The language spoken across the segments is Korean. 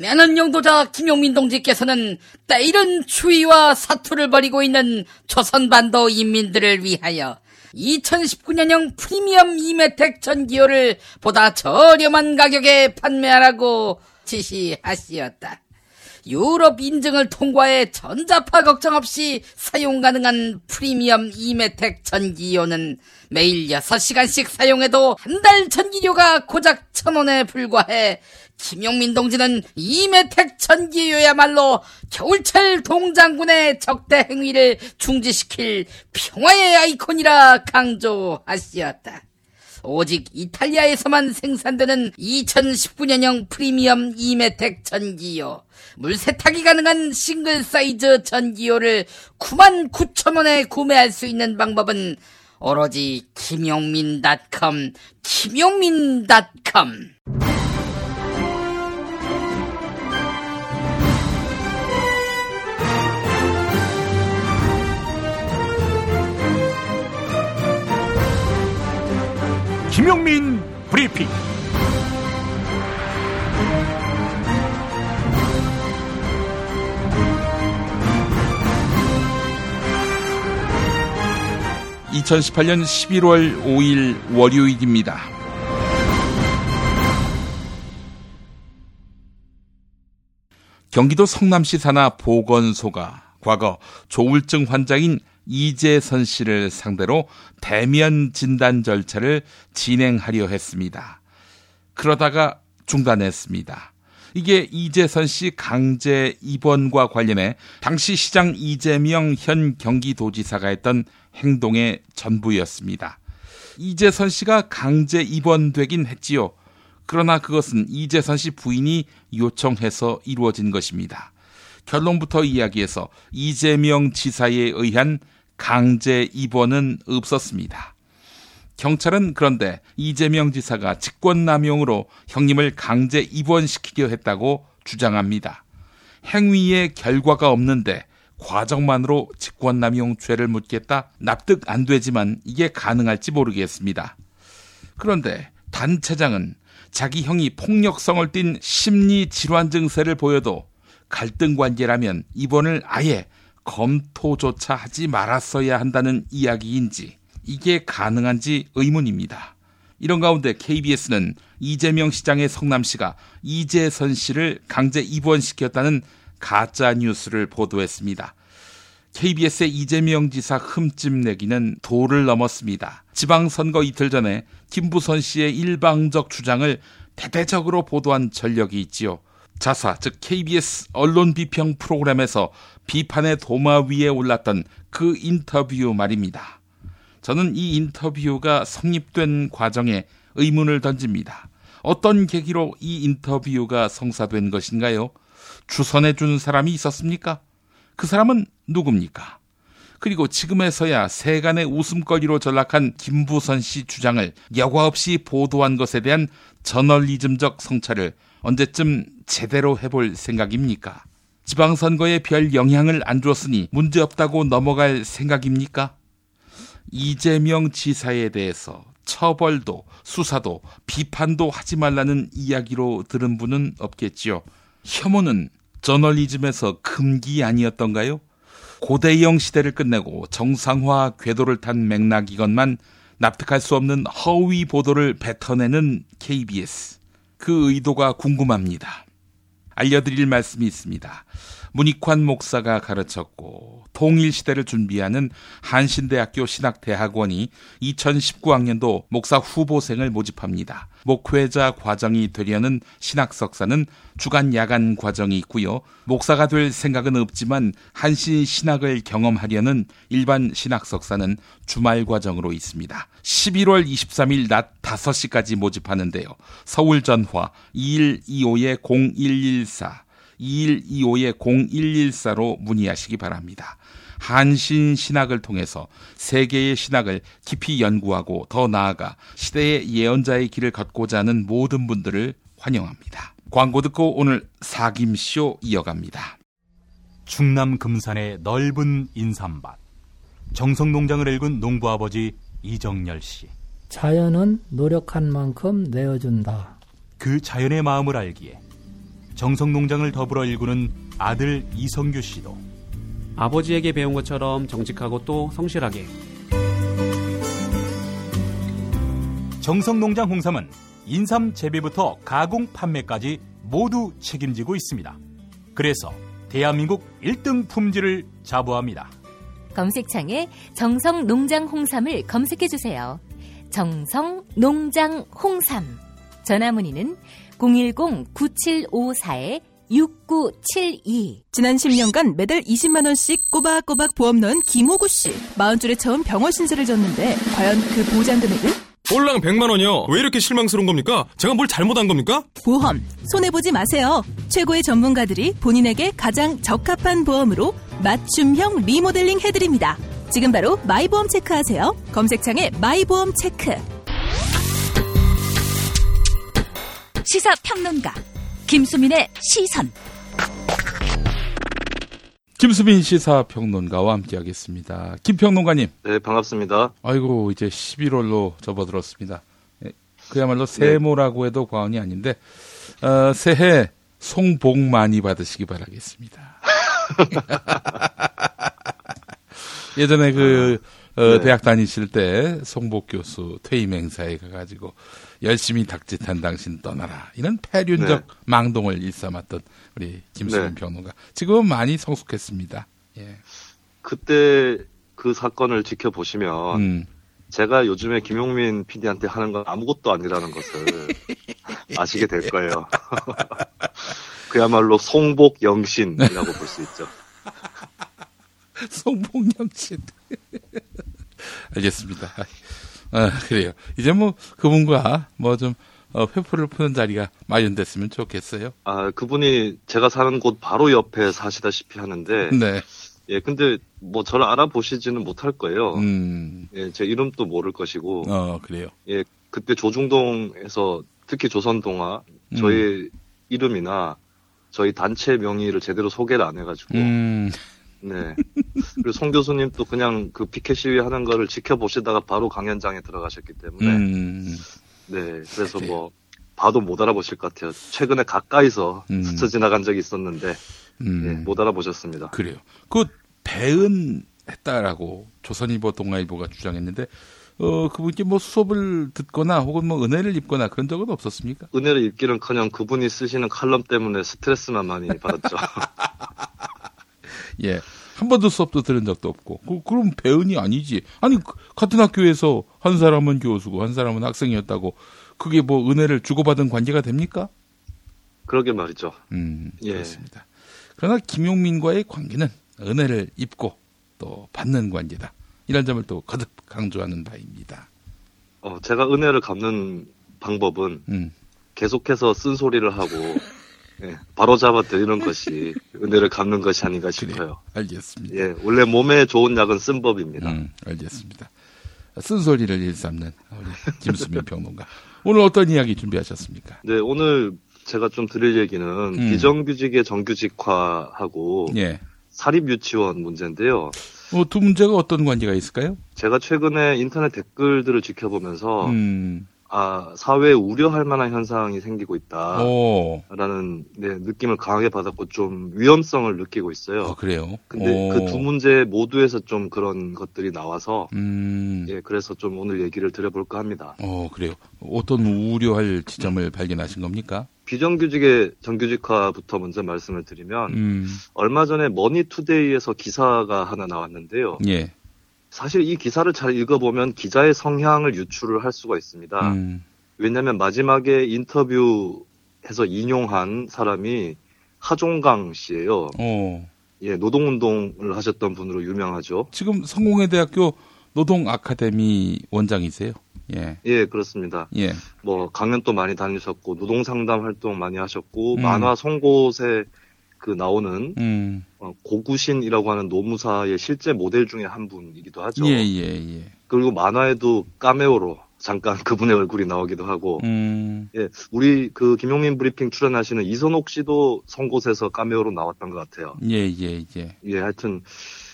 친애하는 영도자 김용민 동지께서는 때이른 추위와 사투를 벌이고 있는 조선반도 인민들을 위하여 2019년형 프리미엄 이메텍 전기요를 보다 저렴한 가격에 판매하라고 지시하시었다. 유럽 인증을 통과해 전자파 걱정 없이 사용 가능한 프리미엄 이메텍 전기요는 매일 6시간씩 사용해도 한 달 전기료가 고작 천원에 불과해 김용민 동지는 이메텍 전기요야말로 겨울철 동장군의 적대 행위를 중지시킬 평화의 아이콘이라 강조하시었다. 오직 이탈리아에서만 생산되는 2019년형 프리미엄 이메텍 전기요. 물세탁이 가능한 싱글 사이즈 전기요를 99,000원에 구매할 수 있는 방법은 오로지 김용민닷컴, 김용민닷컴. 김용민 브리핑. (2018년 11월 5일) 월요일입니다. 경기도 성남시 산하 보건소가 과거 조울증 환자인 이재선 씨를 상대로 대면 진단 절차를 진행하려 했습니다. 그러다가 중단했습니다. 이게 이재선 씨 강제 입원과 관련해 당시 시장 이재명 현 경기도지사가 했던 행동의 전부였습니다. 이재선 씨가 강제 입원되긴 했지요. 그러나 그것은 이재선 씨 부인이 요청해서 이루어진 것입니다. 결론부터 이야기해서 이재명 지사에 의한 강제 입원은 없었습니다. 경찰은 그런데 이재명 지사가 직권남용으로 형님을 강제 입원시키려 했다고 주장합니다. 행위의 결과가 없는데 과정만으로 직권남용 죄를 묻겠다? 납득 안 되지만 이게 가능할지 모르겠습니다. 그런데 단체장은 자기 형이 폭력성을 띤 심리 질환 증세를 보여도 갈등 관계라면 입원을 아예 검토조차 하지 말았어야 한다는 이야기인지 이게 가능한지 의문입니다. 이런 가운데 KBS는 이재명 시장의 성남시가 이재선 씨를 강제 입원시켰다는 가짜 뉴스를 보도했습니다. KBS의 이재명 지사 흠집 내기는 도를 넘었습니다. 지방선거 이틀 전에 김부선 씨의 일방적 주장을 대대적으로 보도한 전력이 있지요. 자사, 즉 KBS 언론 비평 프로그램에서 비판의 도마 위에 올랐던 그 인터뷰 말입니다. 저는 이 인터뷰가 성립된 과정에 의문을 던집니다. 어떤 계기로 이 인터뷰가 성사된 것인가요? 주선해 준 사람이 있었습니까? 그 사람은 누굽니까? 그리고 지금에서야 세간의 웃음거리로 전락한 김부선 씨 주장을 여과 없이 보도한 것에 대한 저널리즘적 성찰을 언제쯤 제대로 해볼 생각입니까? 지방선거에 별 영향을 안 줬으니 문제없다고 넘어갈 생각입니까? 이재명 지사에 대해서 처벌도 수사도 비판도 하지 말라는 이야기로 들은 분은 없겠지요. 혐오는 저널리즘에서 금기 아니었던가요? 고대형 시대를 끝내고 정상화 궤도를 탄 맥락이건만 납득할 수 없는 허위 보도를 뱉어내는 KBS. 그 의도가 궁금합니다. 알려드릴 말씀이 있습니다. 문익환 목사가 가르쳤고 통일 시대를 준비하는 한신대학교 신학대학원이 2019학년도 목사 후보생을 모집합니다. 목회자 과정이 되려는 신학석사는 주간 야간 과정이 있고요. 목사가 될 생각은 없지만 한신 신학을 경험하려는 일반 신학석사는 주말 과정으로 있습니다. 11월 23일 낮 5시까지 모집하는데요. 서울 전화 2125-0114 2125-0114로 문의하시기 바랍니다. 한신 신학을 통해서 세계의 신학을 깊이 연구하고 더 나아가 시대의 예언자의 길을 걷고자 하는 모든 분들을 환영합니다. 광고 듣고 오늘 사김쇼 이어갑니다. 충남 금산의 넓은 인삼밭. 정성농장을 일군 농부아버지 이정열 씨. 자연은 노력한 만큼 내어준다. 그 자연의 마음을 알기에 정성농장을 더불어 일구는 아들 이성규 씨도 아버지에게 배운 것처럼 정직하고 또 성실하게 정성농장 홍삼은 인삼 재배부터 가공 판매까지 모두 책임지고 있습니다. 그래서 대한민국 1등 품질을 자부합니다. 검색창에 정성 농장 홍삼을 검색해 주세요. 정성 농장 홍삼. 전화 문의는 010-9754-6972. 지난 10년간 매달 20만 원씩 꼬박꼬박 보험 넣은 김호구 씨. 40줄에 처음 병원 신세를 졌는데 과연 그 보장 금액은? 올랑 100만 원이요. 왜 이렇게 실망스러운 겁니까? 제가 뭘 잘못한 겁니까? 보험 손해보지 마세요. 최고의 전문가들이 본인에게 가장 적합한 보험으로 맞춤형 리모델링 해드립니다. 지금 바로 마이보험 체크하세요. 검색창에 마이보험 체크. 시사평론가 김수민의 시선 김수민 시사평론가와 함께하겠습니다. 김평론가님. 네, 반갑습니다. 아이고 이제 11월로 접어들었습니다. 예, 그야말로 세모라고 해도 과언이 아닌데 어, 새해 송복 많이 받으시기 바라겠습니다. 예전에 그 어, 네. 대학 다니실 때 송복 교수 퇴임 행사에 가가지고 열심히 닭짓한 당신 떠나라 이런 폐륜적 네. 망동을 일삼았던 우리 김수민 네. 평론가 지금은 많이 성숙했습니다. 예. 그때 그 사건을 지켜보시면 음. 제가 요즘에 김용민 PD한테 하는 건 아무것도 아니라는 것을 아시게 될 거예요. 그야말로 송복 영신이라고 볼 수 있죠. 송봉영씨. 알겠습니다. 아, 그래요. 이제 뭐 그분과 뭐좀 회포를 푸는 자리가 마련됐으면 좋겠어요. 아, 그분이 제가 사는 곳 바로 옆에 사시다시피 하는데, 네. 예, 근데 뭐 저를 알아보시지는 못할 거예요. 음. 예, 제 이름도 모를 것이고, 어, 그래요. 예, 그때 조중동에서 특히 조선동화 저희 이름이나 저희 단체 명의를 제대로 소개를 안 해가지고, 음. 네. 그리고 송 교수님 또 그냥 그 피켓 시위 하는 거를 지켜보시다가 바로 강연장에 들어가셨기 때문에, 음. 네. 그래서 뭐, 봐도 못 알아보실 것 같아요. 최근에 가까이서 음. 스쳐 지나간 적이 있었는데, 음. 예, 못 알아보셨습니다. 그래요. 그 배은 했다라고 조선일보 동아일보가 주장했는데 어 그분께 뭐 수업을 듣거나 혹은 뭐 은혜를 입거나 그런 적은 없었습니까? 은혜를 입기는 커녕 그분이 쓰시는 칼럼 때문에 스트레스만 많이 받았죠. 예. 한 번도 수업도 들은 적도 없고. 그, 그럼 배은이 아니지. 아니, 그- 같은 학교에서 한 사람은 교수고 한 사람은 학생이었다고 그게 뭐 은혜를 주고받은 관계가 됩니까? 그러게 말이죠. 음, 예. 그렇습니다. 그러나 김용민과의 관계는 은혜를 입고 또 받는 관계다. 이런 점을 또 거듭 강조하는 바입니다. 어, 제가 은혜를 갚는 방법은 음, 계속해서 쓴소리를 하고, 예, 바로 잡아 드리는 것이 은혜를 갚는 것이 아닌가 싶어요. 알겠습니다. 예, 원래 몸에 좋은 약은 쓴 법입니다. 음, 알겠습니다. 쓴소리를 일삼는 우리 김수민 평론가. 오늘 어떤 이야기 준비하셨습니까? 네, 오늘 제가 좀 드릴 얘기는 음. 비정규직의 정규직화하고 예. 사립유치원 문제인데요. 어, 두 문제가 어떤 관계가 있을까요? 제가 최근에 인터넷 댓글들을 지켜보면서 음, 아 사회에 우려할 만한 현상이 생기고 있다. 오, 라는 네, 느낌을 강하게 받았고 좀 위험성을 느끼고 있어요. 어, 그래요. 근데 오. 그두 문제 모두에서 좀 그런 것들이 나와서 음, 예, 그래서 좀 오늘 얘기를 드려볼까 합니다. 어, 그래요. 어떤 우려할 지점을 발견하신 겁니까? 비정규직의 정규직화부터 먼저 말씀을 드리면 음, 얼마 전에 머니투데이에서 기사가 하나 나왔는데요. 예. 사실 이 기사를 잘 읽어보면 기자의 성향을 유추를 할 수가 있습니다. 음, 왜냐하면 마지막에 인터뷰해서 인용한 사람이 하종강 씨예요. 어, 예, 노동운동을 하셨던 분으로 유명하죠. 지금 성공회대학교 노동 아카데미 원장이세요. 예, 예, 그렇습니다. 예, 뭐 강연도 많이 다니셨고 노동 상담 활동 많이 하셨고 음. 만화 송곳에 그 나오는 음, 어, 고구신이라고 하는 노무사의 실제 모델 중에 한 분이기도 하죠. 예, 예, 예. 그리고 만화에도 까메오로 잠깐 그분의 얼굴이 나오기도 하고 음, 예, 우리 그 김용민 브리핑 출연하시는 이선옥 씨도 송곳에서 까메오로 나왔던 것 같아요. 예, 예, 예. 예, 하여튼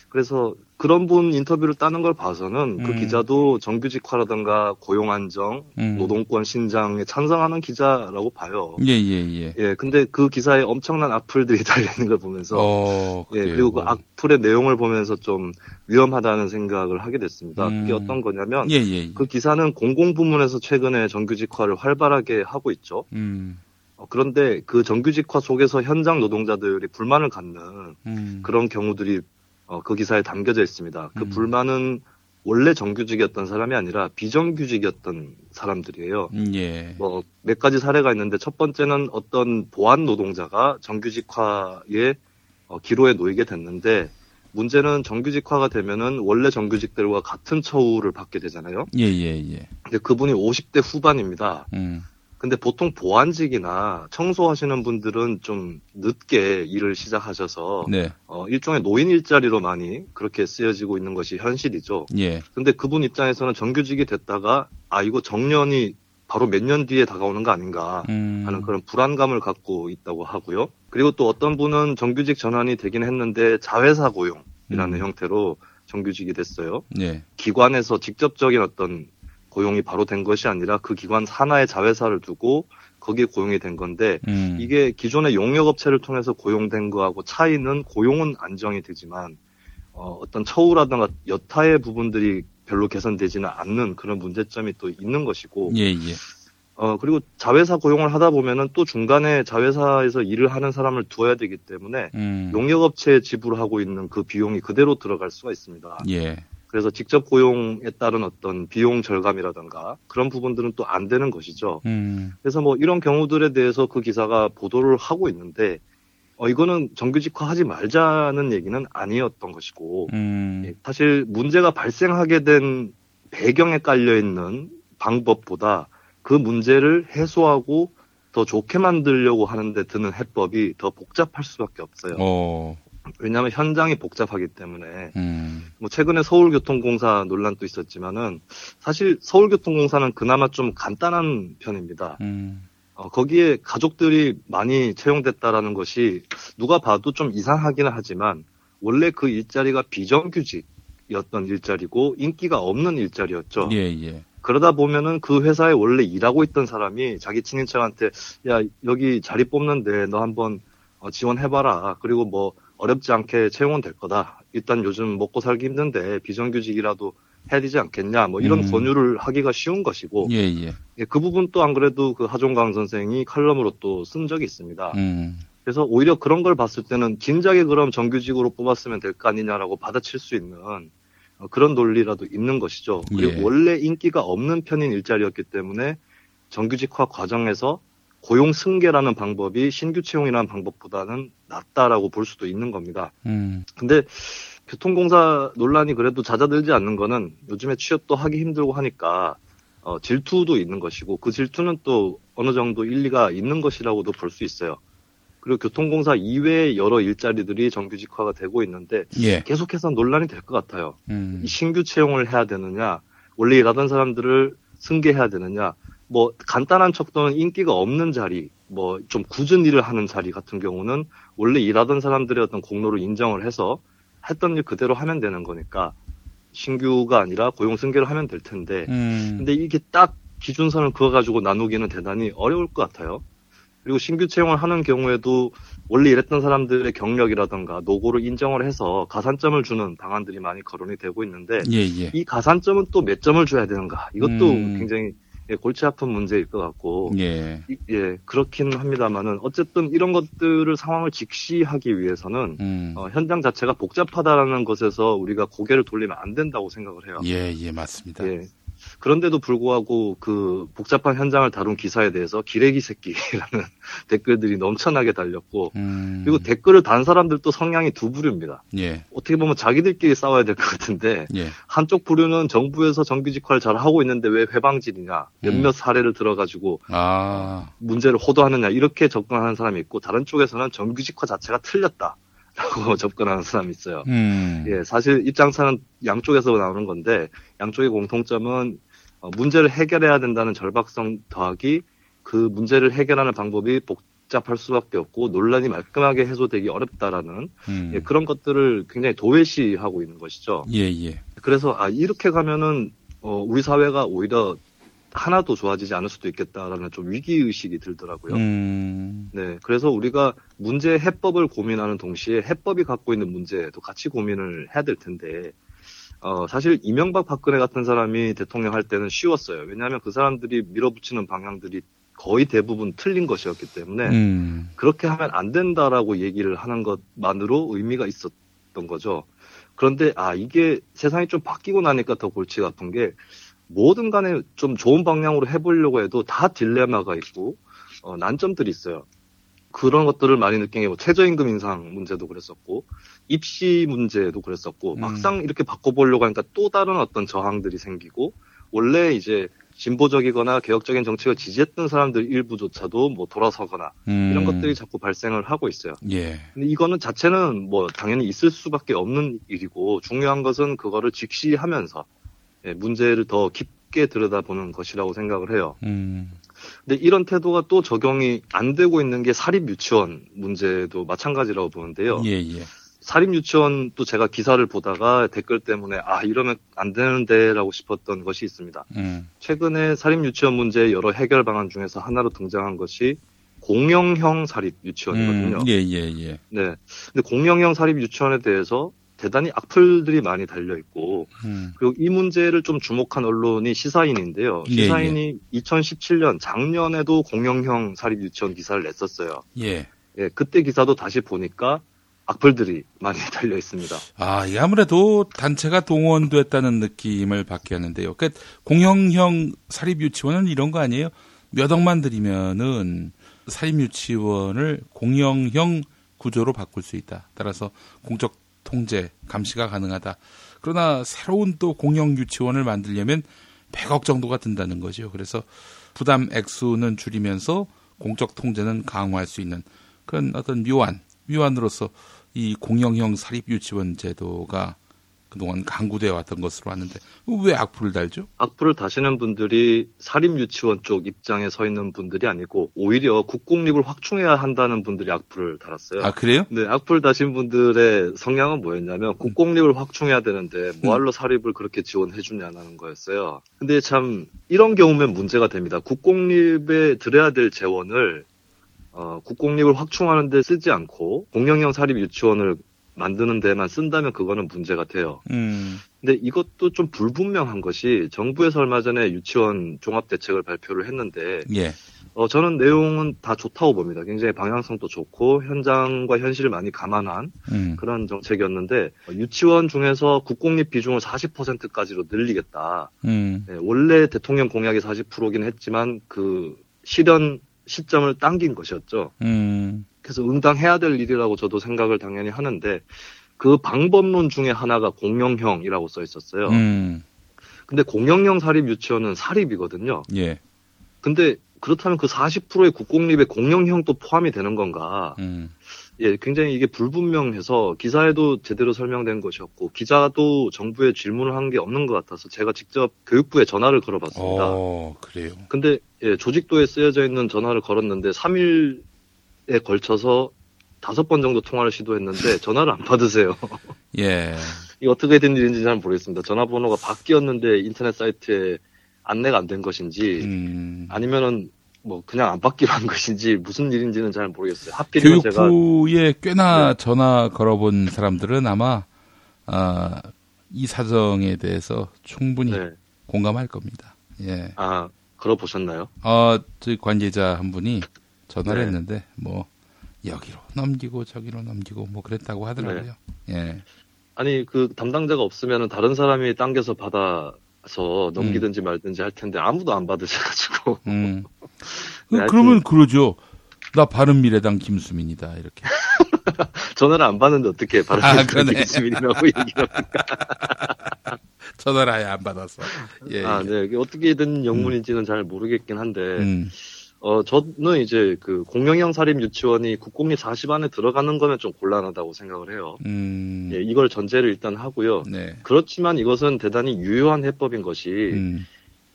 그래서 그런 분 인터뷰를 따는 걸 봐서는 그 음. 기자도 정규직화라든가 고용 안정, 음. 노동권 신장에 찬성하는 기자라고 봐요. 예, 예, 예. 예, 근데 그 기사에 엄청난 악플들이 달리는 걸 보면서 어, 예. 그리고 그 악플의 내용을 보면서 좀 위험하다는 생각을 하게 됐습니다. 음. 그게 어떤 거냐면 예, 예. 그 기사는 공공 부문에서 최근에 정규직화를 활발하게 하고 있죠. 음, 어, 그런데 그 정규직화 속에서 현장 노동자들이 불만을 갖는 음. 그런 경우들이 어, 그 기사에 담겨져 있습니다. 그 음. 불만은 원래 정규직이었던 사람이 아니라 비정규직이었던 사람들이에요. 음, 예. 뭐몇 가지 사례가 있는데 첫 번째는 어떤 보안 노동자가 정규직화의 어, 기로에 놓이게 됐는데 문제는 정규직화가 되면은 원래 정규직들과 같은 처우를 받게 되잖아요. 예, 예, 예. 근데 그분이 50대 후반입니다. 음, 근데 보통 보안직이나 청소하시는 분들은 좀 늦게 일을 시작하셔서 네. 어, 일종의 노인 일자리로 많이 그렇게 쓰여지고 있는 것이 현실이죠. 예. 근데 그분 입장에서는 정규직이 됐다가 아 이거 정년이 바로 몇 년 뒤에 다가오는 거 아닌가 음. 하는 그런 불안감을 갖고 있다고 하고요. 그리고 또 어떤 분은 정규직 전환이 되긴 했는데 자회사 고용이라는 음. 형태로 정규직이 됐어요. 예. 기관에서 직접적인 어떤 고용이 바로 된 것이 아니라 그 기관 산하의 자회사를 두고 거기에 고용이 된 건데 음. 이게 기존의 용역 업체를 통해서 고용된 거하고 차이는 고용은 안정이 되지만 어, 어떤 처우라든가 여타의 부분들이 별로 개선되지는 않는 그런 문제점이 또 있는 것이고 예, 예. 어 그리고 자회사 고용을 하다 보면은 또 중간에 자회사에서 일을 하는 사람을 두어야 되기 때문에 음. 용역업체에 지불하고 있는 그 비용이 그대로 들어갈 수가 있습니다. 예. 그래서 직접 고용에 따른 어떤 비용 절감이라든가 그런 부분들은 또 안 되는 것이죠. 음. 그래서 뭐 이런 경우들에 대해서 그 기사가 보도를 하고 있는데 어 이거는 정규직화 하지 말자는 얘기는 아니었던 것이고 음. 예, 사실 문제가 발생하게 된 배경에 깔려 있는 방법보다 그 문제를 해소하고 더 좋게 만들려고 하는데 드는 해법이 더 복잡할 수밖에 없어요. 어. 왜냐하면 현장이 복잡하기 때문에 음. 뭐 최근에 서울교통공사 논란도 있었지만은 사실 서울교통공사는 그나마 좀 간단한 편입니다. 음. 어, 거기에 가족들이 많이 채용됐다라는 것이 누가 봐도 좀 이상하기는 하지만 원래 그 일자리가 비정규직이었던 일자리고 인기가 없는 일자리였죠. 예, 예. 그러다 보면은 그 회사에 원래 일하고 있던 사람이 자기 친인척한테 야 여기 자리 뽑는데 너 한번 어, 지원해봐라. 그리고 뭐 어렵지 않게 채용은 될 거다. 일단 요즘 먹고 살기 힘든데 비정규직이라도 해야 되지 않겠냐. 뭐 이런 음. 권유를 하기가 쉬운 것이고 예, 예. 예, 그 부분 또 안 그래도 그 하종강 선생이 칼럼으로 또 쓴 적이 있습니다. 음. 그래서 오히려 그런 걸 봤을 때는 진작에 그럼 정규직으로 뽑았으면 될 거 아니냐라고 받아칠 수 있는 어, 그런 논리라도 있는 것이죠. 그리고 예. 원래 인기가 없는 편인 일자리였기 때문에 정규직화 과정에서 고용 승계라는 방법이 신규 채용이라는 방법보다는 낫다라고 볼 수도 있는 겁니다. 음. 근데 교통공사 논란이 그래도 잦아들지 않는 거는 요즘에 취업도 하기 힘들고 하니까 어, 질투도 있는 것이고 그 질투는 또 어느 정도 일리가 있는 것이라고도 볼 수 있어요. 그리고 교통공사 이외의 여러 일자리들이 정규직화가 되고 있는데 예. 계속해서 논란이 될 것 같아요. 음. 이 신규 채용을 해야 되느냐, 원래 일하던 사람들을 승계해야 되느냐, 뭐 간단한 척도는 인기가 없는 자리, 뭐 좀 굳은 일을 하는 자리 같은 경우는 원래 일하던 사람들의 어떤 공로를 인정을 해서 했던 일 그대로 하면 되는 거니까 신규가 아니라 고용 승계를 하면 될 텐데 음. 근데 이게 딱 기준선을 그어 가지고 나누기는 대단히 어려울 것 같아요. 그리고 신규 채용을 하는 경우에도 원래 일했던 사람들의 경력이라던가 노고를 인정을 해서 가산점을 주는 방안들이 많이 거론이 되고 있는데 예, 예. 이 가산점은 또 몇 점을 줘야 되는가 이것도 음. 굉장히 예, 골치 아픈 문제일 것 같고 예. 이- 예 그렇긴 합니다만은 어쨌든 이런 것들을 상황을 직시하기 위해서는 음. 어, 현장 자체가 복잡하다라는 것에서 우리가 고개를 돌리면 안 된다고 생각을 해요. 예, 예, 맞습니다. 예. 그런데도 불구하고 그 복잡한 현장을 다룬 기사에 대해서 기레기 새끼라는 댓글들이 넘쳐나게 달렸고 음. 그리고 댓글을 단 사람들도 성향이 두 부류입니다. 예. 어떻게 보면 자기들끼리 싸워야 될 것 같은데 예. 한쪽 부류는 정부에서 정규직화를 잘 하고 있는데 왜 회방질이냐 몇몇 음. 사례를 들어가지고 아. 문제를 호도하느냐 이렇게 접근하는 사람이 있고 다른 쪽에서는 정규직화 자체가 틀렸다 라고 접근하는 사람이 있어요. 음. 예, 사실 입장차는 양쪽에서 나오는 건데 양쪽의 공통점은 어, 문제를 해결해야 된다는 절박성 더하기 그 문제를 해결하는 방법이 복, 복잡할 수밖에 없고 논란이 말끔하게 해소되기 어렵다라는 음. 예, 그런 것들을 굉장히 도외시하고 있는 것이죠. 예, 예. 그래서 아 이렇게 가면은 어, 우리 사회가 오히려 하나도 좋아지지 않을 수도 있겠다라는 좀 위기 의식이 들더라고요. 음. 네, 그래서 우리가 문제 해법을 고민하는 동시에 해법이 갖고 있는 문제도 같이 고민을 해야 될 텐데, 어, 사실 이명박 박근혜 같은 사람이 대통령 할 때는 쉬웠어요. 왜냐하면 그 사람들이 밀어붙이는 방향들이 거의 대부분 틀린 것이었기 때문에 음. 그렇게 하면 안 된다라고 얘기를 하는 것만으로 의미가 있었던 거죠. 그런데 아 이게 세상이 좀 바뀌고 나니까 더 골치가 아픈 게 뭐든 간에 좀 좋은 방향으로 해보려고 해도 다 딜레마가 있고 어, 난점들이 있어요. 그런 것들을 많이 느낀 게 뭐 최저임금 인상 문제도 그랬었고 입시 문제도 그랬었고 음. 막상 이렇게 바꿔보려고 하니까 또 다른 어떤 저항들이 생기고 원래 이제 진보적이거나 개혁적인 정책을 지지했던 사람들 일부조차도 뭐 돌아서거나 음. 이런 것들이 자꾸 발생을 하고 있어요. 예. 근데 이거는 자체는 뭐 당연히 있을 수밖에 없는 일이고 중요한 것은 그거를 직시하면서 예, 문제를 더 깊게 들여다보는 것이라고 생각을 해요. 음. 근데 이런 태도가 또 적용이 안 되고 있는 게 사립 유치원 문제도 마찬가지라고 보는데요. 예, 예. 사립 유치원도 제가 기사를 보다가 댓글 때문에 아 이러면 안 되는데라고 싶었던 것이 있습니다. 음. 최근에 사립 유치원 문제의 여러 해결 방안 중에서 하나로 등장한 것이 공영형 사립 유치원이거든요. 음. 예, 예, 예. 네. 근데 공영형 사립 유치원에 대해서 대단히 악플들이 많이 달려 있고 음. 그리고 이 문제를 좀 주목한 언론이 시사인인데요. 예, 시사인이 2017년 작년에도 공영형 사립 유치원 기사를 냈었어요. 예. 예, 그때 기사도 다시 보니까 악플들이 많이 달려 있습니다. 아, 이게 아무래도 단체가 동원됐다는 느낌을 받게 하는데요. 그 공영형 사립 유치원은 이런 거 아니에요? 몇 억만 들이면은 사립 유치원을 공영형 구조로 바꿀 수 있다. 따라서 공적 통제, 감시가 가능하다. 그러나 새로운 또 공영 유치원을 만들려면 100억 정도가 든다는 거죠. 그래서 부담 액수는 줄이면서 공적 통제는 강화할 수 있는 그런 어떤 묘안, 묘안으로서 이 공영형 사립 유치원 제도가 그동안 강구되어 왔던 것으로 아는데 왜 악플을 달죠? 악플을 다시는 분들이 사립 유치원 쪽 입장에 서 있는 분들이 아니고 오히려 국공립을 확충해야 한다는 분들이 악플을 달았어요. 아 그래요? 네, 악플 다신 분들의 성향은 뭐였냐면 국공립을 확충해야 되는데 뭐할로 사립을 그렇게 지원해 주냐는 거였어요. 근데 참 이런 경우면 문제가 됩니다. 국공립에 들여야 될 재원을 어, 국공립을 확충하는 데 쓰지 않고 공영형 사립 유치원을 만드는 데만 쓴다면 그거는 문제가 돼요. 음, 근데 이것도 좀 불분명한 것이 정부에서 얼마 전에 유치원 종합 대책을 발표를 했는데 예, 어, 저는 내용은 다 좋다고 봅니다. 굉장히 방향성도 좋고 현장과 현실을 많이 감안한 음, 그런 정책이었는데 어, 유치원 중에서 국공립 비중을 40%까지로 늘리겠다. 음, 네, 원래 대통령 공약이 40%긴 했지만 그 실현 시점을 당긴 것이었죠. 음, 그래서 응당해야 될 일이라고 저도 생각을 당연히 하는데 그 방법론 중에 하나가 공영형이라고 써 있었어요. 음, 근데 공영형 사립 유치원은 사립이거든요. 예, 근데 그렇다면 그 40%의 국공립에 공영형도 포함이 되는 건가? 음, 예, 굉장히 이게 불분명해서 기사에도 제대로 설명된 것이었고 기자도 정부에 질문을 한 게 없는 것 같아서 제가 직접 교육부에 전화를 걸어봤습니다. 어, 그래요. 근데 예, 조직도에 쓰여져 있는 전화를 걸었는데 3일에 걸쳐서 다섯 번 정도 통화를 시도했는데 전화를 안 받으세요. 예, 이게 어떻게 된 일인지 잘 모르겠습니다. 전화번호가 바뀌었는데 인터넷 사이트에 안내가 안 된 것인지 음, 아니면은 뭐 그냥 안 받기로 한 것인지 무슨 일인지는 잘 모르겠어요. 하필이면 제가 교육부에 꽤나 네. 전화 걸어본 사람들은 아마 아, 이 사정에 대해서 충분히 네. 공감할 겁니다. 예, 아 걸어보셨나요? 어, 저희 관계자 한 분이 전화를 네. 했는데 뭐 여기로 넘기고 저기로 넘기고 뭐 그랬다고 하더라고요. 네. 예. 아니 그 담당자가 없으면은 다른 사람이 당겨서 받아 서 넘기든지 말든지 할 텐데 아무도 안 받으셔가지고 음. 네, 그, 그러면 그러죠. 나 바른미래당 김수민이다 이렇게. 전화를 안 받는데 어떻게 바로 아, 아, 그러네. 기수민이라고 얘기를 합니까? 전화를 아예 안 받았어. 예. 아, 예. 네. 이게 어떻게 된 영문인지는 잘 모르겠긴 한데, 음. 어, 저는 이제 그 공영형 사립 유치원이 국공립 40 안에 들어가는 거는 좀 곤란하다고 생각을 해요. 음. 예, 이걸 전제를 일단 하고요. 네. 그렇지만 이것은 대단히 유효한 해법인 것이 음.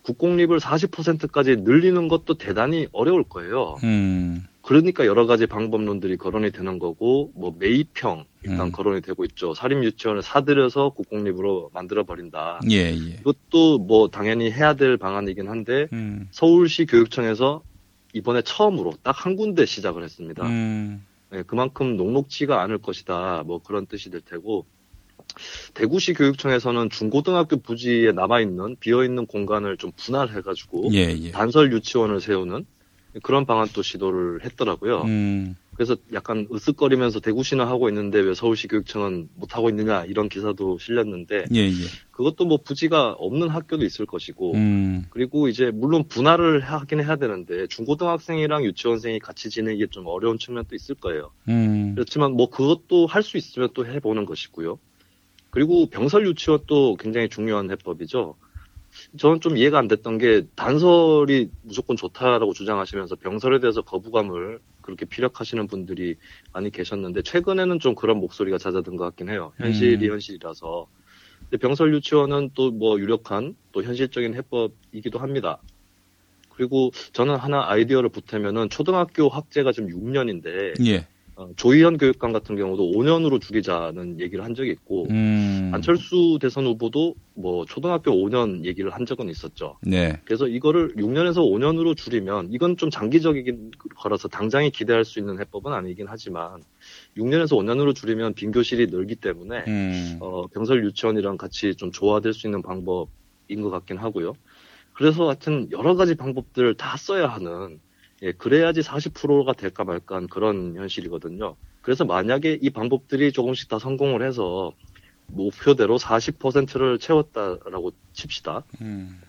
국공립을 40%까지 늘리는 것도 대단히 어려울 거예요. 음. 그러니까 여러 가지 방법론들이 거론이 되는 거고 뭐 매입형 일단 음. 거론이 되고 있죠. 사립 유치원을 사들여서 국공립으로 만들어 버린다. 예, 예. 이것도 뭐 당연히 해야 될 방안이긴 한데 음. 서울시 교육청에서 이번에 처음으로 딱 한 군데 시작을 했습니다. 음. 네, 그만큼 녹록지가 않을 것이다. 뭐 그런 뜻이 될 테고 대구시 교육청에서는 중고등학교 부지에 남아 있는 비어 있는 공간을 좀 분할해가지고 예, 예. 단설 유치원을 세우는 그런 방안도 시도를 했더라고요. 음. 그래서 약간 으쓱거리면서 대구시는 하고 있는데 왜 서울시 교육청은 못 하고 있느냐 이런 기사도 실렸는데 예, 예. 그것도 뭐 부지가 없는 학교도 있을 것이고 음. 그리고 이제 물론 분할을 하긴 해야 되는데 중고등학생이랑 유치원생이 같이 지내기 좀 어려운 측면도 있을 거예요. 음. 그렇지만 뭐 그것도 할 수 있으면 또 해보는 것이고요. 그리고 병설 유치원도 굉장히 중요한 해법이죠. 저는 좀 이해가 안 됐던 게 단설이 무조건 좋다라고 주장하시면서 병설에 대해서 거부감을 그렇게 피력하시는 분들이 많이 계셨는데 최근에는 좀 그런 목소리가 잦아든 것 같긴 해요. 현실이 음. 현실이라서. 근데 병설 유치원은 또 뭐 유력한 또 현실적인 해법이기도 합니다. 그리고 저는 하나 아이디어를 보태면은 초등학교 학제가 지금 6년인데 예. 어, 조희연 교육감 같은 경우도 5년으로 줄이자는 얘기를 한 적이 있고 음. 안철수 대선 후보도 뭐 초등학교 5년 얘기를 한 적은 있었죠. 네. 그래서 이거를 6년에서 5년으로 줄이면 이건 좀 장기적이긴 거라서 당장에 기대할 수 있는 해법은 아니긴 하지만 6년에서 5년으로 줄이면 빈 교실이 늘기 때문에 음. 어, 병설 유치원이랑 같이 좀 조화될 수 있는 방법인 것 같긴 하고요. 그래서 하여튼 여러 가지 방법들을 다 써야 하는 예, 그래야지 40%가 될까 말까 한 그런 현실이거든요. 그래서 만약에 이 방법들이 조금씩 다 성공을 해서 목표대로 40%를 채웠다라고 칩시다. 음.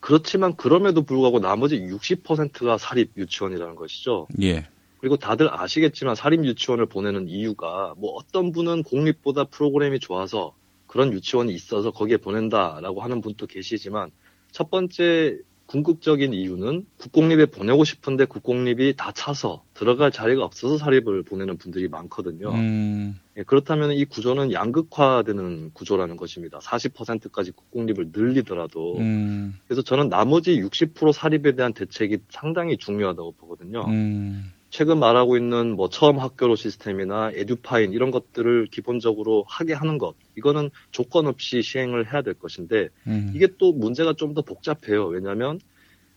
그렇지만 그럼에도 불구하고 나머지 60%가 사립 유치원이라는 것이죠. 예. 그리고 다들 아시겠지만 사립 유치원을 보내는 이유가 뭐 어떤 분은 공립보다 프로그램이 좋아서 그런 유치원이 있어서 거기에 보낸다라고 하는 분도 계시지만 첫 번째 궁극적인 이유는 국공립에 보내고 싶은데 국공립이 다 차서 들어갈 자리가 없어서 사립을 보내는 분들이 많거든요. 음. 예, 그렇다면 이 구조는 양극화되는 구조라는 것입니다. 40%까지 국공립을 늘리더라도 음. 그래서 저는 나머지 60% 사립에 대한 대책이 상당히 중요하다고 보거든요. 음. 최근 말하고 있는 뭐 처음 학교로 시스템이나 에듀파인 이런 것들을 기본적으로 하게 하는 것 이거는 조건 없이 시행을 해야 될 것인데 음. 이게 또 문제가 좀 더 복잡해요. 왜냐하면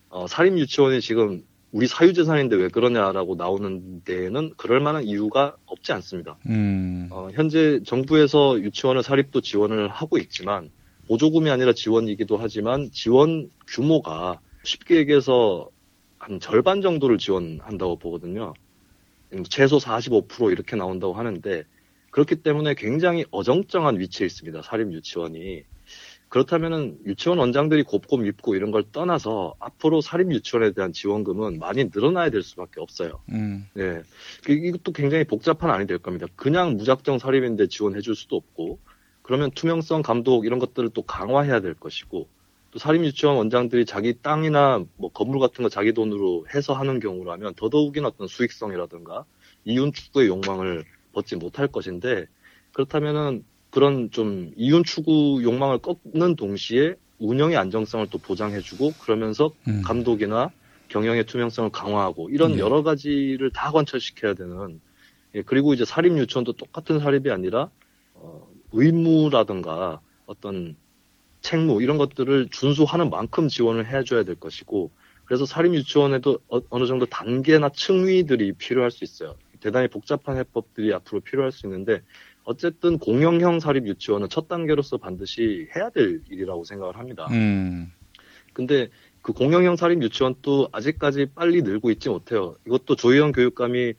어, 사립 유치원이 지금 우리 사유재산인데 왜 그러냐라고 나오는 데에는 그럴 만한 이유가 없지 않습니다. 음. 어, 현재 정부에서 유치원을 사립도 지원을 하고 있지만 보조금이 아니라 지원이기도 하지만 지원 규모가 쉽게 얘기해서 한 절반 정도를 지원한다고 보거든요. 최소 45% 이렇게 나온다고 하는데 그렇기 때문에 굉장히 어정쩡한 위치에 있습니다. 사립 유치원이. 그렇다면은 유치원 원장들이 곱고 밉고 이런 걸 떠나서 앞으로 사립 유치원에 대한 지원금은 많이 늘어나야 될 수밖에 없어요. 음. 네. 그- 이것도 굉장히 복잡한 안이 될 겁니다. 그냥 무작정 사립인데 지원해 줄 수도 없고, 그러면 투명성 감독 이런 것들을 또 강화해야 될 것이고, 또 사립 유치원 원장들이 자기 땅이나 뭐 건물 같은 거 자기 돈으로 해서 하는 경우라면 더더욱이나 어떤 수익성이라든가 이윤 추구의 욕망을 벗지 못할 것인데, 그렇다면은 그런 좀 이윤 추구 욕망을 꺾는 동시에 운영의 안정성을 또 보장해주고 그러면서 음. 감독이나 경영의 투명성을 강화하고 이런 네. 여러 가지를 다 관철시켜야 되는 예, 그리고 이제 사립 유치원도 똑같은 사립이 아니라 어, 의무라든가 어떤 책무 이런 것들을 준수하는 만큼 지원을 해줘야 될 것이고 그래서 사립 유치원에도 어, 어느 정도 단계나 층위들이 필요할 수 있어요. 대단히 복잡한 해법들이 앞으로 필요할 수 있는데 어쨌든 공영형 사립 유치원은 첫 단계로서 반드시 해야 될 일이라고 생각을 합니다. 음. 근데 그 공영형 사립 유치원도 아직까지 빨리 늘고 있지 못해요. 이것도 조희연 교육감이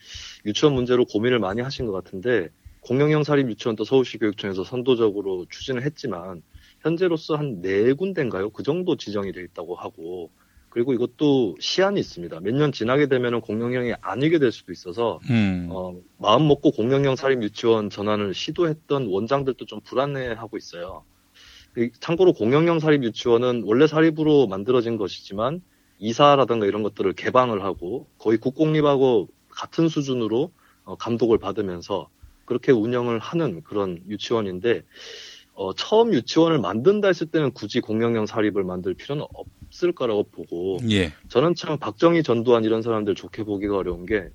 유치원 문제로 고민을 많이 하신 것 같은데 공영형 사립 유치원도 서울시 교육청에서 선도적으로 추진을 했지만 현재로서 한 네 군데인가요? 그 정도 지정이 돼 있다고 하고 그리고 이것도 시한이 있습니다. 몇 년 지나게 되면은 공영형이 아니게 될 수도 있어서 음. 어, 마음 먹고 공영형 사립 유치원 전환을 시도했던 원장들도 좀 불안해하고 있어요. 그 참고로 공영형 사립 유치원은 원래 사립으로 만들어진 것이지만 이사라든가 이런 것들을 개방을 하고 거의 국공립하고 같은 수준으로 어, 감독을 받으면서 그렇게 운영을 하는 그런 유치원인데 어, 처음 유치원을 만든다 했을 때는 굳이 공영형 사립을 만들 필요는 없을 거라고 보고 예. 저는 참 박정희 전두환 이런 사람들 좋게 보기가 어려운 게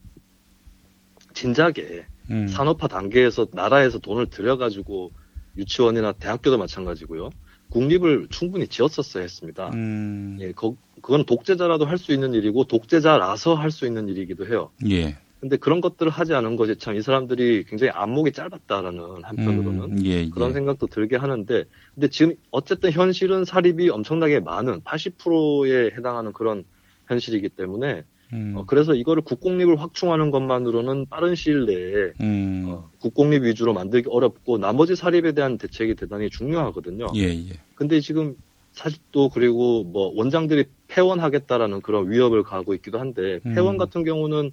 진작에 음. 산업화 단계에서 나라에서 돈을 들여가지고 유치원이나 대학교도 마찬가지고요. 국립을 충분히 지었었어야 했습니다. 음. 예, 거, 그건 독재자라도 할 수 있는 일이고 독재자라서 할 수 있는 일이기도 해요. 예. 근데 그런 것들을 하지 않은 것이 참이 사람들이 굉장히 안목이 짧았다라는 한편으로는 음, 예, 그런 예. 생각도 들게 하는데 근데 지금 어쨌든 현실은 사립이 엄청나게 많은 80%에 해당하는 그런 현실이기 때문에 음. 어, 그래서 이거를 국공립을 확충하는 것만으로는 빠른 시일 내에 음. 어, 국공립 위주로 만들기 어렵고 나머지 사립에 대한 대책이 대단히 중요하거든요. 예, 예. 근데 지금 사립도 그리고 뭐 원장들이 폐원하겠다라는 그런 위협을 가하고 있기도 한데 음. 폐원 같은 경우는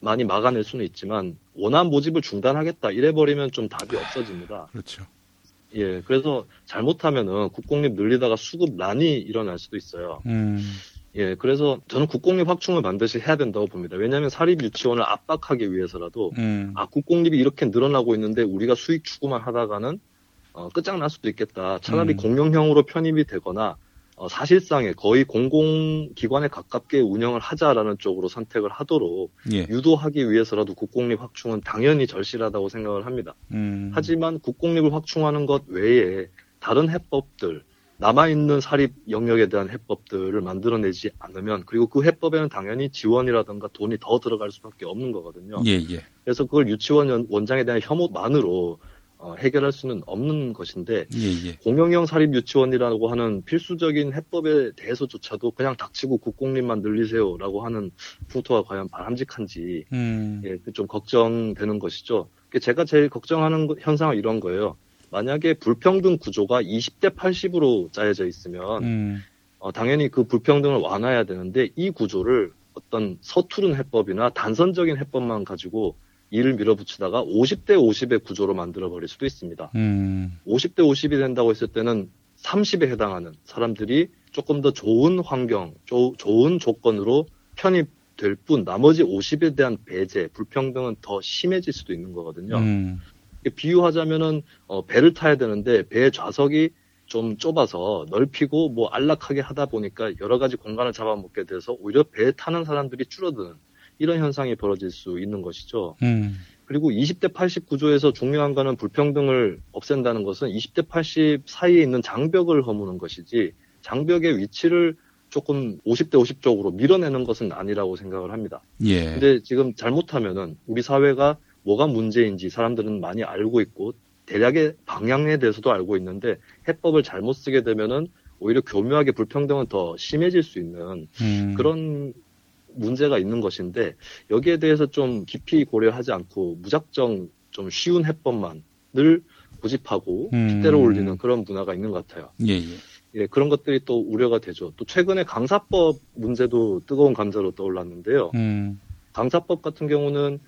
많이 막아낼 수는 있지만 원안 모집을 중단하겠다 이래 버리면 좀 답이 없어집니다. 그렇죠. 예, 그래서 잘못하면은 국공립 늘리다가 수급난이 일어날 수도 있어요. 음. 예, 그래서 저는 국공립 확충을 반드시 해야 된다고 봅니다. 왜냐하면 사립 유치원을 압박하기 위해서라도 음. 아 국공립이 이렇게 늘어나고 있는데 우리가 수익 추구만 하다가는 어, 끝장날 수도 있겠다. 차라리 음. 공영형으로 편입이 되거나 어, 사실상에 거의 공공기관에 가깝게 운영을 하자라는 쪽으로 선택을 하도록 예. 유도하기 위해서라도 국공립 확충은 당연히 절실하다고 생각을 합니다. 음. 하지만 국공립을 확충하는 것 외에 다른 해법들, 남아있는 사립 영역에 대한 해법들을 만들어내지 않으면, 그리고 그 해법에는 당연히 지원이라든가 돈이 더 들어갈 수밖에 없는 거거든요. 예, 예. 그래서 그걸 유치원 연- 원장에 대한 혐오만으로 어, 해결할 수는 없는 것인데, 예, 예. 공영형 사립 유치원이라고 하는 필수적인 해법에 대해서조차도 그냥 닥치고 국공립만 늘리세요라고 하는 풍토가 과연 바람직한지 음. 예, 그좀 걱정되는 것이죠. 그 제가 제일 걱정하는 거- 현상은 이런 거예요. 만약에 불평등 구조가 20대 80으로 짜여져 있으면 음. 어, 당연히 그 불평등을 완화해야 되는데 이 구조를 어떤 서투른 해법이나 단선적인 해법만 가지고 이를 밀어붙이다가 50대 50의 구조로 만들어 버릴 수도 있습니다. 음. 50대 50이 된다고 했을 때는 30에 해당하는 사람들이 조금 더 좋은 환경, 조- 좋은 조건으로 편입될 뿐 나머지 50에 대한 배제, 불평등은 더 심해질 수도 있는 거거든요. 음. 비유하자면은 어, 배를 타야 되는데 배 좌석이 좀 좁아서 넓히고 뭐 안락하게 하다 보니까 여러 가지 공간을 잡아먹게 돼서 오히려 배 타는 사람들이 줄어드는 이런 현상이 벌어질 수 있는 것이죠. 음. 그리고 20대 80 구조에서 중요한 거는 불평등을 없앤다는 것은 20대 80 사이에 있는 장벽을 허무는 것이지 장벽의 위치를 조금 50대 50 쪽으로 밀어내는 것은 아니라고 생각을 합니다. 예. 근데 지금 잘못하면은 우리 사회가 뭐가 문제인지 사람들은 많이 알고 있고 대략의 방향에 대해서도 알고 있는데 해법을 잘못 쓰게 되면은 오히려 교묘하게 불평등은 더 심해질 수 있는 음. 그런 문제가 있는 것인데 여기에 대해서 좀 깊이 고려하지 않고 무작정 좀 쉬운 해법만 늘 고집하고 음. 핏대로 올리는 그런 문화가 있는 것 같아요. 예, 예. 예, 그런 것들이 또 우려가 되죠. 또 최근에 강사법 문제도 뜨거운 감자로 떠올랐는데요. 음. 강사법 같은 경우는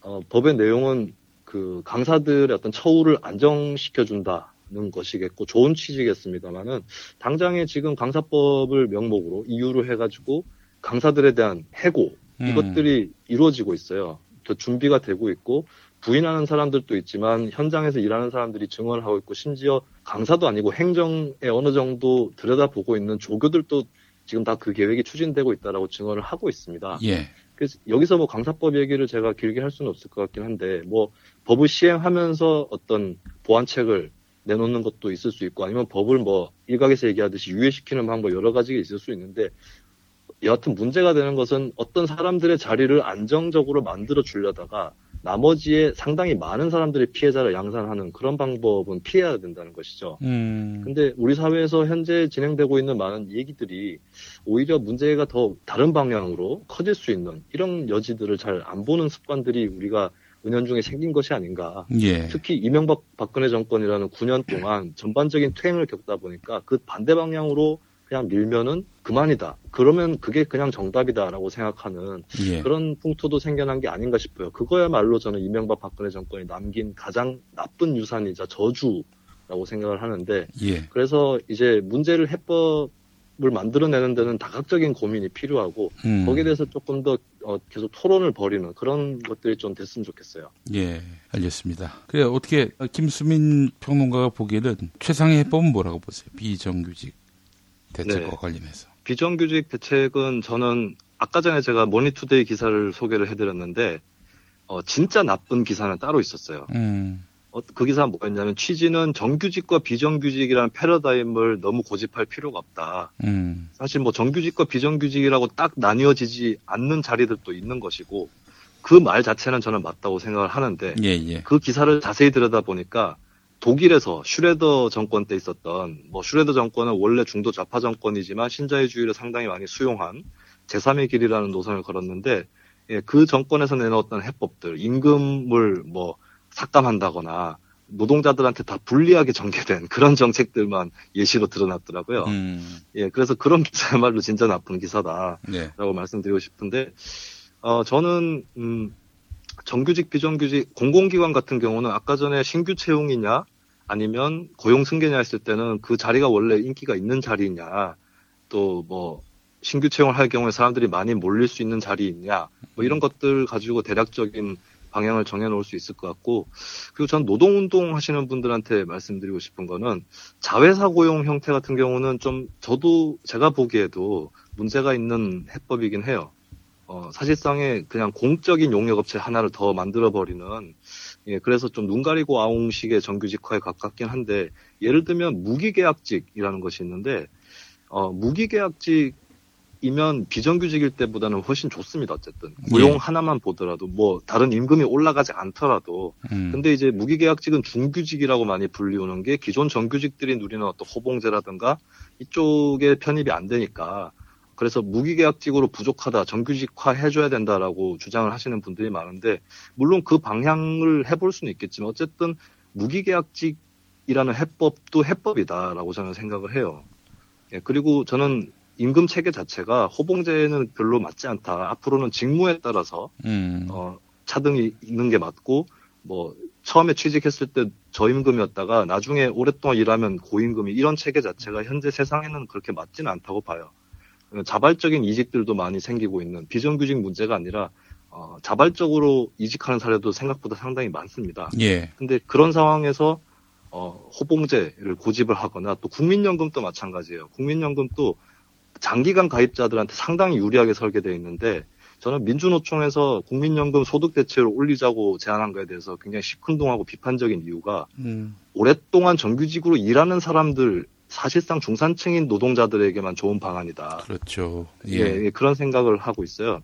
어, 법의 내용은 그 강사들의 어떤 처우를 안정시켜 준다는 것이겠고 좋은 취지겠습니다만은 당장에 지금 강사법을 명목으로 이유로 해가지고 강사들에 대한 해고 음. 이것들이 이루어지고 있어요. 더 준비가 되고 있고 부인하는 사람들도 있지만 현장에서 일하는 사람들이 증언을 하고 있고 심지어 강사도 아니고 행정에 어느 정도 들여다보고 있는 조교들도 지금 다 그 계획이 추진되고 있다라고 증언을 하고 있습니다. 예. 그래서 여기서 뭐 강사법 얘기를 제가 길게 할 수는 없을 것 같긴 한데 뭐 법을 시행하면서 어떤 보완책을 내놓는 것도 있을 수 있고 아니면 법을 뭐 일각에서 얘기하듯이 유예시키는 방법 여러 가지가 있을 수 있는데 여하튼 문제가 되는 것은 어떤 사람들의 자리를 안정적으로 만들어 주려다가 나머지의 상당히 많은 사람들이 피해자를 양산하는 그런 방법은 피해야 된다는 것이죠. 음. 근데 우리 사회에서 현재 진행되고 있는 많은 얘기들이 오히려 문제가 더 다른 방향으로 커질 수 있는 이런 여지들을 잘 안 보는 습관들이 우리가 은연중에 생긴 것이 아닌가. 예. 특히 이명박 박근혜 정권이라는 9년 동안 전반적인 퇴행을 겪다 보니까 그 반대 방향으로 그냥 밀면은 그만이다. 그러면 그게 그냥 정답이다라고 생각하는 예. 그런 풍토도 생겨난 게 아닌가 싶어요. 그거야말로 저는 이명박 박근혜 정권이 남긴 가장 나쁜 유산이자 저주라고 생각을 하는데 예. 그래서 이제 문제를 해법 을 만들어내는 데는 다각적인 고민이 필요하고 음. 거기에 대해서 조금 더 어, 계속 토론을 벌이는 그런 것들이 좀 됐으면 좋겠어요. 예, 알겠습니다. 그래 어떻게 김수민 평론가가 보기에는 최상의 해법은 뭐라고 보세요? 비정규직 대책과 네. 관련해서. 비정규직 대책은 저는 아까 전에 제가 모니투데이 기사를 소개를 해드렸는데 어, 진짜 나쁜 기사는 따로 있었어요. 음. 어, 그 기사는 뭐였냐면 취지는 정규직과 비정규직이라는 패러다임을 너무 고집할 필요가 없다. 음. 사실 뭐 정규직과 비정규직이라고 딱 나뉘어지지 않는 자리들도 있는 것이고 그 말 자체는 저는 맞다고 생각을 하는데 예, 예. 그 기사를 자세히 들여다 보니까 독일에서 슈레더 정권 때 있었던 뭐 슈레더 정권은 원래 중도 좌파 정권이지만 신자유주의를 상당히 많이 수용한 제3의 길이라는 노선을 걸었는데 예, 그 정권에서 내놓았던 해법들 임금을 뭐 삭감한다거나 노동자들한테 다 불리하게 전개된 그런 정책들만 예시로 드러났더라고요. 음. 예, 그래서 그런 기사야말로 진짜 나쁜 기사다라고 네. 말씀드리고 싶은데, 어, 저는, 음, 정규직, 비정규직, 공공기관 같은 경우는 아까 전에 신규 채용이냐, 아니면 고용 승계냐 했을 때는 그 자리가 원래 인기가 있는 자리냐, 또 뭐, 신규 채용을 할 경우에 사람들이 많이 몰릴 수 있는 자리 있냐, 뭐 이런 것들 가지고 대략적인 방향을 정해놓을 수 있을 것 같고, 그리고 전 노동운동 하시는 분들한테 말씀드리고 싶은 거는 자회사 고용 형태 같은 경우는 좀 저도 제가 보기에도 문제가 있는 해법이긴 해요. 어, 사실상의 그냥 공적인 용역업체 하나를 더 만들어버리는, 예, 그래서 좀 눈 가리고 아웅식의 정규직화에 가깝긴 한데, 예를 들면 무기계약직이라는 것이 있는데, 어, 무기계약직이면 비정규직일 때보다는 훨씬 좋습니다, 어쨌든. 고용 예. 하나만 보더라도, 뭐, 다른 임금이 올라가지 않더라도, 음. 근데 이제 무기계약직은 중규직이라고 많이 불리우는 게 기존 정규직들이 누리는 어떤 호봉제라든가 이쪽에 편입이 안 되니까 그래서 무기계약직으로 부족하다 정규직화 해줘야 된다라고 주장을 하시는 분들이 많은데 물론 그 방향을 해볼 수는 있겠지만 어쨌든 무기계약직이라는 해법도 해법이다라고 저는 생각을 해요. 예, 그리고 저는 임금 체계 자체가 호봉제는 별로 맞지 않다. 앞으로는 직무에 따라서 음. 어, 차등이 있는 게 맞고, 뭐, 처음에 취직했을 때 저임금이었다가 나중에 오랫동안 일하면 고임금이 이런 체계 자체가 현재 세상에는 그렇게 맞지는 않다고 봐요. 자발적인 이직들도 많이 생기고 있는 비정규직 문제가 아니라, 어, 자발적으로 이직하는 사례도 생각보다 상당히 많습니다. 예. 근데 그런 상황에서 어, 호봉제를 고집을 하거나 또 국민연금도 마찬가지예요. 국민연금도 장기간 가입자들한테 상당히 유리하게 설계되어 있는데 저는 민주노총에서 국민연금 소득 대체를 올리자고 제안한 거에 대해서 굉장히 시큰둥하고 비판적인 이유가 음. 오랫동안 정규직으로 일하는 사람들 사실상 중산층인 노동자들에게만 좋은 방안이다. 그렇죠. 예, 예. 예, 그런 생각을 하고 있어요.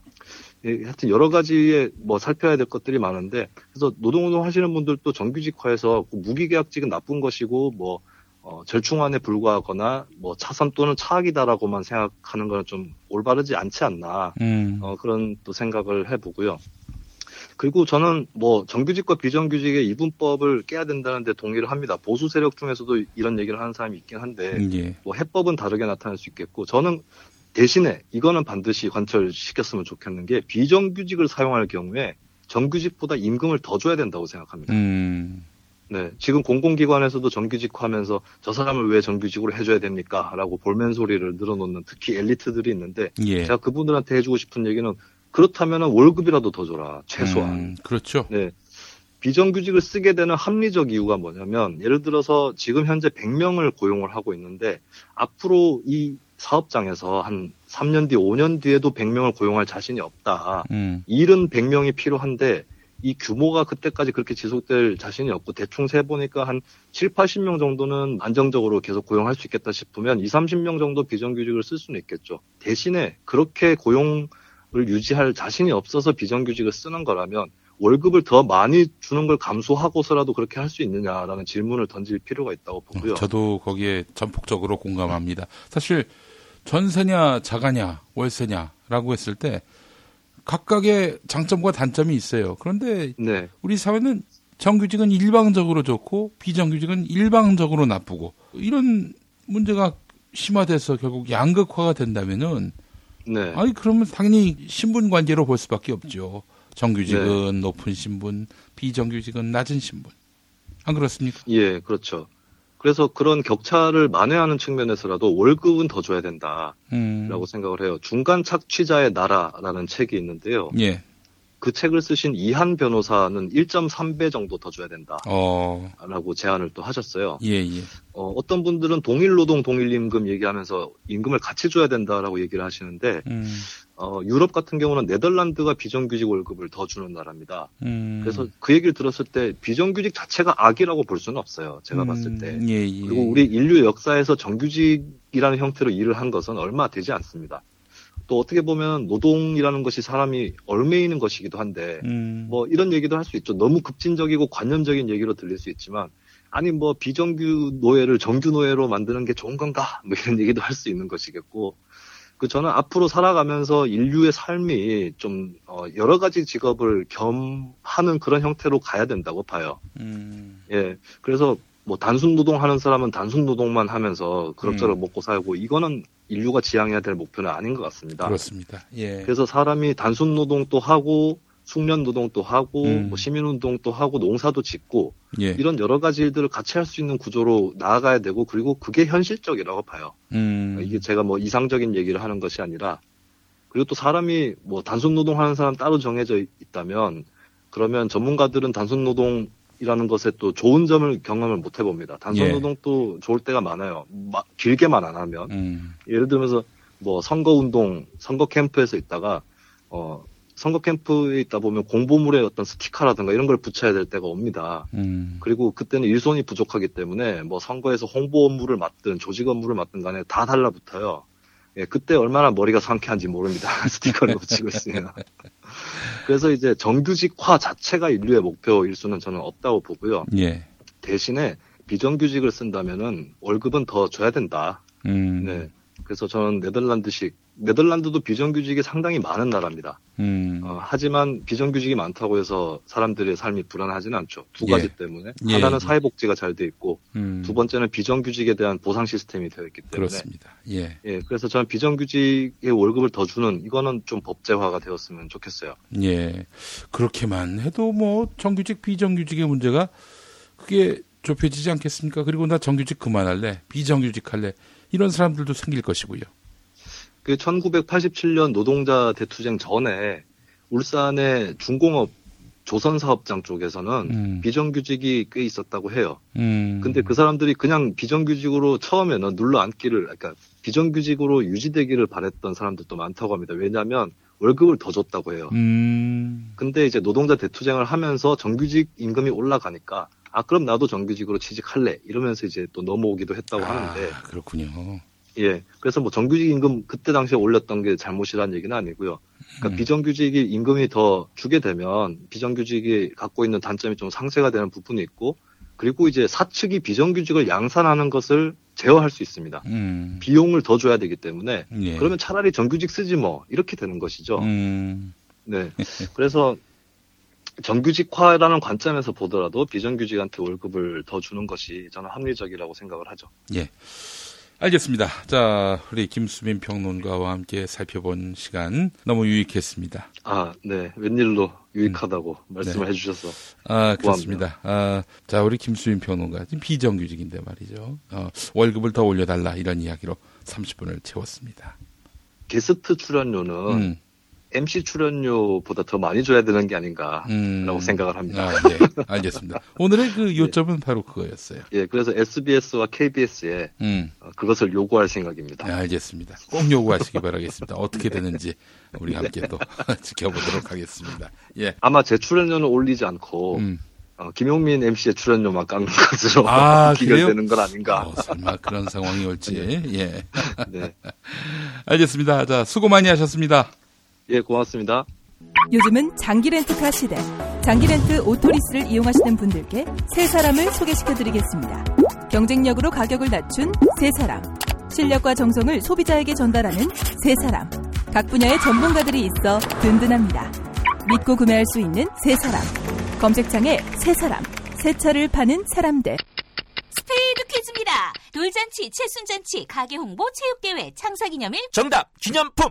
예, 하여튼 여러 가지의 뭐 살펴야 될 것들이 많은데 그래서 노동운동 하시는 분들도 정규직화해서 무기계약직은 나쁜 것이고 뭐 어, 절충안에 불과하거나 뭐 차선 또는 차악이다라고만 생각하는 거는 좀 올바르지 않지 않나 음. 어, 그런 또 생각을 해보고요. 그리고 저는 뭐 정규직과 비정규직의 이분법을 깨야 된다는데 동의를 합니다. 보수 세력 중에서도 이런 얘기를 하는 사람이 있긴 한데 예. 뭐 해법은 다르게 나타날 수 있겠고 저는 대신에 이거는 반드시 관철시켰으면 좋겠는 게 비정규직을 사용할 경우에 정규직보다 임금을 더 줘야 된다고 생각합니다. 음. 네, 지금 공공기관에서도 정규직화하면서 저 사람을 왜 정규직으로 해줘야 됩니까? 라고 볼멘 소리를 늘어놓는 특히 엘리트들이 있는데 예. 제가 그분들한테 해주고 싶은 얘기는 그렇다면 월급이라도 더 줘라 최소한. 음, 그렇죠. 네. 비정규직을 쓰게 되는 합리적 이유가 뭐냐면 예를 들어서 지금 현재 100명을 고용을 하고 있는데 앞으로 이 사업장에서 한 3년 뒤, 5년 뒤에도 100명을 고용할 자신이 없다. 음. 일은 100명이 필요한데 이 규모가 그때까지 그렇게 지속될 자신이 없고 대충 세 보니까 한 7, 80명 정도는 안정적으로 계속 고용할 수 있겠다 싶으면 2, 30명 정도 비정규직을 쓸 수는 있겠죠. 대신에 그렇게 고용을 유지할 자신이 없어서 비정규직을 쓰는 거라면 월급을 더 많이 주는 걸 감수하고서라도 그렇게 할 수 있느냐라는 질문을 던질 필요가 있다고 보고요. 저도 거기에 전폭적으로 공감합니다. 사실 전세냐 자가냐 월세냐라고 했을 때 각각의 장점과 단점이 있어요. 그런데 네, 우리 사회는 정규직은 일방적으로 좋고 비정규직은 일방적으로 나쁘고 이런 문제가 심화돼서 결국 양극화가 된다면은 네, 아니 그러면 당연히 신분 관계로 볼 수밖에 없죠. 정규직은 높은 신분, 비정규직은 낮은 신분. 안 그렇습니까? 예, 그렇죠. 그래서 그런 격차를 만회하는 측면에서라도 월급은 더 줘야 된다라고 음. 생각을 해요. 중간 착취자의 나라라는 책이 있는데요. 예. 그 책을 쓰신 이한 변호사는 1.3배 정도 더 줘야 된다라고 어. 제안을 또 하셨어요. 예, 예. 어, 떤 분들은 동일 노동 동일 임금 얘기하면서 임금을 같이 줘야 된다라고 얘기를 하시는데 음. 어, 유럽 같은 경우는 네덜란드가 비정규직 월급을 더 주는 나라입니다. 음. 그래서 그 얘기를 들었을 때 비정규직 자체가 악이라고 볼 수는 없어요. 제가 봤을 때. 예, 예. 그리고 우리 인류 역사에서 정규직이라는 형태로 일을 한 것은 얼마 되지 않습니다. 또 어떻게 보면 노동이라는 것이 사람이 얽매이는 것이기도 한데 음. 뭐 이런 얘기도 할 수 있죠. 너무 급진적이고 관념적인 얘기로 들릴 수 있지만 아니 뭐 비정규 노예를 정규 노예로 만드는 게 좋은 건가? 뭐 이런 얘기도 할 수 있는 것이겠고 그 저는 앞으로 살아가면서 인류의 삶이 좀 어, 여러 가지 직업을 겸하는 그런 형태로 가야 된다고 봐요. 음. 예. 그래서 뭐 단순 노동하는 사람은 단순 노동만 하면서 그럭저럭 먹고 살고 이거는 인류가 지향해야 될 목표는 아닌 것 같습니다. 그렇습니다. 예. 그래서 사람이 단순 노동도 하고 숙련 노동도 하고 음. 뭐 시민 운동도 하고 농사도 짓고 예. 이런 여러 가지 일들을 같이 할 수 있는 구조로 나아가야 되고 그리고 그게 현실적이라고 봐요. 음. 이게 제가 뭐 이상적인 얘기를 하는 것이 아니라 그리고 또 사람이 뭐 단순 노동하는 사람 따로 정해져 있다면 그러면 전문가들은 단순 노동 이라는 것에 또 좋은 점을 경험을 못 해봅니다. 단순 예. 노동도 좋을 때가 많아요. 마- 길게만 안 하면 음. 예를 들면서 뭐 선거 운동, 선거 캠프에서 있다가 어 선거 캠프에 있다 보면 공보물에 어떤 스티커라든가 이런 걸 붙여야 될 때가 옵니다. 음. 그리고 그때는 일손이 부족하기 때문에 뭐 선거에서 홍보 업무를 맡든 조직 업무를 맡든 간에 다 달라붙어요. 예, 그때 얼마나 머리가 상쾌한지 모릅니다. 스티커를 붙이고 있으면. 그래서 이제 정규직화 자체가 인류의 목표일 수는 저는 없다고 보고요. 예. 대신에 비정규직을 쓴다면은 월급은 더 줘야 된다. 음. 네. 그래서 저는 네덜란드식, 네덜란드도 비정규직이 상당히 많은 나라입니다. 음. 어, 하지만 비정규직이 많다고 해서 사람들의 삶이 불안하지는 않죠. 두 예. 가지 때문에. 예. 하나는 사회복지가 잘 돼 있고, 음. 두 번째는 비정규직에 대한 보상 시스템이 되어 있기 때문에. 그렇습니다. 예. 예, 그래서 저는 비정규직의 월급을 더 주는 이거는 좀 법제화가 되었으면 좋겠어요. 예. 그렇게만 해도 뭐 정규직 비정규직의 문제가 그게 좁혀지지 않겠습니까? 그리고 나 정규직 그만할래. 비정규직 할래. 이런 사람들도 생길 것이고요. 그 1987년 노동자 대투쟁 전에 울산의 중공업 조선 사업장 쪽에서는 음. 비정규직이 꽤 있었다고 해요. 음. 근데 그 사람들이 그냥 비정규직으로 처음에는 눌러 앉기를, 그러니까 비정규직으로 유지되기를 바랬던 사람들도 많다고 합니다. 왜냐하면 월급을 더 줬다고 해요. 음. 근데 이제 노동자 대투쟁을 하면서 정규직 임금이 올라가니까 아 그럼 나도 정규직으로 취직할래 이러면서 이제 또 넘어오기도 했다고 하는데 아, 그렇군요. 예 그래서 뭐 정규직 임금 그때 당시에 올렸던 게 잘못이라는 얘기는 아니고요. 그러니까 음. 비정규직이 임금이 더 주게 되면 비정규직이 갖고 있는 단점이 좀 상쇄가 되는 부분이 있고 그리고 이제 사측이 비정규직을 양산하는 것을 제어할 수 있습니다. 음. 비용을 더 줘야 되기 때문에 예. 그러면 차라리 정규직 쓰지 뭐 이렇게 되는 것이죠. 음. 네. 그래서 정규직화라는 관점에서 보더라도 비정규직한테 월급을 더 주는 것이 저는 합리적이라고 생각을 하죠. 예. 알겠습니다. 자, 우리 김수민 평론가와 함께 살펴본 시간 너무 유익했습니다. 아, 네. 웬일로 유익하다고 음. 말씀을 네. 해주셔서. 아, 그렇습니다. 아, 자, 우리 김수민 평론가, 지금 비정규직인데 말이죠. 어, 월급을 더 올려달라, 이런 이야기로 30분을 채웠습니다. 게스트 출연료는 음, MC 출연료보다 더 많이 줘야 되는 게 아닌가라고 음. 생각을 합니다. 아, 네. 알겠습니다. 오늘의 그 요점은 바로 그거였어요. 예, 그래서 SBS와 KBS에 음, 그것을 요구할 생각입니다. 네, 알겠습니다. 꼭 요구하시기 바라겠습니다. 어떻게 되는지 우리 함께 또 지켜보도록 하겠습니다. 예. 아마 제 출연료는 올리지 않고 음. 어, 김용민 MC의 출연료만 깎는 것으로 아? 기결되는 건 아닌가. 어, 설마 그런 상황이 올지. 예. 네. 알겠습니다. 자, 수고 많이 하셨습니다. 예, 고맙습니다. 요즘은 장기 렌트카 시대. 장기 렌트 오토리스를 이용하시는 분들께 세 사람을 소개시켜 드리겠습니다. 경쟁력으로 가격을 낮춘 세 사람. 실력과 정성을 소비자에게 전달하는 세 사람. 각 분야의 전문가들이 있어 든든합니다. 믿고 구매할 수 있는 세 사람. 검색창에 세 사람. 새 차를 파는 사람들. 스페이드 퀴즈입니다. 돌잔치, 칠순잔치, 가게 홍보, 체육대회, 창사기념일. 정답 기념품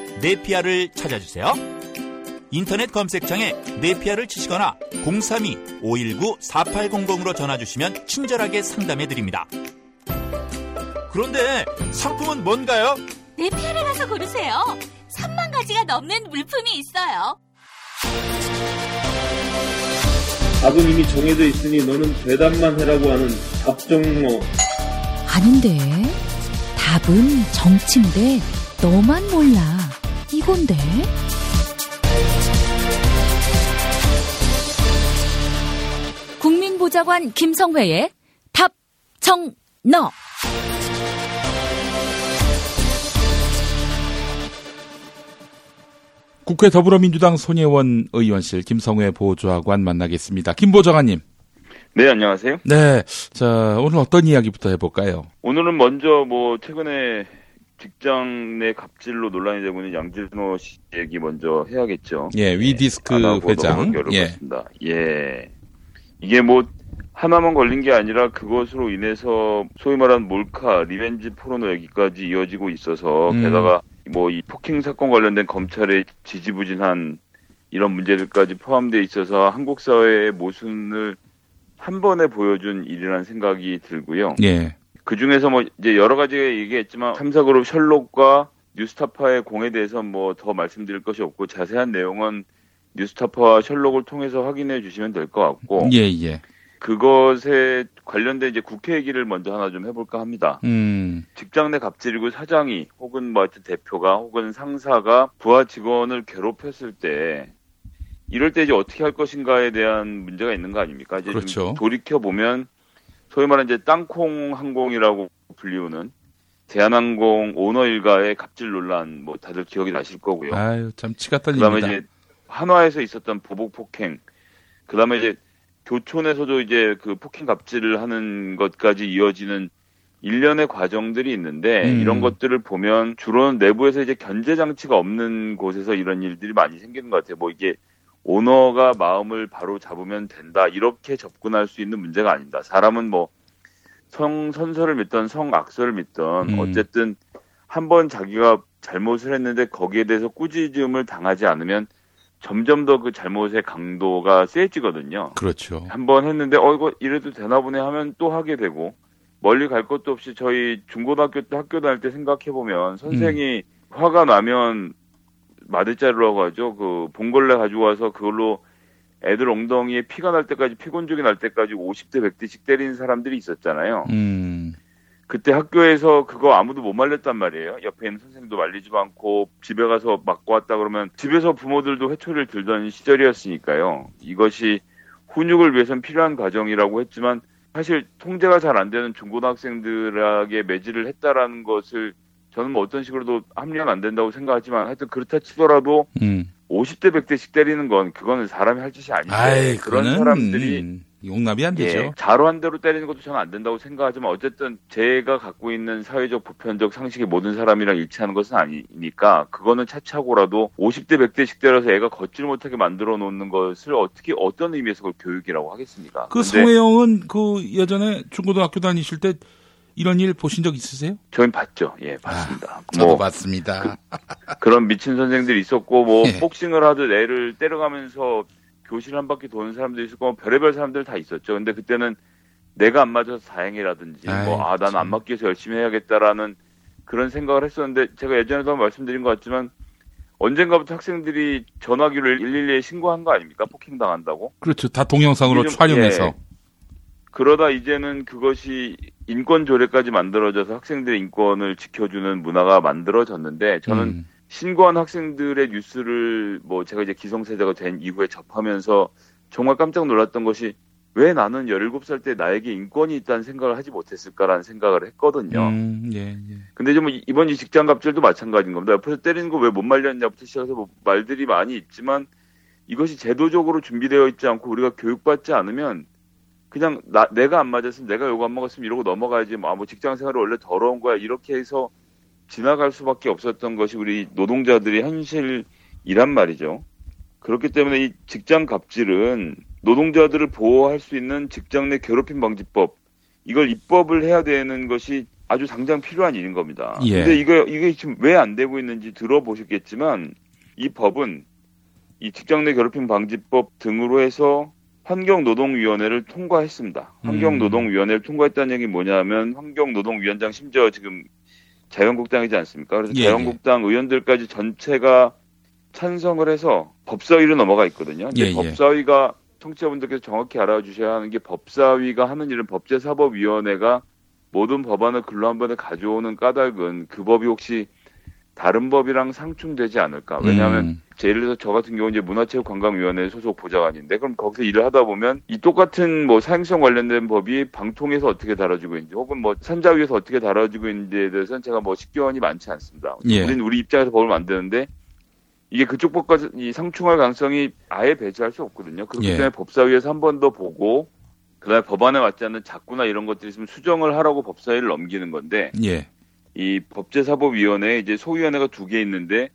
네피아를 찾아주세요. 인터넷 검색창에 네피아를 치시거나 032-519-4800으로 전화주시면 친절하게 상담해드립니다. 그런데 상품은 뭔가요? 네피아를 가서 고르세요. 3만 가지가 넘는 물품이 있어요. 답은 이미 정해져 있으니 너는 대답만 해라고 하는 답정너. 아닌데. 답은 정치인데 너만 몰라. 이건데. 국민보좌관 김성회의 답, 정, 너. 국회 더불어민주당 손혜원 의원실 김성회 보좌관 만나겠습니다. 김 보좌관님. 네, 안녕하세요. 네. 자, 오늘 어떤 이야기부터 해볼까요? 오늘은 먼저 뭐 최근에 직장 내 갑질로 논란이 되고 있는 양진호 씨 얘기 먼저 해야겠죠. 예, 위디스크 회장. 예. 예. 이게 뭐 하나만 걸린 게 아니라 그것으로 인해서 소위 말하는 몰카, 리벤지 포르노 얘기까지 이어지고 있어서 음. 게다가 뭐 이 폭행 사건 관련된 검찰의 지지부진한 이런 문제들까지 포함되어 있어서 한국 사회의 모순을 한 번에 보여준 일이라는 생각이 들고요. 예. 그 중에서 뭐 이제 여러 가지 얘기했지만 삼사그룹 셜록과 뉴스타파의 공에 대해서 뭐 더 말씀드릴 것이 없고 자세한 내용은 뉴스타파와 셜록을 통해서 확인해 주시면 될 것 같고 예, 예. 그것에 관련된 이제 국회 얘기를 먼저 하나 좀 해볼까 합니다. 음. 직장 내 갑질이고 사장이 혹은 뭐 하여튼 대표가 혹은 상사가 부하 직원을 괴롭혔을 때 이럴 때 이제 어떻게 할 것인가에 대한 문제가 있는 거 아닙니까? 이제 그렇죠. 돌이켜 보면 소위 말하는 이제 땅콩 항공이라고 불리우는 대한항공 오너 일가의 갑질 논란 뭐 다들 기억이 나실 거고요. 아유, 참 치가 그다음에 떨립니다. 이제 한화에서 있었던 보복 폭행, 그다음에 이제 교촌에서도 이제 그 폭행 갑질을 하는 것까지 이어지는 일련의 과정들이 있는데 음. 이런 것들을 보면 주로는 내부에서 이제 견제 장치가 없는 곳에서 이런 일들이 많이 생기는 것 같아요. 뭐 이게 오너가 마음을 바로 잡으면 된다 이렇게 접근할 수 있는 문제가 아닙니다. 사람은 뭐 성선설을 믿던 성악설을 믿던 음. 어쨌든 한 번 자기가 잘못을 했는데 거기에 대해서 꾸짖음을 당하지 않으면 점점 더 그 잘못의 강도가 세지거든요. 그렇죠. 한 번 했는데 어 이거 이래도 되나 보네 하면 또 하게 되고 멀리 갈 것도 없이 저희 중고등학교 때 학교 다닐 때 생각해 보면 선생이 화가 나면 마대자루라고 하죠. 그 봉골레 가지고 와서 그걸로 애들 엉덩이에 피가 날 때까지 피곤족이 날 때까지 50대 100대씩 때리는 사람들이 있었잖아요. 음. 그때 학교에서 그거 아무도 못 말렸단 말이에요. 옆에 있는 선생님도 말리지도 않고 집에 가서 맞고 왔다 그러면 집에서 부모들도 회초리를 들던 시절이었으니까요. 이것이 훈육을 위해선 필요한 과정이라고 했지만 사실 통제가 잘 안 되는 중고등학생들에게 매질을 했다라는 것을 저는 뭐 어떤 식으로도 합리화는 안 된다고 생각하지만 하여튼 그렇다 치더라도 음. 50대 100대씩 때리는 건 그거는 사람이 할 짓이 아닌데 아이, 그런 사람들이 음, 용납이 안 되죠. 예, 자로한 대로 때리는 것도 저는 안 된다고 생각하지만 어쨌든 제가 갖고 있는 사회적 보편적 상식이 모든 사람이랑 일치하는 것은 아니니까 그거는 차치하고라도 50대 100대씩 때려서 애가 걷질 못하게 만들어 놓는 것을 어떻게 어떤 의미에서 그걸 교육이라고 하겠습니까? 그 성혜영은 그 예전에 중고등학교 다니실 때 이런 일 보신 적 있으세요? 저는 봤죠. 예, 봤습니다. 아, 저도 뭐 봤습니다. 그 런 미친 선생들이 있었고 뭐 예. 복싱을 하듯 애를 때려가면서 교실 한 바퀴 도는 사람도 있었고 뭐 별의별 사람들 다 있었죠. 근데 그때는 내가 안 맞아서 다행이라든지 뭐 아 난 안 맞기 위해서 열심히 해야겠다라는 그런 생각을 했었는데 제가 예전에도 말씀드린 것 같지만 언젠가부터 학생들이 전화기를 112에 신고한 거 아닙니까? 폭행 당한다고. 그렇죠. 다 동영상으로 좀- 촬영해서. 예. 그러다 이제는 그것이 인권 조례까지 만들어져서 학생들의 인권을 지켜주는 문화가 만들어졌는데 저는 음. 신고한 학생들의 뉴스를 뭐 제가 이제 기성세대가 된 이후에 접하면서 정말 깜짝 놀랐던 것이 왜 나는 17살 때 나에게 인권이 있다는 생각을 하지 못했을까라는 생각을 했거든요. 음, 예, 예. 근데 좀 이번 이 직장 갑질도 마찬가지인 겁니다. 옆에서 때리는 거 왜 못 말렸냐부터 시작해서 뭐 말들이 많이 있지만 이것이 제도적으로 준비되어 있지 않고 우리가 교육받지 않으면 그냥 나, 내가 안 맞았으면 내가 요거 안 먹었으면 이러고 넘어가야지 뭐, 아, 뭐 직장 생활이 원래 더러운 거야 이렇게 해서 지나갈 수밖에 없었던 것이 우리 노동자들의 현실이란 말이죠. 그렇기 때문에 이 직장 갑질은 노동자들을 보호할 수 있는 직장 내 괴롭힘 방지법 이걸 입법을 해야 되는 것이 아주 당장 필요한 일인 겁니다. 예. 근데 이거 이게 지금 왜 안 되고 있는지 들어보셨겠지만 이 법은 이 직장 내 괴롭힘 방지법 등으로 해서 환경노동위원회를 통과했습니다. 음. 환경노동위원회를 통과했다는 얘기 뭐냐면 환경노동위원장 심지어 지금 자유한국당이지 않습니까? 그래서 예, 자유한국당 의원들까지 전체가 찬성을 해서 법사위로 넘어가 있거든요. 근데 예, 예. 법사위가 청취자분들께서 정확히 알아주셔야 하는 게 법사위가 하는 일은 법제사법위원회가 모든 법안을 글로 한 번에 가져오는 까닭은 그 법이 혹시 다른 법이랑 상충되지 않을까. 왜냐하면 음. 제 예를 들어서 저 같은 경우 이제 문화체육관광위원회 소속 보좌관인데 그럼 거기서 일을 하다 보면 이 똑같은 뭐 사행성 관련된 법이 방통에서 어떻게 다뤄지고 있는지 혹은 뭐 산자위에서 어떻게 다뤄지고 있는지에 대해서는 제가 뭐 식견이 많지 않습니다. 예. 우리는 우리 입장에서 법을 만드는데 이게 그쪽 법과 이 상충할 가능성이 아예 배제할 수 없거든요. 그렇기 예. 때문에 법사위에서 한 번 더 보고 그다음에 법안에 맞지 않는 자꾸나 이런 것들이 있으면 수정을 하라고 법사위를 넘기는 건데 예. 이 법제사법위원회 이제 소위원회가 두 개 있는데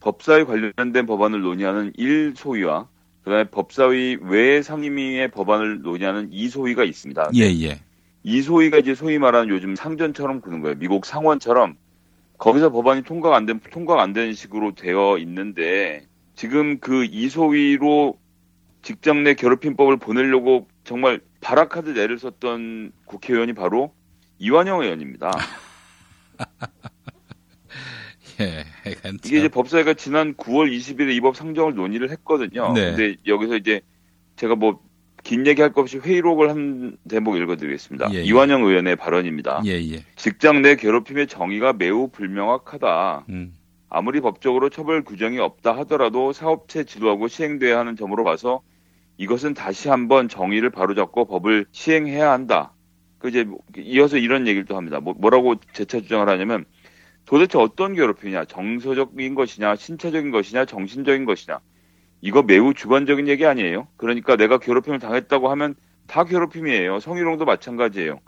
법사위 관련된 법안을 논의하는 1소위와 그다음에 법사위 외 상임위의 법안을 논의하는 2소위가 있습니다. 예, 예. 2소위가 이제 소위 말하는 요즘 상전처럼 구는 거예요. 미국 상원처럼 거기서 법안이 통과가 안 된, 통과가 안 되는 식으로 되어 있는데 지금 그 2소위로 직장 내 괴롭힘법을 보내려고 정말 바라카드 내를 썼던 국회의원이 바로 이완영 의원입니다. 예. 이게 이제 참. 법사위가 지난 9월 20일에 이법 상정을 논의를 했거든요. 네. 근데 여기서 이제 제가 뭐 긴 얘기할 것 없이 회의록을 한 대목 읽어드리겠습니다. 예, 예. 이완영 의원의 발언입니다. 예, 예. 직장 내 괴롭힘의 정의가 매우 불명확하다. 음. 아무리 법적으로 처벌 규정이 없다 하더라도 사업체 지도하고 시행돼야 하는 점으로 봐서 이것은 다시 한번 정의를 바로잡고 법을 시행해야 한다. 그 이제 이어서 이런 얘기를 또 합니다. 뭐, 뭐라고 재차 주장을 하냐면 도대체 어떤 괴롭힘이냐? 정서적인 것이냐, 신체적인 것이냐, 정신적인 것이냐? 이거 매우 주관적인 얘기 아니에요? 그러니까 내가 괴롭힘을 당했다고 하면 다 괴롭힘이에요. 성희롱도 마찬가지예요.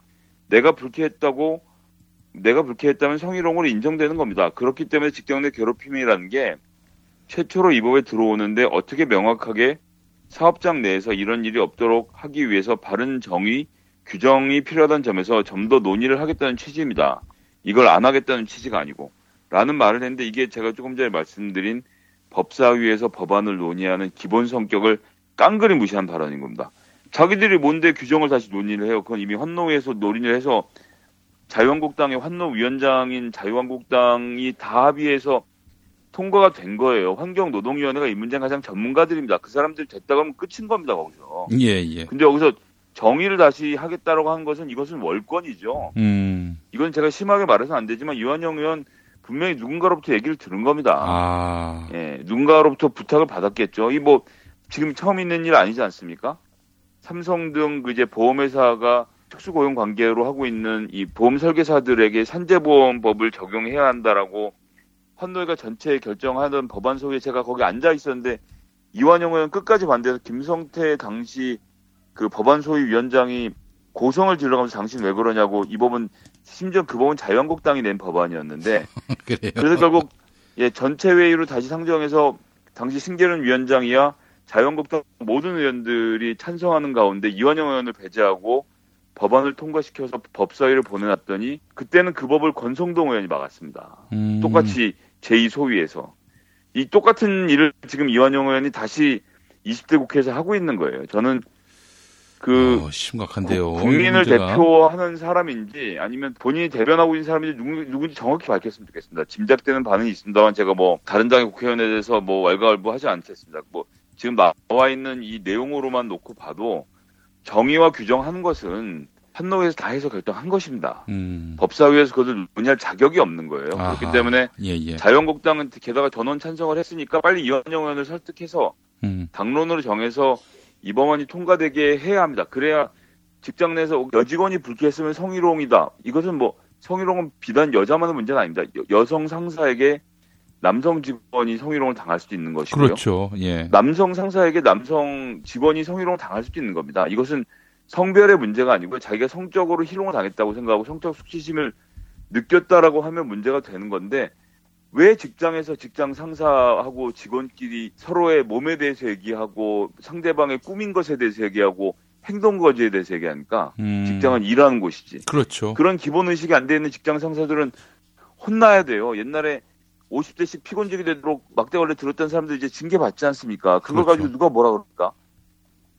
내가 불쾌했다고 내가 불쾌했다면 성희롱으로 인정되는 겁니다. 그렇기 때문에 직장 내 괴롭힘이라는 게 최초로 이 법에 들어오는데 어떻게 명확하게 사업장 내에서 이런 일이 없도록 하기 위해서 바른 정의, 규정이 필요하다는 점에서 좀 더 논의를 하겠다는 취지입니다. 이걸 안 하겠다는 취지가 아니고. 라는 말을 했는데 이게 제가 조금 전에 말씀드린 법사위에서 법안을 논의하는 기본 성격을 깡그리 무시한 발언인 겁니다. 자기들이 뭔데 규정을 다시 논의를 해요. 그건 이미 환노위에서 논의를 해서 자유한국당의 환노위원장인 자유한국당이 다 합의해서 통과가 된 거예요. 환경노동위원회가 이 문제 가장 전문가들입니다. 그 사람들 됐다고 하면 끝인 겁니다, 거기서. 예, 예. 근데 여기서 정의를 다시 하겠다라고 한 것은 이것은 월권이죠. 음. 이건 제가 심하게 말해서는 안 되지만 이완영 의원 분명히 누군가로부터 얘기를 들은 겁니다. 아. 예, 누군가로부터 부탁을 받았겠죠. 이 뭐 지금 처음 있는 일 아니지 않습니까? 삼성 등그 이제 보험회사가 특수고용 관계로 하고 있는 이 보험 설계사들에게 산재보험법을 적용해야 한다라고 환노위가 전체 결정하던 법안 소위에 제가 거기 앉아 있었는데 이완영 의원 끝까지 반대해서 김성태 당시 그 법안 소위 위원장이 고성을 질러가면서 당신 왜 그러냐고 이 법은 심지어 그 법은 자유한국당이 낸 법안이었는데 그래요. 그래서 결국 예 전체 회의로 다시 상정해서 당시 신계른 위원장이야 자유한국당 모든 의원들이 찬성하는 가운데 이완영 의원을 배제하고 법안을 통과시켜서 법사위를 보내놨더니 그때는 그 법을 권성동 의원이 막았습니다. 음. 똑같이 제2소위에서 이 똑같은 일을 지금 이완영 의원이 다시 20대 국회에서 하고 있는 거예요. 저는 그 어, 심각한데요. 국민을. 대표하는 사람인지 아니면 본인이 대변하고 있는 사람인지 누구, 누군지 정확히 밝혔으면 좋겠습니다. 짐작되는 반응이 있습니다만 제가 뭐 다른 당의 국회의원에 대해서 뭐 왈가왈부하지 않겠습니다. 뭐 지금 나와 있는 이 내용으로만 놓고 봐도 정의와 규정하는 것은 판노에서 다 해서 결정한 것입니다. 음. 법사위에서 그것을 논의할 자격이 없는 거예요. 아하. 그렇기 때문에 예, 예. 자유한국당은 게다가 전원 찬성을 했으니까 빨리 이완영 의원을 설득해서 음. 당론으로 정해서 이 법안이 통과되게 해야 합니다. 그래야 직장 내에서 여직원이 불쾌했으면 성희롱이다. 이것은 뭐 성희롱은 비단 여자만의 문제는 아닙니다. 여, 성 상사에게 남성 직원이 성희롱을 당할 수도 있는 것이고요. 그렇죠. 예. 남성 상사에게 남성 직원이 성희롱을 당할 수도 있는 겁니다. 이것은 성별의 문제가 아니고 자기가 성적으로 희롱을 당했다고 생각하고 성적 수치심을 느꼈다라고 하면 문제가 되는 건데 왜 직장에서 직장 상사하고 직원끼리 서로의 몸에 대해서 얘기하고 상대방의 꾸민 것에 대해서 얘기하고 행동 거지에 대해서 얘기하니까 음. 직장은 일하는 곳이지. 그렇죠. 그런 기본 의식이 안 돼 있는 직장 상사들은 혼나야 돼요. 옛날에 50대씩 피곤직이 되도록 막대 걸레 들었던 사람들 이제 징계 받지 않습니까? 그걸 그렇죠. 가지고 누가 뭐라 그럴까?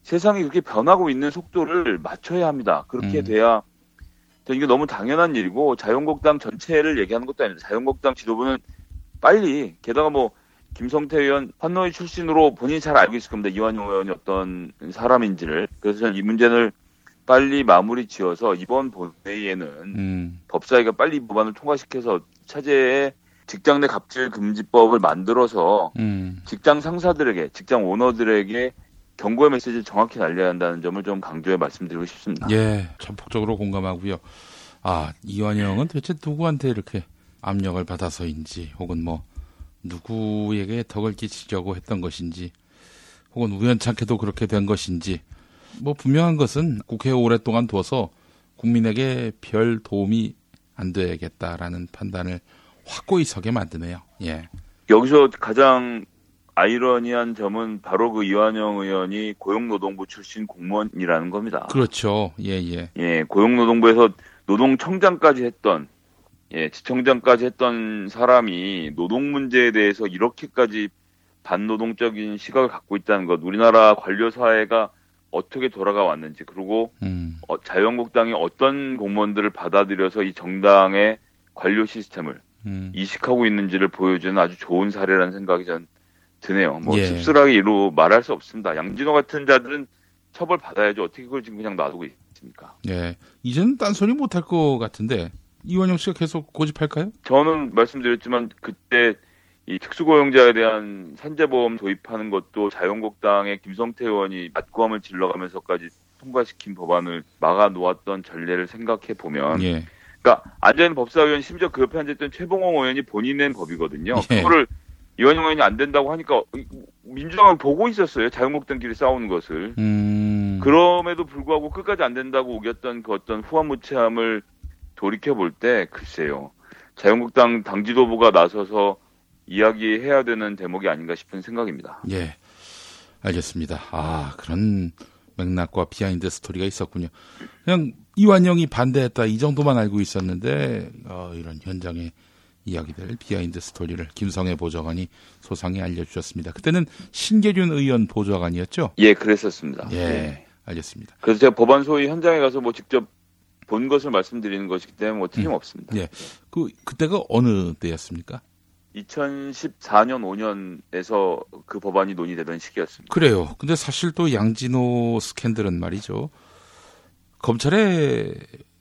세상이 그렇게 변하고 있는 속도를 맞춰야 합니다. 그렇게 음. 돼야 이게 너무 당연한 일이고 자유한국당 전체를 얘기하는 것도 아닙니다. 자유한국당 지도부는 빨리 게다가 뭐 김성태 의원 환노위 출신으로 본인이 잘 알고 있을 겁니다. 이완용 의원이 어떤 사람인지를 그래서 저는 이 문제를 빨리 마무리 지어서 이번 본회의에는 음. 법사위가 빨리 이 법안을 통과시켜서 차제에 직장 내 갑질 금지법을 만들어서 음. 직장 상사들에게 직장 오너들에게 경고의 메시지를 정확히 날려야 한다는 점을 좀 강조해 말씀드리고 싶습니다. 예, 전폭적으로 공감하고요. 아, 이완영은 도대체 누구한테 이렇게 압력을 받아서인지, 혹은 뭐, 누구에게 덕을 끼치려고 했던 것인지, 혹은 우연찮게도 그렇게 된 것인지, 뭐, 분명한 것은 국회에 오랫동안 둬서 국민에게 별 도움이 안 되겠다라는 판단을 확고히 서게 만드네요. 예. 여기서 가장 아이러니한 점은 바로 그 이완영 의원이 고용노동부 출신 공무원이라는 겁니다. 그렇죠. 예, 예. 예, 고용노동부에서 노동청장까지 했던, 예, 지청장까지 했던 사람이 노동 문제에 대해서 이렇게까지 반노동적인 시각을 갖고 있다는 것, 우리나라 관료 사회가 어떻게 돌아가 왔는지, 그리고 음. 어, 자유한국당이 어떤 공무원들을 받아들여서 이 정당의 관료 시스템을 음. 이식하고 있는지를 보여주는 아주 좋은 사례라는 생각이 전 드네요. 뭐 예. 씁쓸하게 이루 말할 수 없습니다. 양진호 같은 자들은 처벌 받아야죠. 어떻게 그걸 지금 그냥 놔두고 있습니까? 예. 이제는 딴소리 못할 것 같은데, 이완영 씨가 계속 고집할까요? 저는 말씀드렸지만 그때 이 특수고용자에 대한 산재보험 도입하는 것도 자유한국당의 김성태 의원이 맞고함을 질러가면서까지 통과시킨 법안을 막아 놓았던 전례를 생각해 보면 예. 그러니까 앉아있는 법사위원 심지어 그 옆에 앉아있던 최봉홍 의원이 본인 낸 법이거든요. 예. 그거를 이완용 의원이 안 된다고 하니까 민주당은 보고 있었어요. 자유한국당끼리 싸우는 것을. 음. 그럼에도 불구하고 끝까지 안 된다고 우겼던 그 어떤 후안무치함을 돌이켜 볼 때 글쎄요. 자유한국당 당 지도부가 나서서 이야기해야 되는 대목이 아닌가 싶은 생각입니다. 예. 알겠습니다. 아, 그런 맥락과 비하인드 스토리가 있었군요. 그냥 이완영이 반대했다 이 정도만 알고 있었는데 어, 이런 현장의 이야기들 비하인드 스토리를 김성회 보좌관이 소상히 알려주셨습니다. 그때는 신계륜 의원 보좌관이었죠? 예, 그랬었습니다. 예, 네. 알겠습니다. 그래서 제가 법안 소위 현장에 가서 뭐 직접 본 것을 말씀드리는 것이기 때문에 뭐 틀림없습니다. 예, 그 그때가 어느 때였습니까? 2014년 5년에서 그 법안이 논의되던 시기였습니다. 그래요. 근데 사실 또 양진호 스캔들은 말이죠. 검찰의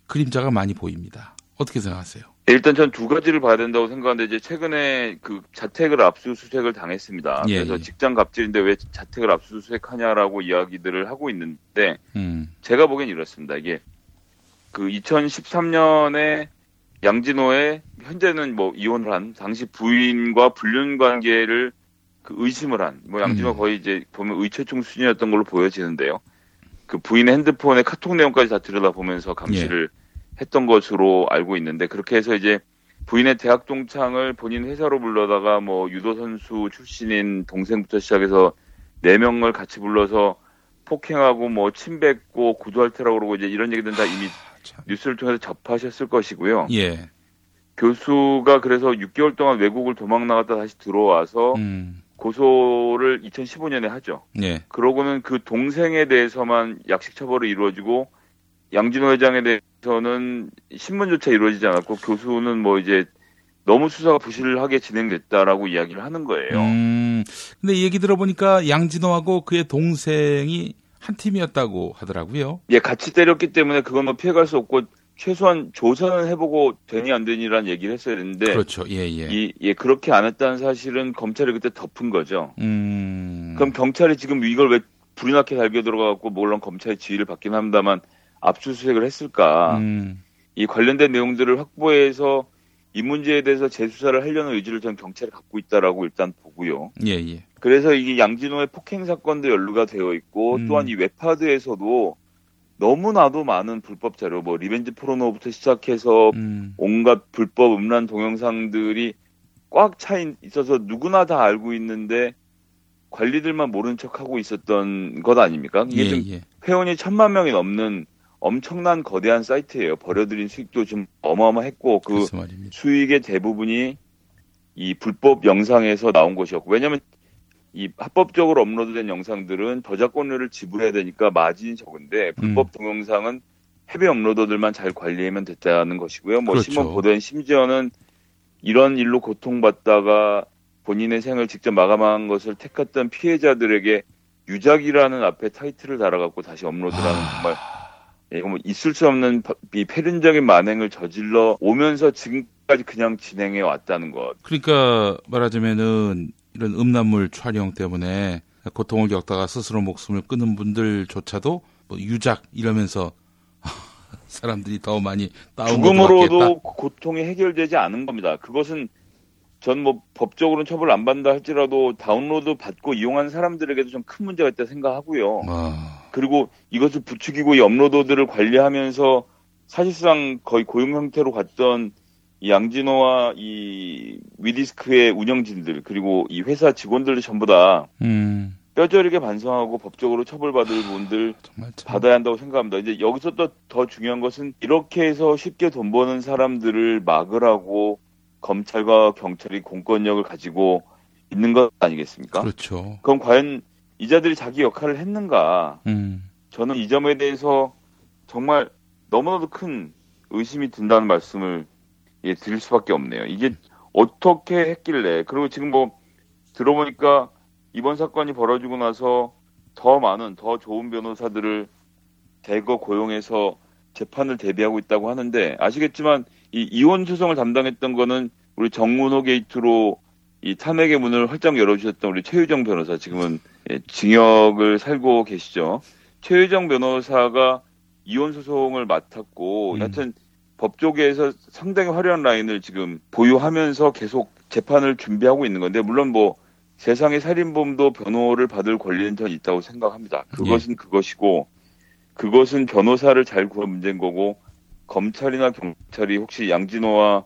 그림자가 많이 보입니다. 어떻게 생각하세요? 일단 전 두 가지를 봐야 된다고 생각하는데 이제 최근에 그 자택을 압수수색을 당했습니다. 예, 그래서 예. 직장 갑질인데 왜 자택을 압수수색하냐라고 이야기들을 하고 있는데 음, 제가 보기엔 이렇습니다. 이게 그 2013년에 양진호의 현재는 뭐 이혼을 한 당시 부인과 불륜 관계를 그 의심을 한 뭐 양진호 음. 거의 이제 보면 의체충 수준이었던 걸로 보여지는데요. 그 부인의 핸드폰의 카톡 내용까지 다 들여다보면서 감시를 했던 것으로 알고 있는데 그렇게 해서 이제 부인의 대학 동창을 본인 회사로 불러다가 뭐 유도 선수 출신인 동생부터 시작해서 네 명을 같이 불러서 폭행하고 뭐 침뱉고 구두할 테라고 그러고 이제 이런 얘기들은 다 이미 뉴스를 통해서 접하셨을 것이고요. 예, 교수가 그래서 6개월 동안 외국을 도망 나갔다 다시 들어와서 음, 고소를 2015년에 하죠. 예, 그러고는 그 동생에 대해서만 약식 처벌이 이루어지고 양진호 회장에 대해서는 신문조차 이루어지지 않았고 교수는 뭐 이제 너무 수사가 부실하게 진행됐다라고 이야기를 하는 거예요. 음, 근데 이 얘기 들어보니까 양진호하고 그의 동생이 한 팀이었다고 하더라고요. 예, 같이 때렸기 때문에 그건 뭐 피해갈 수 없고 최소한 조사는 해보고 되니 안 되니라는 얘기를 했어야 되는데 그렇죠. 예, 예. 이, 예, 그렇게 안 했다는 사실은 검찰이 그때 덮은 거죠. 음, 그럼 경찰이 지금 이걸 왜 불이 나게 달겨 들어가고 물론 검찰의 지휘를 받긴 합니다만 압수수색을 했을까? 음, 이 관련된 내용들을 확보해서 이 문제에 대해서 재수사를 하려는 의지를 전 경찰이 갖고 있다라고 일단 보고요. 예, 예. 그래서 이게 양진호의 폭행 사건도 연루가 되어 있고 음. 또한 이 웹하드에서도 너무나도 많은 불법 자료, 뭐 리벤지 포르노부터 시작해서 음, 온갖 불법 음란 동영상들이 꽉 차 있어서 누구나 다 알고 있는데 관리들만 모른 척하고 있었던 것 아닙니까? 이게 예, 좀 예. 회원이 천만 명이 넘는 엄청난 거대한 사이트예요. 벌어들인 수익도 좀 어마어마했고 그. 수익의 대부분이 이 불법 영상에서 나온 것이었고 왜냐하면 이 합법적으로 업로드된 영상들은 저작권료를 지불해야 되니까 마진이 적은데 불법 음. 동영상은 해외 업로더들만 잘 관리하면 됐다는 것이고요. 뭐 그렇죠. 신문 보도엔 심지어는 이런 일로 고통받다가 본인의 생을 직접 마감한 것을 택했던 피해자들에게 유작이라는 앞에 타이틀을 달아갖고 다시 업로드라는 아. 정말 예, 이거 뭐 있을 수 없는 바- 이 폐륜적인 만행을 저질러 오면서 지금까지 그냥 진행해 왔다는 것. 그러니까 말하자면은 이런 음란물 촬영 때문에 고통을 겪다가 스스로 목숨을 끊은 분들조차도 뭐 유작 이러면서 사람들이 더 많이 다운로드 죽음으로도. 고통이 해결되지 않은 겁니다. 그것은 전 뭐 법적으로는 처벌 안 받는다 할지라도 다운로드 받고 이용한 사람들에게도 좀 큰 문제가 있다 생각하고요. 아, 그리고 이것을 부추기고 이 업로더들을 관리하면서 사실상 거의 고용 형태로 갔던 이 양진호와 이 위디스크의 운영진들 그리고 이 회사 직원들 전부 다 음, 뼈저리게 반성하고 법적으로 처벌받을 분들. 받아야 한다고 생각합니다. 이제 여기서 또 더 중요한 것은 이렇게 해서 쉽게 돈 버는 사람들을 막으라고 검찰과 경찰이 공권력을 가지고 있는 것 아니겠습니까? 그렇죠. 그럼 과연 이 자들이 자기 역할을 했는가? 음, 저는 이 점에 대해서 정말 너무나도 큰 의심이 든다는 말씀을 예, 드릴 수밖에 없네요. 이게 어떻게 했길래 그리고 지금 뭐 들어보니까 이번 사건이 벌어지고 나서 더 많은 더 좋은 변호사들을 대거 고용해서 재판을 대비하고 있다고 하는데 아시겠지만 이 이혼 소송을 담당했던 거는 우리 정문호 게이트로 이 탄핵의 문을 활짝 열어주셨던 우리 최유정 변호사 지금은 예, 징역을 살고 계시죠. 최유정 변호사가 이혼 소송을 맡았고 음. 여하튼 법조계에서 상당히 화려한 라인을 지금 보유하면서 계속 재판을 준비하고 있는 건데 물론 뭐 세상의 살인범도 변호를 받을 권리는 전 있다고 생각합니다. 그것은 그것이고 그것은 변호사를 잘 구한 문제인 거고 검찰이나 경찰이 혹시 양진호와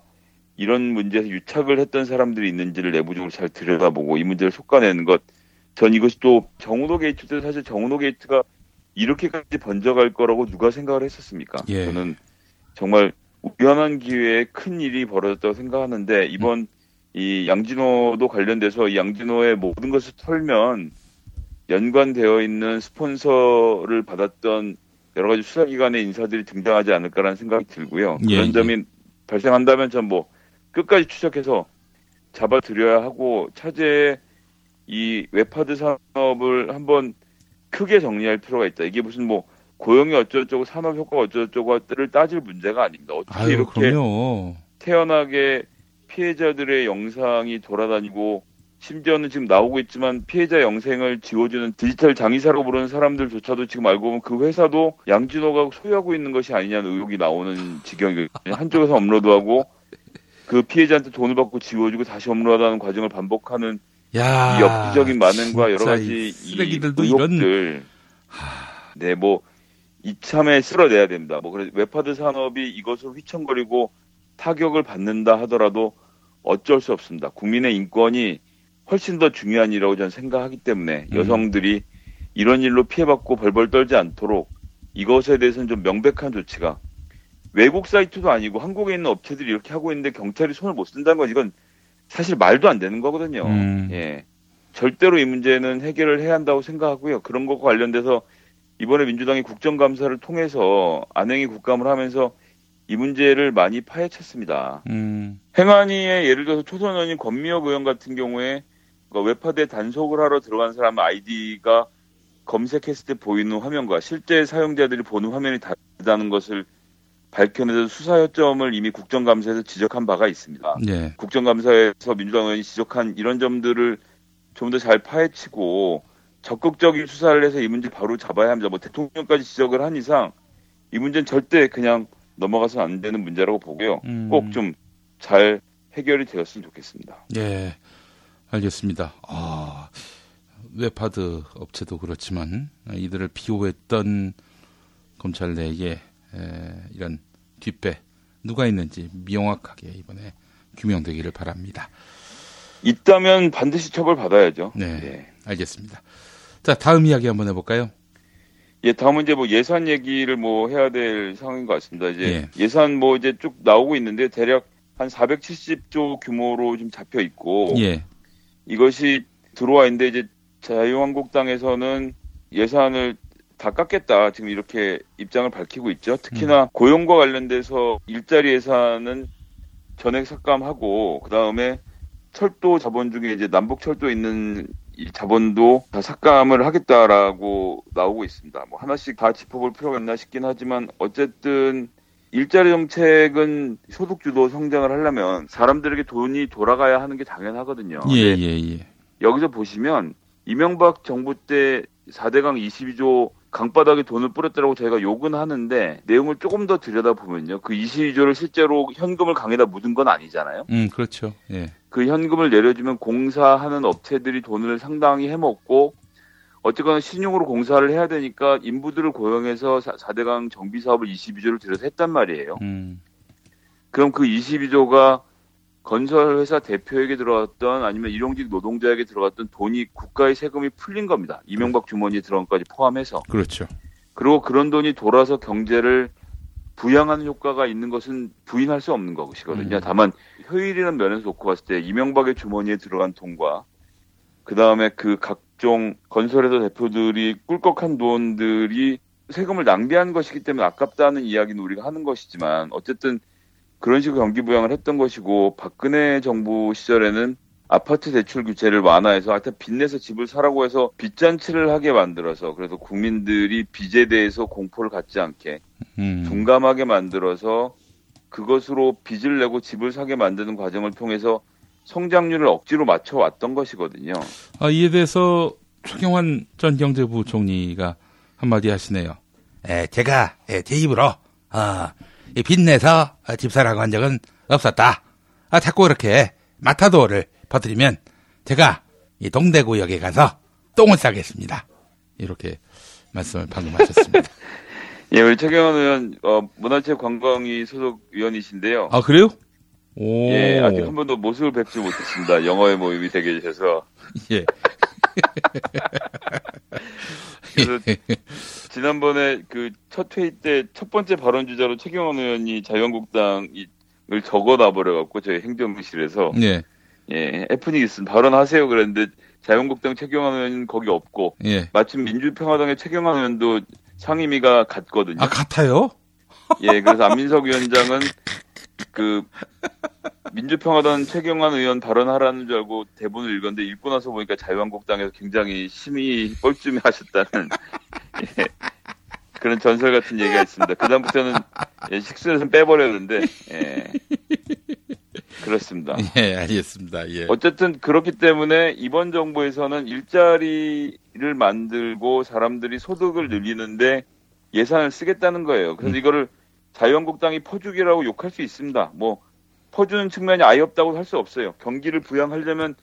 이런 문제에서 유착을 했던 사람들이 있는지를 내부적으로 잘 들여다보고 이 문제를 속아내는 것. 전 이것이 또 정은호 게이트도 사실 정은호 게이트가 이렇게까지 번져갈 거라고 누가 생각을 했었습니까? 예. 저는 정말 우연한 기회에 큰 일이 벌어졌다고 생각하는데 이번 이 양진호도 관련돼서 이 양진호의 모든 것을 털면 연관되어 있는 스폰서를 받았던 여러 가지 수사기관의 인사들이 등장하지 않을까라는 생각이 들고요. 예, 그런 예. 점이 발생한다면 전 뭐 끝까지 추적해서 잡아들여야 하고 차제에 이 웹하드 산업을 한번 크게 정리할 필요가 있다. 이게 무슨 뭐 고용이 어쩌고저쩌고 산업 효과가 어쩌고저쩌고를 따질 문제가 아닙니다. 어떻게 아유, 이렇게 그럼요. 태연하게 피해자들의 영상이 돌아다니고 심지어는 지금 나오고 있지만 피해자 영상을 지워주는 디지털 장의사로 부르는 사람들조차도 지금 알고 보면 그 회사도 양진호가 소유하고 있는 것이 아니냐는 의혹이 나오는 지경이거든요. 한쪽에서 업로드하고 그 피해자한테 돈을 받고 지워주고 다시 업로드하는 과정을 반복하는 야, 이 엽기적인 만행과 여러 가지 쓰레기들도 의혹들 네뭐 이참에 쓸어내야 됩니다. 뭐 그래 웹하드 산업이 이것을 휘청거리고 타격을 받는다 하더라도 어쩔 수 없습니다. 국민의 인권이 훨씬 더 중요한 일이라고 저는 생각하기 때문에 음. 여성들이 이런 일로 피해받고 벌벌 떨지 않도록 이것에 대해서는 좀 명백한 조치가 외국 사이트도 아니고 한국에 있는 업체들이 이렇게 하고 있는데 경찰이 손을 못 쓴다는 건 이건 사실 말도 안 되는 거거든요. 음. 예. 절대로 이 문제는 해결을 해야 한다고 생각하고요. 그런 것과 관련돼서 이번에 민주당이 국정감사를 통해서 안행이 국감을 하면서 이 문제를 많이 파헤쳤습니다. 음, 행안위에 예를 들어서 초선 의원인 권미혁 의원 같은 경우에 그 웹하드에 단속을 하러 들어간 사람 아이디가 검색했을 때 보이는 화면과 실제 사용자들이 보는 화면이 다르다는 것을 밝혀내서 수사 요점을 이미 국정감사에서 지적한 바가 있습니다. 예. 국정감사에서 민주당 의원이 지적한 이런 점들을 좀 더 잘 파헤치고 적극적인 수사를 해서 이 문제 바로 잡아야 합니다. 뭐 대통령까지 지적을 한 이상 이 문제는 절대 그냥 넘어가서는 안 되는 문제라고 보고요. 음. 꼭좀 잘 해결이 되었으면 좋겠습니다. 예, 알겠습니다. 아, 웹하드 업체도 그렇지만 이들을 비호했던 검찰 내에 에, 이런 뒷배 누가 있는지 명확하게 이번에 규명되기를 바랍니다. 있다면 반드시 처벌 받아야죠. 네. 예. 알겠습니다. 자, 다음 이야기 한번 해볼까요? 예, 다음은 이제 뭐 예산 얘기를 뭐 해야 될 상황인 것 같습니다. 이제 예. 예. 산뭐 이제 쭉 나오고 있는데 대략 한 470조 규모로 좀 잡혀 있고 예. 이것이 들어와 있는데 이제 자유한국당에서는 예산을 다 깎겠다 지금 이렇게 입장을 밝히고 있죠. 특히나 음. 고용과 관련돼서 일자리 예산은 전액 삭감하고 그 다음에 철도 자본 중에 이제 남북 철도 있는 이 자본도 다 삭감을 하겠다라고 나오고 있습니다. 뭐 하나씩 다 짚어볼 필요가 있나 싶긴 하지만 어쨌든 일자리 정책은 소득 주도 성장을 하려면 사람들에게 돈이 돌아가야 하는 게 당연하거든요. 예, 예, 예. 여기서 보시면 이명박 정부 때 4대강 22조 강바닥에 돈을 뿌렸다고 저희가 욕은 하는데 내용을 조금 더 들여다보면요. 그 22조를 실제로 현금을 강에다 묻은 건 아니잖아요. 음, 그렇죠. 예. 그 현금을 내려주면 공사하는 업체들이 돈을 상당히 해먹고 어쨌거나 신용으로 공사를 해야 되니까 인부들을 고용해서 4대강 정비 사업을 22조를 들여서 했단 말이에요. 음. 그럼 그 22조가 건설회사 대표에게 들어갔던 아니면 일용직 노동자에게 들어갔던 돈이 국가의 세금이 풀린 겁니다. 이명박 주머니에 들어간 것까지 포함해서. 그렇죠. 그리고 그런 돈이 돌아서 경제를 부양하는 효과가 있는 것은 부인할 수 없는 것이거든요. 음. 다만 효율이라는 면에서 놓고 봤을 때 이명박의 주머니에 들어간 돈과 그 다음에 그 각종 건설회사 대표들이 꿀꺽한 돈들이 세금을 낭비한 것이기 때문에 아깝다는 이야기는 우리가 하는 것이지만 어쨌든 그런 식으로 경기 부양을 했던 것이고 박근혜 정부 시절에는 아파트 대출 규제를 완화해서 하여튼 빚내서 집을 사라고 해서 빚잔치를 하게 만들어서 그래서 국민들이 빚에 대해서 공포를 갖지 않게 음. 둔감하게 만들어서 그것으로 빚을 내고 집을 사게 만드는 과정을 통해서 성장률을 억지로 맞춰왔던 것이거든요. 아, 이에 대해서 최경환 전 경제부 총리가 한마디 하시네요. 에, 제가 에, 제 입으로 어, 이 빚내서 어, 집사라고 한 적은 없었다. 아, 자꾸 이렇게 마타도를 퍼뜨리면 제가 이 동대구역에 가서 똥을 싸겠습니다. 이렇게 말씀을 방금 하셨습니다. 예, 우리 최경환 의원 어, 문화체육관광위 소속 위원이신데요. 아, 그래요? 오. 예, 아직 한 번도 모습을 뵙지 못했습니다. 영어의 모임이 되게 계셔서. 예. 그래서 지난번에 그 첫 회의 때 첫 번째 발언 주자로 최경환 의원이 자유한국당을 적어 놔 버려 갖고 저희 행정실에서 예. 예, 해프닝 있으면 발언하세요 그랬는데 자유한국당 최경환 의원은 거기 없고 예. 마침 민주평화당의 최경환 의원도 상임위가 같거든요. 아, 같아요? 예, 그래서 안민석 위원장은 그 민주평화당 최경환 의원 발언하라는 줄 알고 대본을 읽었는데 읽고 나서 보니까 자유한국당에서 굉장히 심히 뻘쭘해 하셨다는 예, 그런 전설 같은 얘기가 있습니다. 그다음부터는 예, 식수에서 빼버렸는데 예, 그렇습니다. 예, 알겠습니다. 예. 어쨌든 그렇기 때문에 이번 정부에서는 일자리를 만들고 사람들이 소득을 늘리는데 예산을 쓰겠다는 거예요. 그래서 이거를 자유한국당이 퍼주기라고 욕할 수 있습니다. 뭐 퍼주는 측면이 아예 없다고 할 수 없어요. 경기를 부양하려면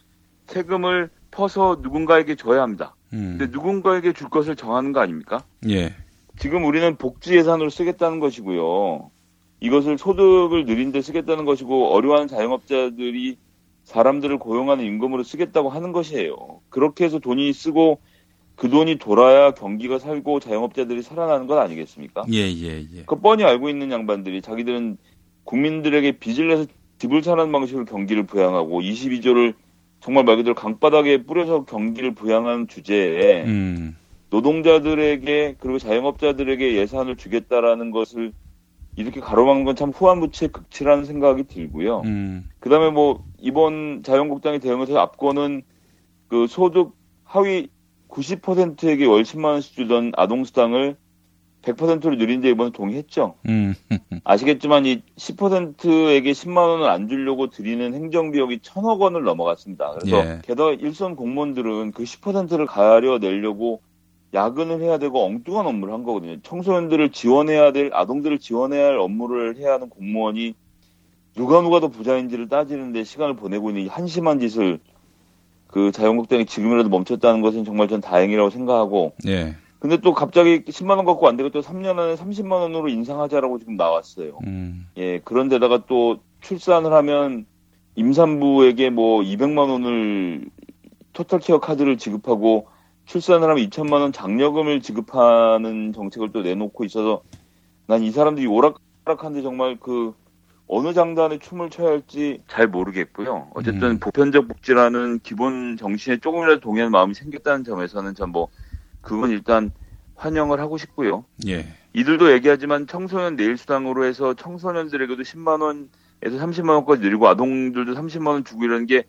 세금을 퍼서 누군가에게 줘야 합니다. 음. 근데 누군가에게 줄 것을 정하는 거 아닙니까? 예. 지금 우리는 복지 예산으로 쓰겠다는 것이고요. 이것을 소득을 늘린 데 쓰겠다는 것이고 어려워하는 자영업자들이 사람들을 고용하는 임금으로 쓰겠다고 하는 것이에요. 그렇게 해서 돈이 쓰고 그 돈이 돌아야 경기가 살고 자영업자들이 살아나는 것 아니겠습니까? 예, 예, 예. 그 뻔히 알고 있는 양반들이 자기들은 국민들에게 빚을 내서 집을 사는 방식으로 경기를 부양하고 22조를 정말 말 그대로 강바닥에 뿌려서 경기를 부양한 주제에 음. 노동자들에게 그리고 자영업자들에게 예산을 주겠다라는 것을 이렇게 가로막는 건 참 후한무치의 극치라는 생각이 들고요. 음. 그다음에 뭐 이번 자유한국당이 대응해서 앞거는 그 소득 하위 90%에게 월 10만 원씩 주던 아동 수당을 100%로 늘린데 이번에 동의했죠. 음. 아시겠지만 이 10%에게 10만 원을 안 주려고 드리는 행정 비용이 천억 원을 넘어갔습니다. 그래서 예. 게다가 일선 공무원들은 그 10%를 가려내려고 야근을 해야 되고 엉뚱한 업무를 한 거거든요. 청소년들을 지원해야 될 아동들을 지원해야 할 업무를 해야 하는 공무원이 누가 누가 더 부자인지를 따지는데 시간을 보내고 있는 이 한심한 짓을 그 자유한국당이 지금이라도 멈췄다는 것은 정말 전 다행이라고 생각하고 예. 근데 또 갑자기 10만 원 갖고 안 되고 또 3년 안에 30만 원으로 인상하자라고 지금 나왔어요. 음. 예, 그런데다가 또 출산을 하면 임산부에게 뭐 200만 원을 토탈케어 카드를 지급하고 출산을 하면 2천만 원 장려금을 지급하는 정책을 또 내놓고 있어서 난 이 사람들이 오락가락한데 정말 그 어느 장단에 춤을 춰야 할지 잘 모르겠고요. 어쨌든 보편적 복지라는 기본 정신에 조금이라도 동의하는 마음이 생겼다는 점에서는 전 뭐 그건 일단 환영을 하고 싶고요. 예. 이들도 얘기하지만 청소년 내일 수당으로 해서 청소년들에게도 10만 원에서 30만 원까지 늘리고 아동들도 30만 원 주고 이러는 게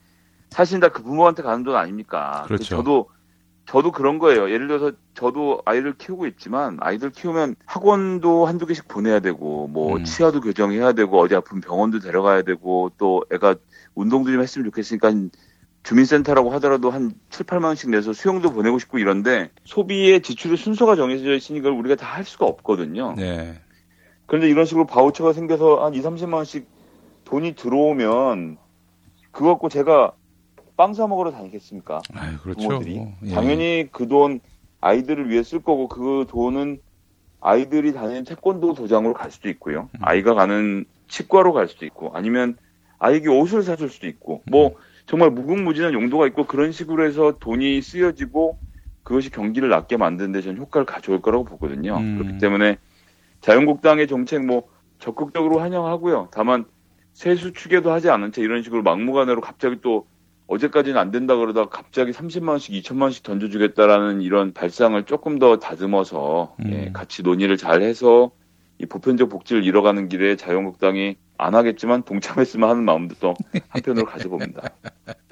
사실 다 그 부모한테 가는 돈 아닙니까? 그렇죠. 저도 저도 그런 거예요. 예를 들어서 저도 아이를 키우고 있지만 아이들 키우면 학원도 한두 개씩 보내야 되고 뭐 음. 치아도 교정해야 되고 어디 아픈 병원도 데려가야 되고 또 애가 운동도 좀 했으면 좋겠으니까 주민센터라고 하더라도 한 7, 8만 원씩 내서 수영도 보내고 싶고 이런데 소비의 지출의 순서가 정해져 있으니 걸 우리가 다 할 수가 없거든요. 네. 그런데 이런 식으로 바우처가 생겨서 한 2, 30만 원씩 돈이 들어오면 그거 갖고 제가 빵 사 먹으러 다니겠습니까? 아유, 그렇죠. 부모들이. 뭐, 예. 당연히 그 돈 아이들을 위해 쓸 거고 그 돈은 아이들이 다니는 태권도 도장으로 갈 수도 있고요. 음. 아이가 가는 치과로 갈 수도 있고 아니면 아이에게 옷을 사줄 수도 있고 뭐 정말 무궁무진한 용도가 있고 그런 식으로 해서 돈이 쓰여지고 그것이 경기를 낮게 만드는데 저는 효과를 가져올 거라고 보거든요. 음. 그렇기 때문에 자유한국당의 정책 뭐 적극적으로 환영하고요. 다만 세수 추계도 하지 않은 채 이런 식으로 막무가내로 갑자기 또 어제까지는 안 된다 그러다가 갑자기 30만 원씩 2천만 원씩 던져주겠다라는 이런 발상을 조금 더 다듬어서 예, 같이 논의를 잘 해서 이 보편적 복지를 이뤄가는 길에 자유한국당이 안 하겠지만 동참했으면 하는 마음도 또 한편으로 가져봅니다.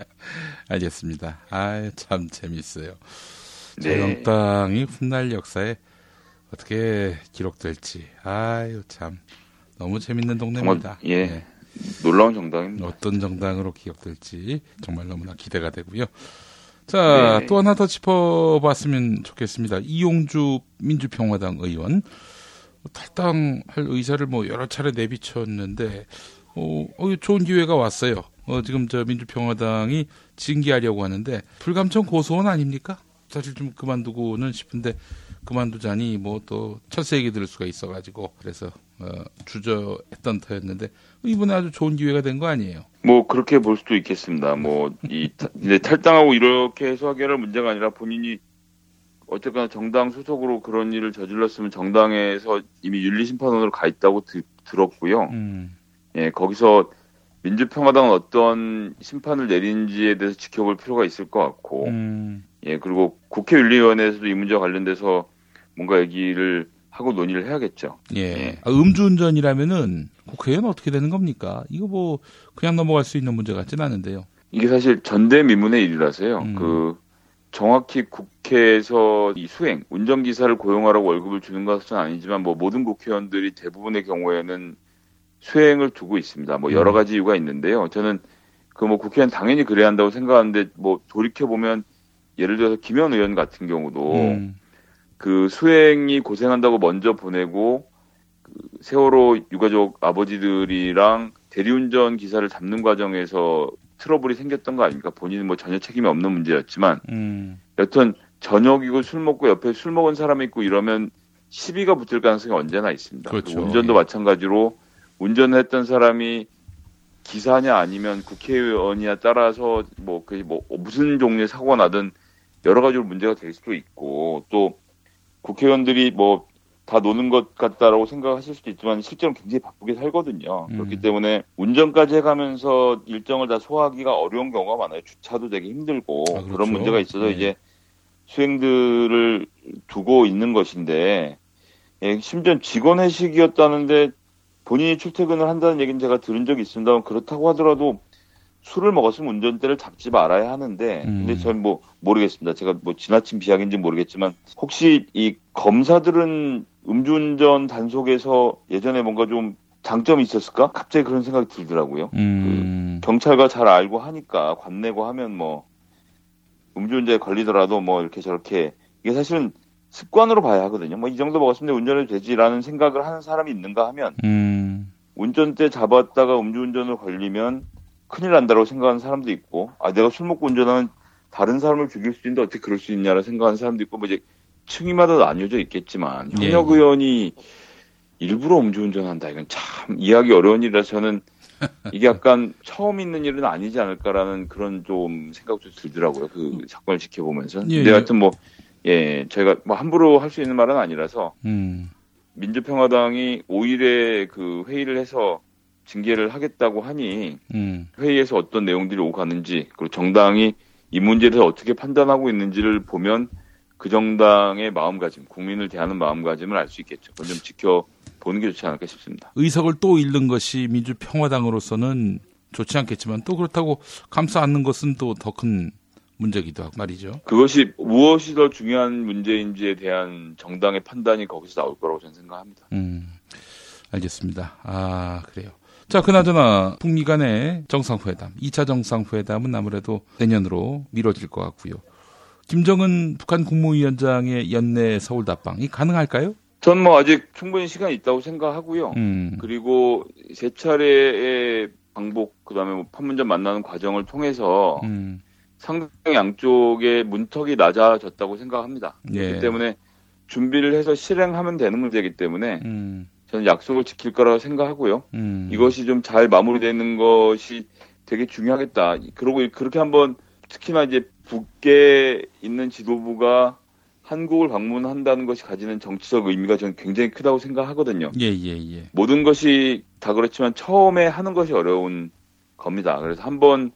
알겠습니다. 아유, 참 재밌어요. 네. 자유한국당이 훗날 역사에 어떻게 기록될지. 아유, 참. 너무 재밌는 동네입니다. 정말 예 놀라운 정당입니다. 어떤 정당으로 기억될지 정말 너무나 기대가 되고요. 자, 네. 또 하나 더 짚어봤으면 좋겠습니다. 이용주 민주평화당 의원 탈당할 의사를 뭐 여러 차례 내비쳤는데 어, 어, 좋은 기회가 왔어요. 어, 지금 저 민주평화당이 징계하려고 하는데 불감청 고소원 아닙니까? 사실 좀 그만두고는 싶은데 그만두자니 뭐 또 철새 얘기 들을 수가 있어가지고 그래서 어, 주저했던 터였는데 이번에 아주 좋은 기회가 된 거 아니에요? 뭐 그렇게 볼 수도 있겠습니다. 뭐이 이제 탈당하고 이렇게 해서 하게할 문제가 아니라 본인이 어쨌거나 정당 소속으로 그런 일을 저질렀으면 정당에서 이미 윤리심판원으로 가 있다고 드- 들었고요. 음. 예, 거기서 민주평화당은 어떤 심판을 내린지에 대해서 지켜볼 필요가 있을 것 같고, 음. 예, 그리고 국회 윤리위원회에서도 이 문제와 관련돼서 뭔가 얘기를 하고 논의를 해야겠죠. 예. 아, 음주운전이라면은 국회의원 어떻게 되는 겁니까? 이거 뭐 그냥 넘어갈 수 있는 문제 같진 않은데요. 이게 사실 전대미문의 일이라서요. 음. 그 정확히 국회에서 이 수행 운전기사를 고용하라고 월급을 주는 것은 아니지만 뭐 모든 국회의원들이 대부분의 경우에는 수행을 두고 있습니다. 뭐 여러 음. 가지 이유가 있는데요. 저는 그 뭐 국회의원 당연히 그래야 한다고 생각하는데 뭐 돌이켜 보면 예를 들어서 김현 의원 같은 경우도 음. 그 수행이 고생한다고 먼저 보내고 그 세월호 유가족 아버지들이랑 대리운전 기사를 잡는 과정에서 트러블이 생겼던 거 아닙니까? 본인은 뭐 전혀 책임이 없는 문제였지만 음. 여튼 저녁이고 술 먹고 옆에 술 먹은 사람이 있고 이러면 시비가 붙을 가능성이 언제나 있습니다. 그렇죠. 그리고 운전도 예. 마찬가지로 운전을 했던 사람이 기사냐 아니면 국회의원이냐 따라서 뭐, 그, 뭐, 무슨 종류의 사고가 나든 여러 가지로 문제가 될 수도 있고 또 국회의원들이 뭐 다 노는 것 같다라고 생각하실 수도 있지만 실제로 굉장히 바쁘게 살거든요. 음. 그렇기 때문에 운전까지 해가면서 일정을 다 소화하기가 어려운 경우가 많아요. 주차도 되게 힘들고 아, 그렇죠. 그런 문제가 있어서 네. 이제 수행들을 두고 있는 것인데 예, 심지어 직원 회식이었다는데 본인이 출퇴근을 한다는 얘기는 제가 들은 적이 있습니다만 그렇다고 하더라도 술을 먹었으면 운전대를 잡지 말아야 하는데 음. 근데 전 뭐 모르겠습니다. 제가 뭐 지나친 비약인지 모르겠지만 혹시 이 검사들은 음주운전 단속에서 예전에 뭔가 좀 장점이 있었을까? 갑자기 그런 생각이 들더라고요. 음. 경찰과 잘 알고 하니까 관내고 하면 뭐 음주운전에 걸리더라도 뭐 이렇게 저렇게 이게 사실은 습관으로 봐야 하거든요. 뭐 이 정도 먹었으면 운전해도 되지라는 생각을 하는 사람이 있는가 하면 음. 운전대 잡았다가 음주운전을 걸리면 큰일 난다고 생각하는 사람도 있고 아 내가 술 먹고 운전하면 다른 사람을 죽일 수 있는데 어떻게 그럴 수 있냐라 생각하는 사람도 있고 뭐 이제 층위마다 나뉘어져 있겠지만 예. 현역 의원이 일부러 음주운전한다 이건 참 이해하기 어려운 일이라서 저는 이게 약간 처음 있는 일은 아니지 않을까라는 그런 좀 생각도 들더라고요. 그 사건을 지켜보면서. 예, 근데 예. 하여튼 뭐, 예, 저희가 뭐 함부로 할 수 있는 말은 아니라서 음. 민주평화당이 5일에 그 회의를 해서 징계를 하겠다고 하니 음. 회의에서 어떤 내용들이 오고 가는지 그리고 정당이 이 문제에 대해서 어떻게 판단하고 있는지를 보면 그 정당의 마음가짐, 국민을 대하는 마음가짐을 알 수 있겠죠. 그건 좀 지켜보는 게 좋지 않을까 싶습니다. 의석을 또 잃는 것이 민주평화당으로서는 좋지 않겠지만 또 그렇다고 감싸 안는 것은 또 더 큰 문제기도 하고 말이죠. 그것이 무엇이 더 중요한 문제인지에 대한 정당의 판단이 거기서 나올 거라고 저는 생각합니다. 음, 알겠습니다. 아, 그래요. 자, 그나저나 북미 간의 정상회담, 2차 정상회담은 아무래도 내년으로 미뤄질 것 같고요. 김정은 북한 국무위원장의 연내 서울 답방, 이 가능할까요? 전 뭐 아직 충분히 시간이 있다고 생각하고요. 음. 그리고 세 차례의 방복, 그 다음에 뭐 판문점 만나는 과정을 통해서 음. 상당히 양쪽의 문턱이 낮아졌다고 생각합니다. 예. 그렇기 때문에 준비를 해서 실행하면 되는 문제이기 때문에 음. 저는 약속을 지킬 거라고 생각하고요. 음. 이것이 좀 잘 마무리되는 것이 되게 중요하겠다. 그러고 그렇게 한번 특히나 이제 북에 있는 지도부가 한국을 방문한다는 것이 가지는 정치적 의미가 저는 굉장히 크다고 생각하거든요. 예, 예, 예. 모든 것이 다 그렇지만 처음에 하는 것이 어려운 겁니다. 그래서 한번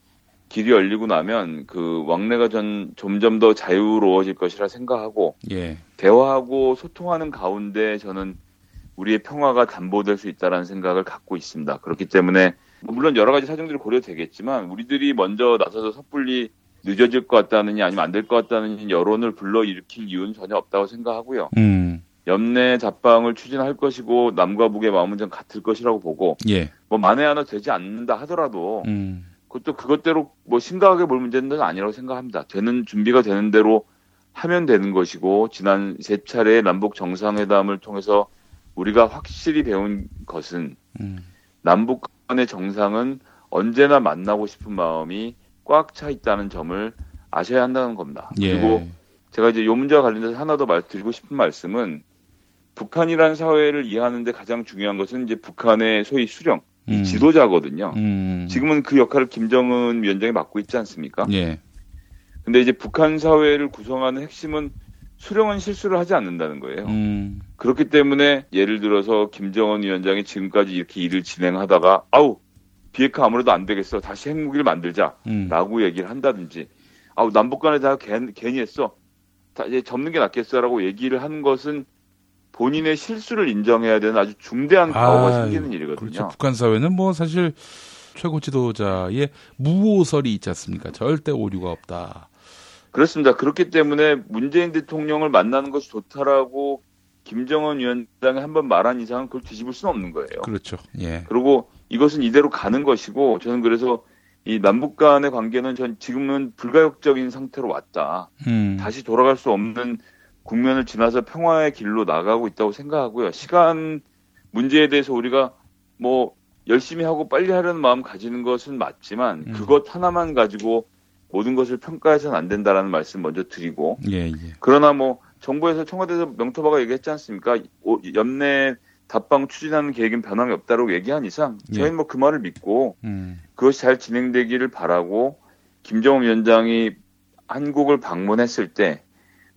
길이 열리고 나면 그 왕래가 전 점점 더 자유로워질 것이라 생각하고 예. 대화하고 소통하는 가운데 저는 우리의 평화가 담보될 수 있다라는 생각을 갖고 있습니다. 그렇기 때문에 뭐 물론 여러 가지 사정들이 고려되겠지만 우리들이 먼저 나서서 섣불리 늦어질 것 같다느니 아니면 안 될 것 같다는 여론을 불러일으킬 이유는 전혀 없다고 생각하고요. 음. 연내 잡방을 추진할 것이고 남과 북의 마음은 좀 같을 것이라고 보고 예. 뭐 만에 하나 되지 않는다 하더라도 음. 그것도 그것대로 뭐 심각하게 볼 문제는 아니라고 생각합니다. 되는 준비가 되는 대로 하면 되는 것이고 지난 세 차례 남북 정상회담을 통해서 우리가 확실히 배운 것은 음. 남북 간의 정상은 언제나 만나고 싶은 마음이 꽉 차 있다는 점을 아셔야 한다는 겁니다. 예. 그리고 제가 이제 요 문제와 관련해서 하나 더 말드리고 싶은 말씀은 북한이라는 사회를 이해하는데 가장 중요한 것은 이제 북한의 소위 수령, 이 음. 지도자거든요. 음. 지금은 그 역할을 김정은 위원장이 맡고 있지 않습니까? 예. 근데 이제 북한 사회를 구성하는 핵심은 수령은 실수를 하지 않는다는 거예요. 음. 그렇기 때문에 예를 들어서 김정은 위원장이 지금까지 이렇게 일을 진행하다가 아우 비핵화 아무래도 안 되겠어 다시 핵무기를 만들자라고 음. 얘기를 한다든지 아우 남북 간에 다 괜- 괜히 했어 다 이제 접는 게 낫겠어라고 얘기를 하는 것은 본인의 실수를 인정해야 되는 아주 중대한 과오가 아유, 생기는 일이거든요. 그렇죠. 북한 사회는 뭐 사실 최고 지도자의 무오설이 있지 않습니까? 절대 오류가 없다. 그렇습니다. 그렇기 때문에 문재인 대통령을 만나는 것이 좋다라고 김정은 위원장이 한 번 말한 이상은 그걸 뒤집을 수는 없는 거예요. 그렇죠. 예. 그리고 이것은 이대로 가는 것이고 저는 그래서 이 남북 간의 관계는 전 지금은 불가역적인 상태로 왔다. 음. 다시 돌아갈 수 없는 국면을 지나서 평화의 길로 나가고 있다고 생각하고요. 시간 문제에 대해서 우리가 뭐 열심히 하고 빨리 하려는 마음 가지는 것은 맞지만 음. 그것 하나만 가지고 모든 것을 평가해서는 안 된다라는 말씀 먼저 드리고 예, 예. 그러나 뭐 정부에서 청와대에서 명토바가 얘기했지 않습니까? 오- 연내 답방 추진하는 계획은 변함이 없다고 얘기한 이상 예. 저희는 뭐그 말을 믿고 음. 그것이 잘 진행되기를 바라고 김정은 위원장이 한국을 방문했을 때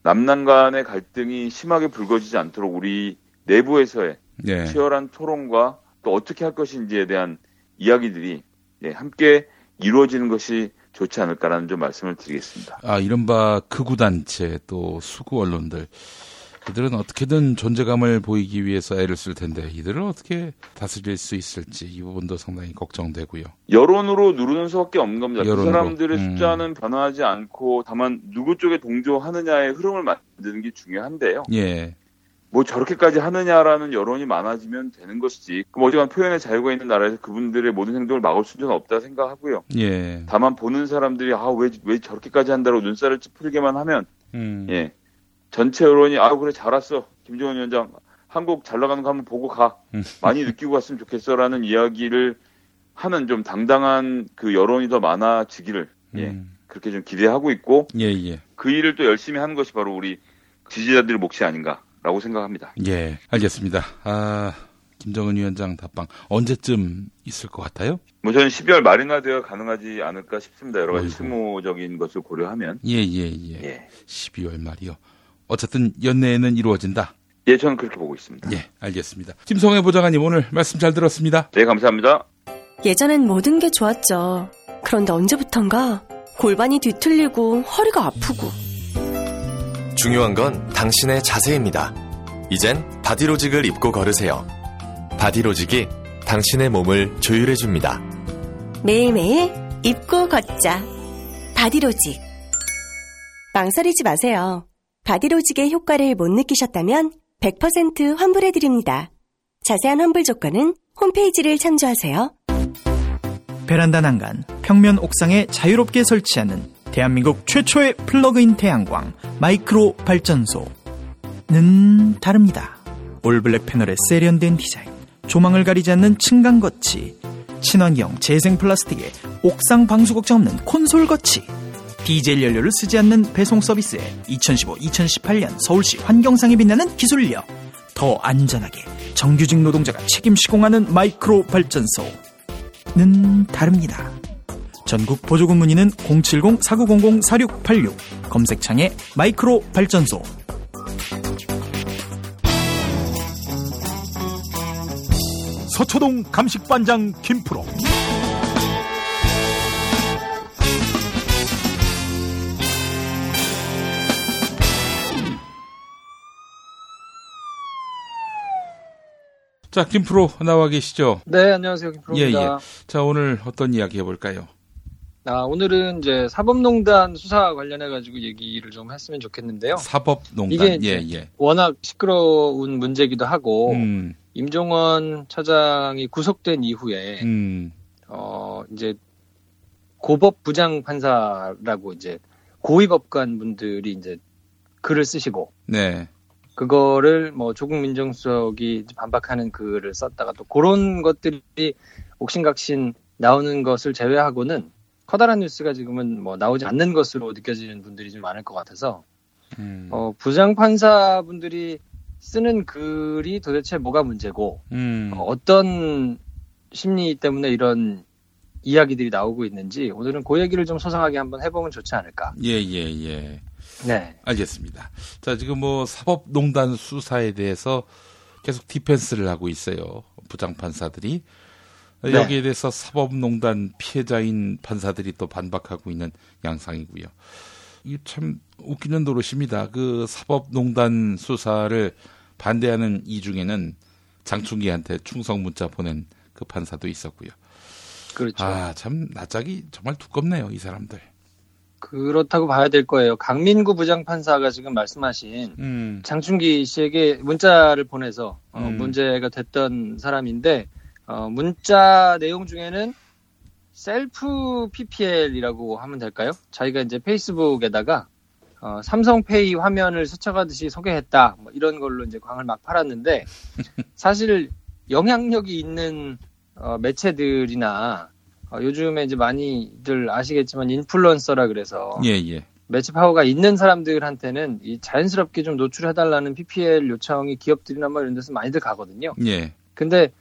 남남 간의 갈등이 심하게 불거지지 않도록 우리 내부에서의 예. 치열한 토론과 또 어떻게 할 것인지에 대한 이야기들이 예, 함께 이루어지는 것이 좋지 않을까라는 좀 말씀을 드리겠습니다. 아, 이른바 극우단체 또 수구 언론들. 이들은 어떻게든 존재감을 보이기 위해서 애를 쓸 텐데 이들을 어떻게 다스릴 수 있을지 이 부분도 상당히 걱정되고요. 여론으로 누르는 수밖에 없는 겁니다. 여론으로. 그 사람들의 음. 숫자는 변화하지 않고 다만 누구 쪽에 동조하느냐의 흐름을 만드는 게 중요한데요. 예. 뭐 저렇게까지 하느냐라는 여론이 많아지면 되는 것이지. 그럼 어지간 표현의 자유가 있는 나라에서 그분들의 모든 행동을 막을 수는 없다 생각하고요. 예. 다만 보는 사람들이 아왜왜 저렇게까지 한다고 눈살을 찌푸리게만 하면 음. 예 전체 여론이 아 그래 잘 왔어 김정은 위원장 한국 잘 나가는 거 한번 보고 가 음. 많이 느끼고 갔으면 좋겠어라는 이야기를 하는 좀 당당한 그 여론이 더 많아지기를 예 음. 그렇게 좀 기대하고 있고 예, 예. 그 일을 또 열심히 하는 것이 바로 우리 지지자들의 몫이 아닌가 라고 생각합니다. 예. 알겠습니다. 아, 김정은 위원장 답방 언제쯤 있을 것 같아요? 뭐 저는 12월 말이나 되어 가능하지 않을까 싶습니다. 여러 가지 실무적인 것을 고려하면. 예, 예, 예. 12월 말이요. 어쨌든 연내에는 이루어진다. 예, 저는 그렇게 보고 있습니다. 예, 알겠습니다. 김성애 보좌관님 오늘 말씀 잘 들었습니다. 네, 감사합니다. 예전엔 모든 게 좋았죠. 그런데 언제부턴가 골반이 뒤틀리고 허리가 아프고. 중요한 건 당신의 자세입니다. 이젠 바디로직을 입고 걸으세요. 바디로직이 당신의 몸을 조율해줍니다. 매일매일 입고 걷자. 바디로직. 망설이지 마세요. 바디로직의 효과를 못 느끼셨다면 100% 환불해드립니다. 자세한 환불 조건은 홈페이지를 참조하세요. 베란다 난간, 평면 옥상에 자유롭게 설치하는 대한민국 최초의 플러그인 태양광 마이크로 발전소는 다릅니다. 올블랙 패널의 세련된 디자인, 조망을 가리지 않는 층간 거치, 친환경 재생 플라스틱에 옥상 방수 걱정 없는 콘솔 거치, 디젤 연료를 쓰지 않는 배송 서비스에 2015-2018년 서울시 환경상에 빛나는 기술력, 더 안전하게 정규직 노동자가 책임 시공하는 마이크로 발전소는 다릅니다. 전국 보조금 문의는 070-4900-4686 검색창에 마이크로 발전소 서초동 감식반장 김프로 자, 김프로 나와 계시죠? 네, 안녕하세요. 김프로입니다. 예, 예. 자, 오늘 어떤 이야기 해볼까요? 아, 오늘은 이제 사법농단 수사 관련해 가지고 얘기를 좀 했으면 좋겠는데요. 사법농단, 이게 예, 예. 워낙 시끄러운 문제기도 하고, 음, 임종원 차장이 구속된 이후에, 음, 어, 이제 고법 부장 판사라고 이제 고위법관 분들이 이제 글을 쓰시고, 네. 그거를 뭐 조국 민정수석이 반박하는 글을 썼다가 또 그런 것들이 옥신각신 나오는 것을 제외하고는 커다란 뉴스가 지금은 뭐 나오지 않는 것으로 느껴지는 분들이 좀 많을 것 같아서 음, 어, 부장 판사 분들이 쓰는 글이 도대체 뭐가 문제고 음. 어, 어떤 심리 때문에 이런 이야기들이 나오고 있는지 오늘은 그 얘기를 좀 소상하게 한번 해보면 좋지 않을까. 예, 예, 예. 네. 알겠습니다. 자, 지금 뭐 사법농단 수사에 대해서 계속 디펜스를 하고 있어요. 부장 판사들이. 네. 여기에 대해서 사법농단 피해자인 판사들이 또 반박하고 있는 양상이고요. 이게 참 웃기는 노릇입니다. 그 사법농단 수사를 반대하는 이 중에는 장충기한테 충성 문자 보낸 그 판사도 있었고요. 그렇죠. 아, 참 낯짝이 정말 두껍네요, 이 사람들. 그렇다고 봐야 될 거예요. 강민구 부장판사가 지금 말씀하신 음. 장충기 씨에게 문자를 보내서 어, 음. 문제가 됐던 사람인데 어, 문자 내용 중에는 셀프 PPL이라고 하면 될까요? 자기가 이제 페이스북에다가 어, 삼성페이 화면을 스쳐가듯이 소개했다 뭐 이런 걸로 이제 광을 막 팔았는데 사실 영향력이 있는 어, 매체들이나 어, 요즘에 이제 많이들 아시겠지만 인플루언서라 그래서 예, 예. 매치 파워가 있는 사람들한테는 이 자연스럽게 좀 노출해달라는 PPL 요청이 기업들이나 뭐 이런 데서 많이들 가거든요. 예. 근데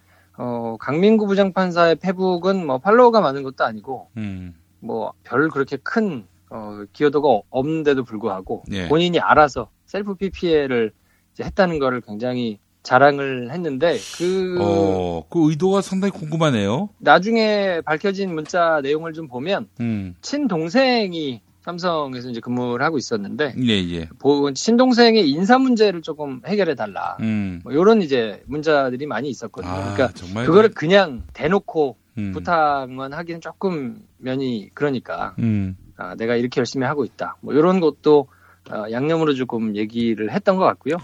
어, 강민구 부장판사의 페북은 뭐 팔로워가 많은 것도 아니고 음. 뭐 별 그렇게 큰 어, 기여도가 없는데도 불구하고 예. 본인이 알아서 셀프 PPL을 했다는 거를 굉장히 자랑을 했는데 그 어, 그 의도가 상당히 궁금하네요. 나중에 밝혀진 문자 내용을 좀 보면 음. 친동생이 삼성에서 이제 근무를 하고 있었는데 예, 예. 보- 친동생의 인사 문제를 조금 해결해 달라. 음. 뭐 이런 이제 문자들이 많이 있었거든요. 아, 그러니까 정말 그거를 그냥 대놓고 음. 부탁만 하기는 조금 면이 그러니까 음. 아, 내가 이렇게 열심히 하고 있다. 뭐 이런 것도 어, 양념으로 조금 얘기를 했던 것 같고요.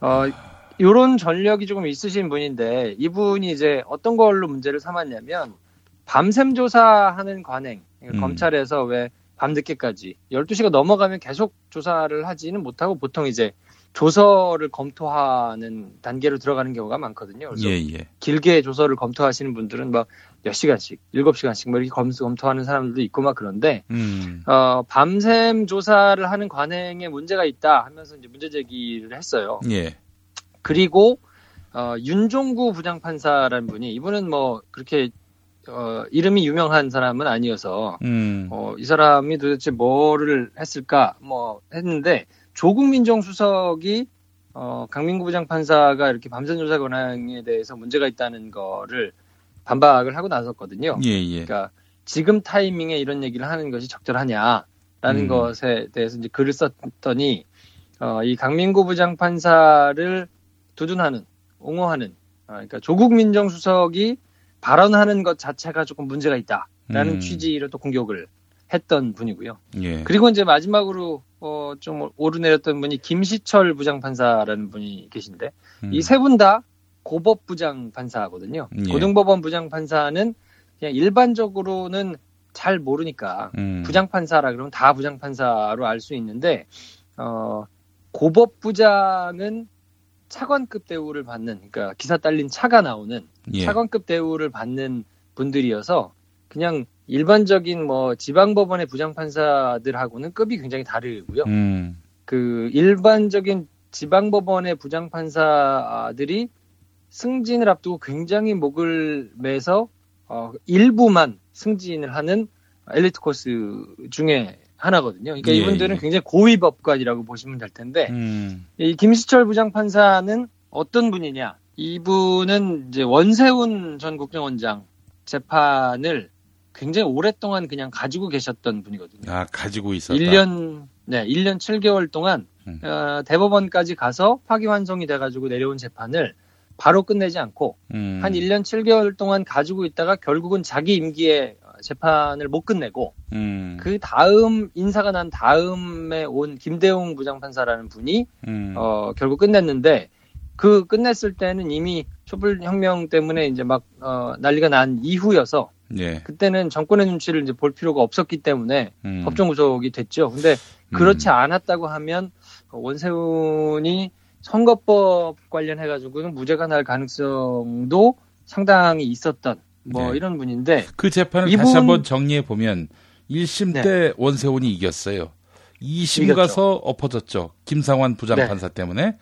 어, 이런 전력이 조금 있으신 분인데 이분이 이제 어떤 걸로 문제를 삼았냐면 밤샘 조사하는 관행 그러니까 음. 검찰에서 왜 밤늦게까지 12시가 넘어가면 계속 조사를 하지는 못하고 보통 이제 조서를 검토하는 단계로 들어가는 경우가 많거든요. 그래서 예, 예. 길게 조서를 검토하시는 분들은 막 몇 시간씩, 일곱 시간씩 뭐 이렇게 검, 검토하는 사람들도 있고 막 그런데 음. 어, 밤샘 조사를 하는 관행에 문제가 있다 하면서 이제 문제 제기를 했어요. 예. 그리고 어, 윤종구 부장판사라는 분이 이분은 뭐 그렇게 어, 이름이 유명한 사람은 아니어서 음. 어, 이 사람이 도대체 뭐를 했을까 뭐 했는데 조국 민정수석이 어, 강민구 부장판사가 이렇게 밤샘 조사 권한에 대해서 문제가 있다는 거를 반박을 하고 나섰거든요. 예, 예. 그러니까 지금 타이밍에 이런 얘기를 하는 것이 적절하냐라는 음. 것에 대해서 이제 글을 썼더니 어, 이 강민구 부장판사를 두둔하는 옹호하는 어, 그러니까 조국 민정수석이 발언하는 것 자체가 조금 문제가 있다라는 음. 취지로 또 공격을 했던 분이고요. 예. 그리고 이제 마지막으로 어, 좀 오르내렸던 분이 김시철 부장판사라는 분이 계신데 음. 이세 분 다 고법 부장 판사거든요. 예. 고등법원 부장 판사는 그냥 일반적으로는 잘 모르니까 음. 부장 판사라 그러면 다 부장 판사로 알 수 있는데 어, 고법 부장은 차관급 대우를 받는 그러니까 기사 딸린 차가 나오는 예. 차관급 대우를 받는 분들이어서 그냥 일반적인 뭐 지방법원의 부장판사들하고는 급이 굉장히 다르고요. 음. 그 일반적인 지방법원의 부장판사들이 승진을 앞두고 굉장히 목을 매서 어, 일부만 승진을 하는 엘리트 코스 중에 하나거든요. 그러니까 예, 이분들은 예. 굉장히 고위 법관이라고 보시면 될 텐데 음. 이 김시철 부장판사는 어떤 분이냐? 이분은 이제 원세훈 전 국정원장 재판을 굉장히 오랫동안 그냥 가지고 계셨던 분이거든요. 아, 가지고 있었다. 1년, 네, 1년 7개월 동안 음. 어, 대법원까지 가서 파기환송이 돼 가지고 내려온 재판을 바로 끝내지 않고 음. 한 1년 7개월 동안 가지고 있다가 결국은 자기 임기에 재판을 못 끝내고 음. 그 다음 인사가 난 다음에 온 김대웅 부장판사라는 분이 음. 어, 결국 끝냈는데 그 끝냈을 때는 이미 촛불 혁명 때문에 이제 막 어, 난리가 난 이후여서 예. 그때는 정권의 눈치를 이제 볼 필요가 없었기 때문에 음. 법정 구속이 됐죠. 근데 그렇지 않았다고 하면 원세훈이 선거법 관련해 가지고는 무죄가 날 가능성도 상당히 있었던 뭐 네. 이런 분인데 그 재판을 이분- 다시 한번 정리해 보면 1심 네. 때 원세훈이 이겼어요. 2심 이겼죠. 가서 엎어졌죠. 김상환 부장판사 네. 때문에.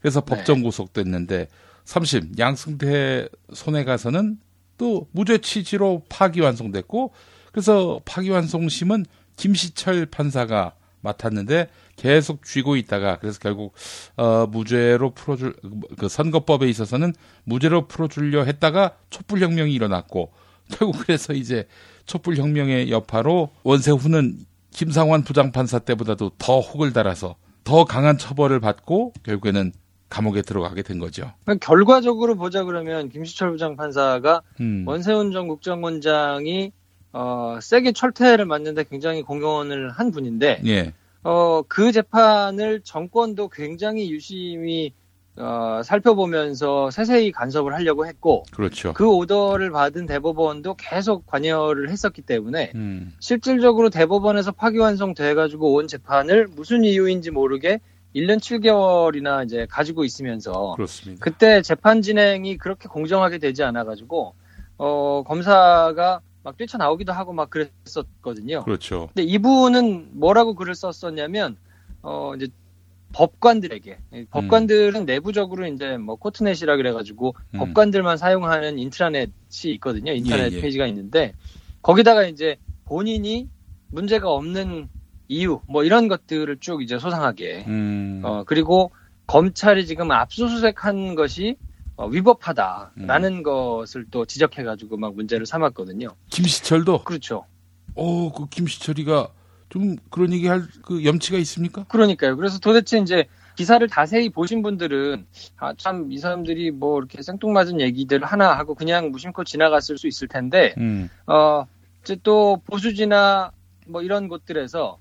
그래서 법정 구속됐는데 3심 양승태 손에 가서는 또 무죄 취지로 파기환송됐고 그래서 파기환송심은 김시철 판사가 맡았는데 계속 쥐고 있다가 그래서 결국 어 무죄로 풀어줄 그 선거법에 있어서는 무죄로 풀어주려 했다가 촛불혁명이 일어났고 결국 그래서 이제 촛불혁명의 여파로 원세훈은 김상환 부장판사 때보다도 더 혹을 달아서 더 강한 처벌을 받고 결국에는 감옥에 들어가게 된 거죠. 그러니까 결과적으로 보자 그러면 김시철 부장판사가 음. 원세훈 전 국정원장이 어, 세게 철퇴를 맞는데 굉장히 공헌을 한 분인데 예. 어, 그 재판을 정권도 굉장히 유심히 어, 살펴보면서 세세히 간섭을 하려고 했고 그렇죠. 그 오더를 받은 대법원도 계속 관여를 했었기 때문에 음. 실질적으로 대법원에서 파기환송 돼가지고 온 재판을 무슨 이유인지 모르게 1년 7개월이나 이제 가지고 있으면서 그렇습니다. 그때 재판 진행이 그렇게 공정하게 되지 않아가지고 어, 검사가 막 뛰쳐나오기도 하고 막 그랬었거든요. 그렇죠. 근데 이분은 뭐라고 글을 썼었냐면 어 이제 법관들에게 이 법관들은 내부적으로 이제 뭐 코트넷이라 그래가지고 음. 법관들만 사용하는 인트라넷이 있거든요. 인터넷 예, 예. 페이지가 있는데 거기다가 이제 본인이 문제가 없는 이유 뭐 이런 것들을 쭉 이제 소상하게 음. 어 그리고 검찰이 지금 압수수색한 것이 어, 위법하다라는 음. 것을 또 지적해가지고 막 문제를 삼았거든요. 김시철도 그렇죠. 어, 그 김시철이가 좀 그런 얘기 할 그 염치가 있습니까? 그러니까요. 그래서 도대체 이제 기사를 자세히 보신 분들은 아 참 이 사람들이 뭐 이렇게 생뚱맞은 얘기들 하나 하고 그냥 무심코 지나갔을 수 있을 텐데 음. 어 이제 또 보수지나 뭐 이런 곳들에서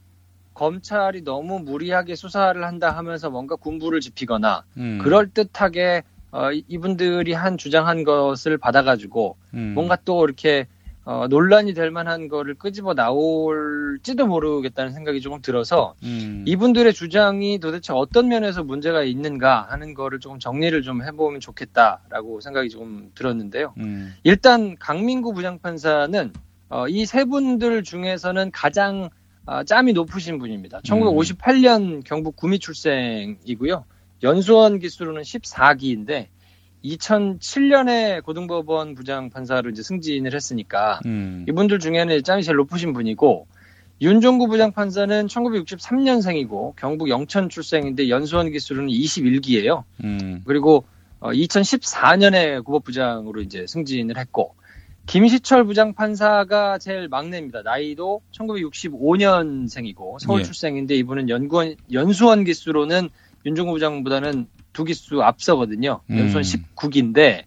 검찰이 너무 무리하게 수사를 한다 하면서 뭔가 군부를 지피거나 음. 그럴 듯하게 어, 이- 이분들이 한 주장한 것을 받아가지고 음. 뭔가 또 이렇게 어, 논란이 될 만한 거를 끄집어 나올지도 모르겠다는 생각이 조금 들어서 음. 이분들의 주장이 도대체 어떤 면에서 문제가 있는가 하는 거를 조금 정리를 좀 해보면 좋겠다라고 생각이 조금 들었는데요. 음. 일단 강민구 부장판사는 어, 이 세 분들 중에서는 가장 아, 짬이 높으신 분입니다. 1958년 경북 구미 출생이고요. 연수원 기수로는 14기인데 2007년에 고등법원 부장 판사로 이제 승진을 했으니까 음. 이분들 중에는 짬이 제일 높으신 분이고 윤종구 부장 판사는 1963년생이고 경북 영천 출생인데 연수원 기수로는 21기예요. 음. 그리고 2014년에 고법부장으로 이제 승진을 했고 김시철 부장 판사가 제일 막내입니다. 나이도 1965년생이고 서울 예. 출생인데 이분은 연구원 연수원 기수로는 윤종구 부장보다는 두 기수 앞서거든요. 음. 연수원 19기인데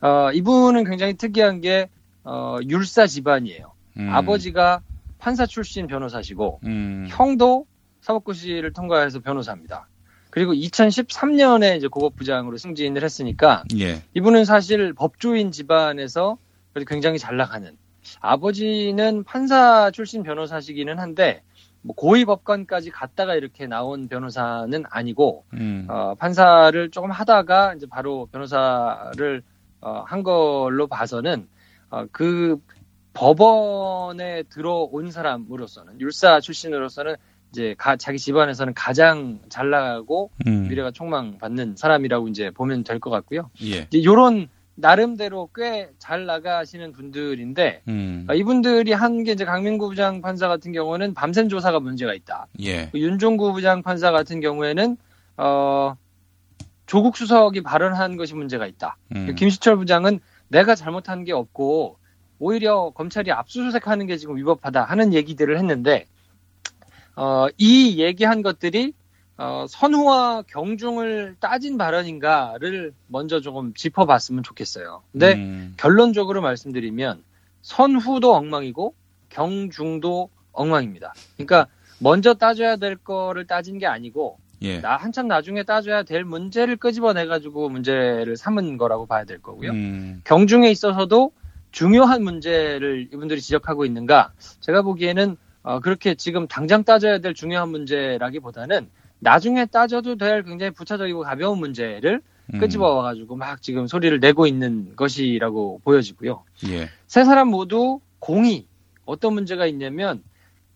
어, 이분은 굉장히 특이한 게 어, 율사 집안이에요. 음. 아버지가 판사 출신 변호사시고 음. 형도 사법고시를 통과해서 변호사입니다. 그리고 2013년에 이제 고법부장으로 승진을 했으니까 예. 이분은 사실 법조인 집안에서 굉장히 잘 나가는 아버지는 판사 출신 변호사시기는 한데 뭐 고위 법관까지 갔다가 이렇게 나온 변호사는 아니고 음. 어, 판사를 조금 하다가 이제 바로 변호사를 어, 한 걸로 봐서는 어, 그 법원에 들어온 사람으로서는 율사 출신으로서는 이제 가- 자기 집안에서는 가장 잘 나가고 음. 미래가 촉망받는 사람이라고 이제 보면 될 것 같고요. 예. 이제 요런 나름대로 꽤 잘 나가시는 분들인데 음. 어, 이분들이 한 게 이제 강민구 부장 판사 같은 경우는 밤샘 조사가 문제가 있다. 예. 그 윤종구 부장 판사 같은 경우에는 어 조국 수석이 발언한 것이 문제가 있다. 음. 김시철 부장은 내가 잘못한 게 없고 오히려 검찰이 압수수색하는 게 지금 위법하다 하는 얘기들을 했는데 어, 이 얘기한 것들이 어, 선후와 경중을 따진 발언인가를 먼저 조금 짚어봤으면 좋겠어요. 근데 음. 결론적으로 말씀드리면 선후도 엉망이고 경중도 엉망입니다. 그러니까 먼저 따져야 될 거를 따진 게 아니고 예. 나 한참 나중에 따져야 될 문제를 끄집어내 가지고 문제를 삼은 거라고 봐야 될 거고요. 음. 경중에 있어서도 중요한 문제를 이분들이 지적하고 있는가? 제가 보기에는 어, 그렇게 지금 당장 따져야 될 중요한 문제라기보다는 나중에 따져도 될 굉장히 부차적이고 가벼운 문제를 음. 끄집어 와가지고 막 지금 소리를 내고 있는 것이라고 보여지고요. 예. 세 사람 모두 공이 어떤 문제가 있냐면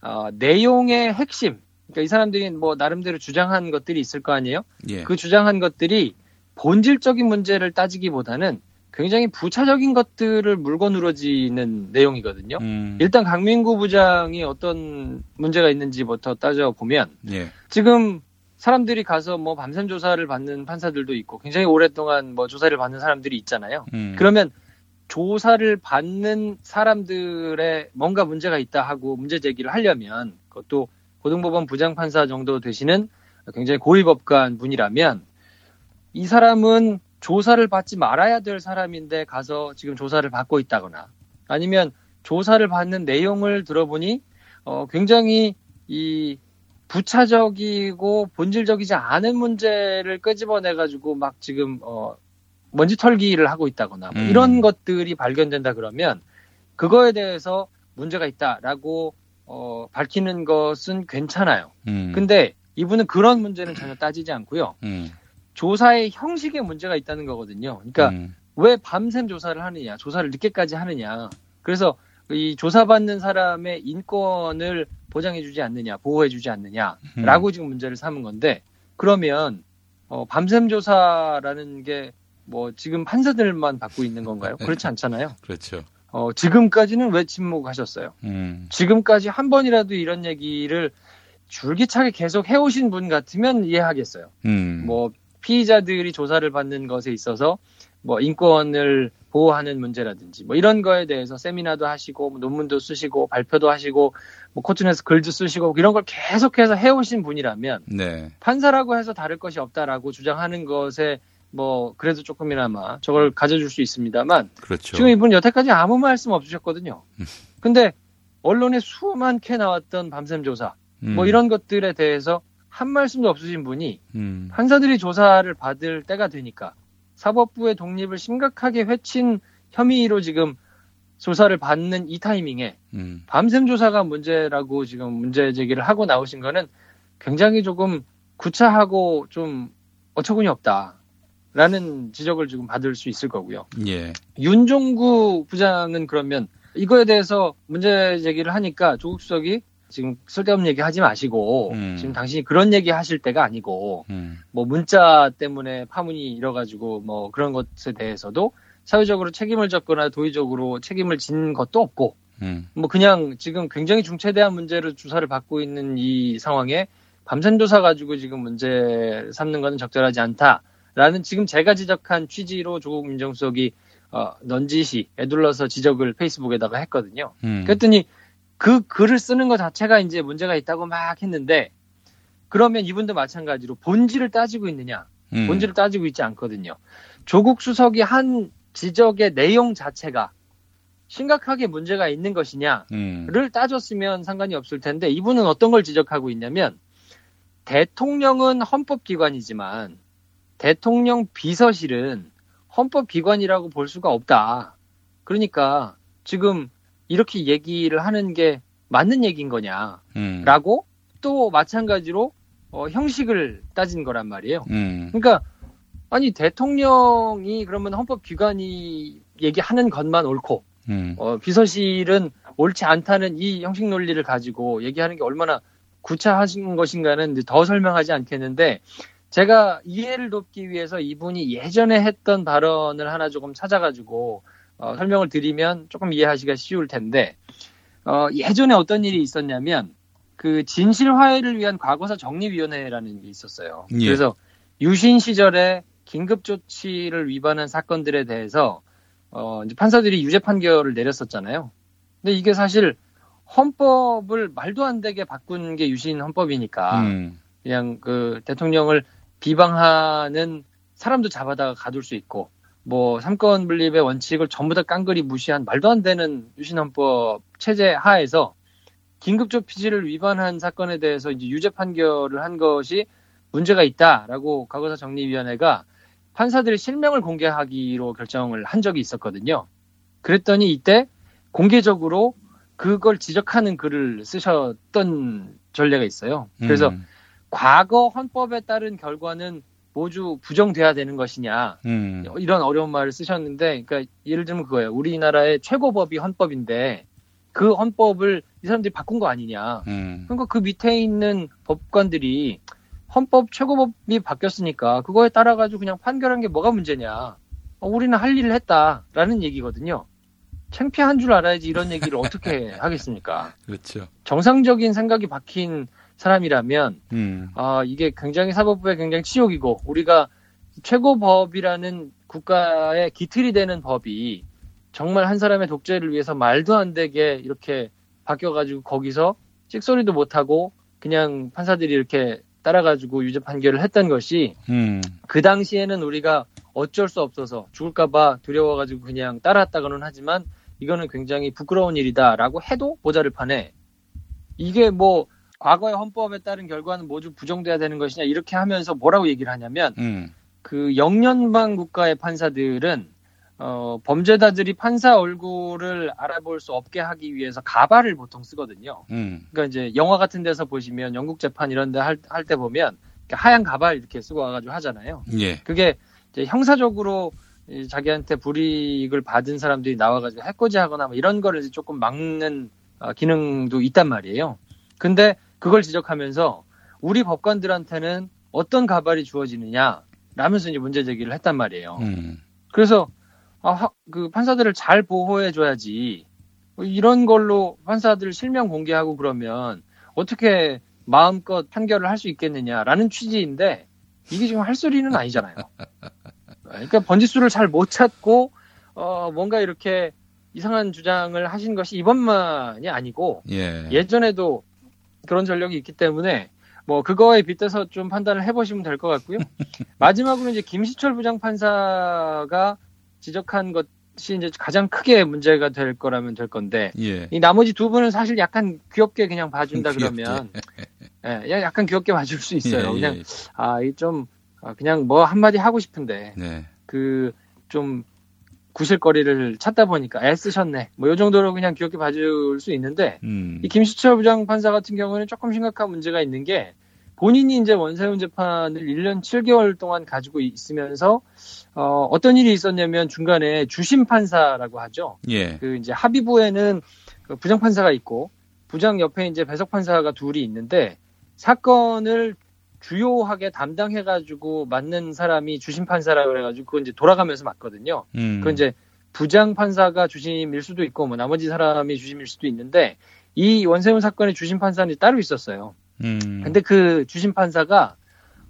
어, 내용의 핵심. 그러니까 이 사람들이 뭐 나름대로 주장한 것들이 있을 거 아니에요. 예. 그 주장한 것들이 본질적인 문제를 따지기보다는 굉장히 부차적인 것들을 물고 늘어지는 내용이거든요. 음. 일단 강민구 부장이 어떤 문제가 있는지부터 따져 보면 예. 지금 사람들이 가서 뭐 밤샘 조사를 받는 판사들도 있고 굉장히 오랫동안 뭐 조사를 받는 사람들이 있잖아요. 음. 그러면 조사를 받는 사람들의 뭔가 문제가 있다 하고 문제 제기를 하려면 그것도 고등법원 부장판사 정도 되시는 굉장히 고위법관 분이라면 이 사람은 조사를 받지 말아야 될 사람인데 가서 지금 조사를 받고 있다거나 아니면 조사를 받는 내용을 들어보니 어, 굉장히 이 부차적이고 본질적이지 않은 문제를 끄집어내 가지고 막 지금 어, 먼지 털기를 하고 있다거나 뭐 음. 이런 것들이 발견된다 그러면 그거에 대해서 문제가 있다라고 어, 밝히는 것은 괜찮아요. 음. 근데 이분은 그런 문제는 전혀 따지지 않고요. 음. 조사의 형식에 문제가 있다는 거거든요. 그러니까 음. 왜 밤샘 조사를 하느냐, 조사를 늦게까지 하느냐. 그래서 이 조사받는 사람의 인권을 보장해주지 않느냐, 보호해주지 않느냐라고 지금 문제를 삼은 건데 그러면 어, 밤샘 조사라는 게 뭐 지금 판사들만 받고 있는 건가요? 그렇지 않잖아요. 그렇죠. 어, 지금까지는 왜 침묵하셨어요? 음. 지금까지 한 번이라도 이런 얘기를 줄기차게 계속 해오신 분 같으면 이해하겠어요. 음. 뭐 피의자들이 조사를 받는 것에 있어서 뭐 인권을 보호하는 문제라든지 뭐 이런 거에 대해서 세미나도 하시고 뭐 논문도 쓰시고 발표도 하시고 뭐 코튼에서 글도 쓰시고 이런 걸 계속해서 해오신 분이라면 네. 판사라고 해서 다를 것이 없다라고 주장하는 것에 뭐 그래도 조금이나마 저걸 가져줄 수 있습니다만 그렇죠. 지금 이분 여태까지 아무 말씀 없으셨거든요. 근데 언론에 수많게 나왔던 밤샘 조사 뭐 음. 이런 것들에 대해서 한 말씀도 없으신 분이 음. 판사들이 조사를 받을 때가 되니까 사법부의 독립을 심각하게 해친 혐의로 지금 조사를 받는 이 타이밍에 음. 밤샘 조사가 문제라고 지금 문제 제기를 하고 나오신 거는 굉장히 조금 구차하고 좀 어처구니 없다라는 지적을 지금 받을 수 있을 거고요. 예. 윤종구 부장은 그러면 이거에 대해서 문제 제기를 하니까 조국 수석이 지금 쓸데없는 얘기 하지 마시고 음. 지금 당신이 그런 얘기 하실 때가 아니고 뭐 문자 때문에 파문이 일어가지고 뭐 그런 것에 대해서도 사회적으로 책임을 졌거나 도의적으로 책임을 진 것도 없고 음. 뭐 그냥 지금 굉장히 중차대한 문제로 조사를 받고 있는 이 상황에 밤샘 조사 가지고 지금 문제 삼는 것은 적절하지 않다라는 지금 제가 지적한 취지로 조국 민정수석이 어, 넌지시 애둘러서 지적을 페이스북에다가 했거든요. 음. 그랬더니 그 글을 쓰는 것 자체가 이제 문제가 있다고 막 했는데 그러면 이분도 마찬가지로 본질을 따지고 있느냐? 음. 본질을 따지고 있지 않거든요. 조국 수석이 한 지적의 내용 자체가 심각하게 문제가 있는 것이냐를 음. 따졌으면 상관이 없을 텐데 이분은 어떤 걸 지적하고 있냐면 대통령은 헌법기관이지만 대통령 비서실은 헌법기관이라고 볼 수가 없다. 그러니까 지금 이렇게 얘기를 하는 게 맞는 얘기인 거냐. 음. 라고 또 마찬가지로 어, 형식을 따진 거란 말이에요. 음. 그러니까 아니 대통령이 그러면 헌법 기관이 얘기하는 것만 옳고 음. 어, 비서실은 옳지 않다는 이 형식 논리를 가지고 얘기하는 게 얼마나 구차하신 것인가는 더 설명하지 않겠는데 제가 이해를 돕기 위해서 이분이 예전에 했던 발언을 하나 조금 찾아가지고 어, 설명을 드리면 조금 이해하시기가 쉬울 텐데 어, 예전에 어떤 일이 있었냐면 그 진실 화해를 위한 과거사 정리위원회라는 게 있었어요. 예. 그래서 유신 시절에 긴급 조치를 위반한 사건들에 대해서 어, 이제 판사들이 유죄 판결을 내렸었잖아요. 근데 이게 사실 헌법을 말도 안 되게 바꾼 게 유신 헌법이니까 음. 그냥 그 대통령을 비방하는 사람도 잡아다가 가둘 수 있고 뭐 삼권 분립의 원칙을 전부 다 깡그리 무시한 말도 안 되는 유신 헌법 체제 하에서 긴급 조치를 위반한 사건에 대해서 이제 유죄 판결을 한 것이 문제가 있다라고 과거사 정리위원회가 판사들의 실명을 공개하기로 결정을 한 적이 있었거든요. 그랬더니 이때 공개적으로 그걸 지적하는 글을 쓰셨던 전례가 있어요. 그래서 음. 과거 헌법에 따른 결과는 모두 부정돼야 되는 것이냐 음. 이런 어려운 말을 쓰셨는데, 그러니까 예를 들면 그거예요. 우리나라의 최고법이 헌법인데 그 헌법을 이 사람들이 바꾼 거 아니냐. 음. 그러니까 그 밑에 있는 법관들이 헌법 최고법이 바뀌었으니까 그거에 따라 가지고 그냥 판결한 게 뭐가 문제냐. 어, 우리는 할 일을 했다라는 얘기거든요. 창피한 줄 알아야지 이런 얘기를 어떻게 하겠습니까? 그렇죠. 정상적인 생각이 박힌 사람이라면 음. 아, 이게 굉장히 사법부에 굉장히 치욕이고 우리가 최고법이라는 국가의 기틀이 되는 법이 정말 한 사람의 독재를 위해서 말도 안 되게 이렇게 바뀌어가지고 거기서 찍소리도 못하고 그냥 판사들이 이렇게 따라가지고 유죄 판결을 했던 것이 음. 그 당시에는 우리가 어쩔 수 없어서 죽을까봐 두려워가지고 그냥 따라왔다고는 하지만 이거는 굉장히 부끄러운 일이다라고 해도 모자를 판에 이게 뭐 과거의 헌법에 따른 결과는 모두 부정돼야 되는 것이냐 이렇게 하면서 뭐라고 얘기를 하냐면 음. 그 영연방 국가의 판사들은 어, 범죄자들이 판사 얼굴을 알아볼 수 없게 하기 위해서 가발을 보통 쓰거든요. 음. 그러니까 이제 영화 같은 데서 보시면 영국 재판 이런 데할때 보면 하얀 가발 이렇게 쓰고 와가지고 하잖아요. 예. 그게 이제 형사적으로 이 자기한테 불이익을 받은 사람들이 나와가지고 해코지하거나 뭐 이런 거를 조금 막는 어, 기능도 있단 말이에요. 근데 그걸 지적하면서 우리 법관들한테는 어떤 가발이 주어지느냐 라면서 이제 문제 제기를 했단 말이에요. 음. 그래서 아, 하- 그 판사들을 잘 보호해 줘야지 뭐 이런 걸로 판사들 실명 공개하고 그러면 어떻게 마음껏 판결을 할 수 있겠느냐라는 취지인데 이게 지금 할 소리는 아니잖아요. 그러니까 번지수를 잘 못 찾고 어, 뭔가 이렇게 이상한 주장을 하신 것이 이번만이 아니고 예. 예전에도 그런 전력이 있기 때문에 뭐 그거에 빗대서 좀 판단을 해보시면 될 것 같고요. 마지막으로 이제 김시철 부장판사가 지적한 것이 이제 가장 크게 문제가 될 거라면 될 건데 예. 이 나머지 두 분은 사실 약간 귀엽게 그냥 봐준다 귀엽게. 그러면 예, 약간 귀엽게 봐줄 수 있어요. 예, 그냥 예. 아이좀 그냥 뭐 한마디 하고 싶은데 네. 그좀 구실거리를 찾다 보니까 애쓰셨네. 뭐요 정도로 그냥 귀엽게 봐줄 수 있는데 음. 이 김수철 부장 판사 같은 경우는 조금 심각한 문제가 있는 게 본인이 이제 원세훈 재판을 1년 7개월 동안 가지고 있으면서 어, 어떤 일이 있었냐면 중간에 주심 판사라고 하죠. 예. 그 이제 합의부에는 그 부장 판사가 있고 부장 옆에 이제 배석 판사가 둘이 있는데 사건을 주요하게 담당해가지고 맡는 사람이 주심 판사라 그래가지고 그건 이제 돌아가면서 맡거든요. 음. 그 이제 부장 판사가 주심일 수도 있고 뭐 나머지 사람이 주심일 수도 있는데 이 원세훈 사건의 주심 판사는 따로 있었어요. 음. 근데 그 주심 판사가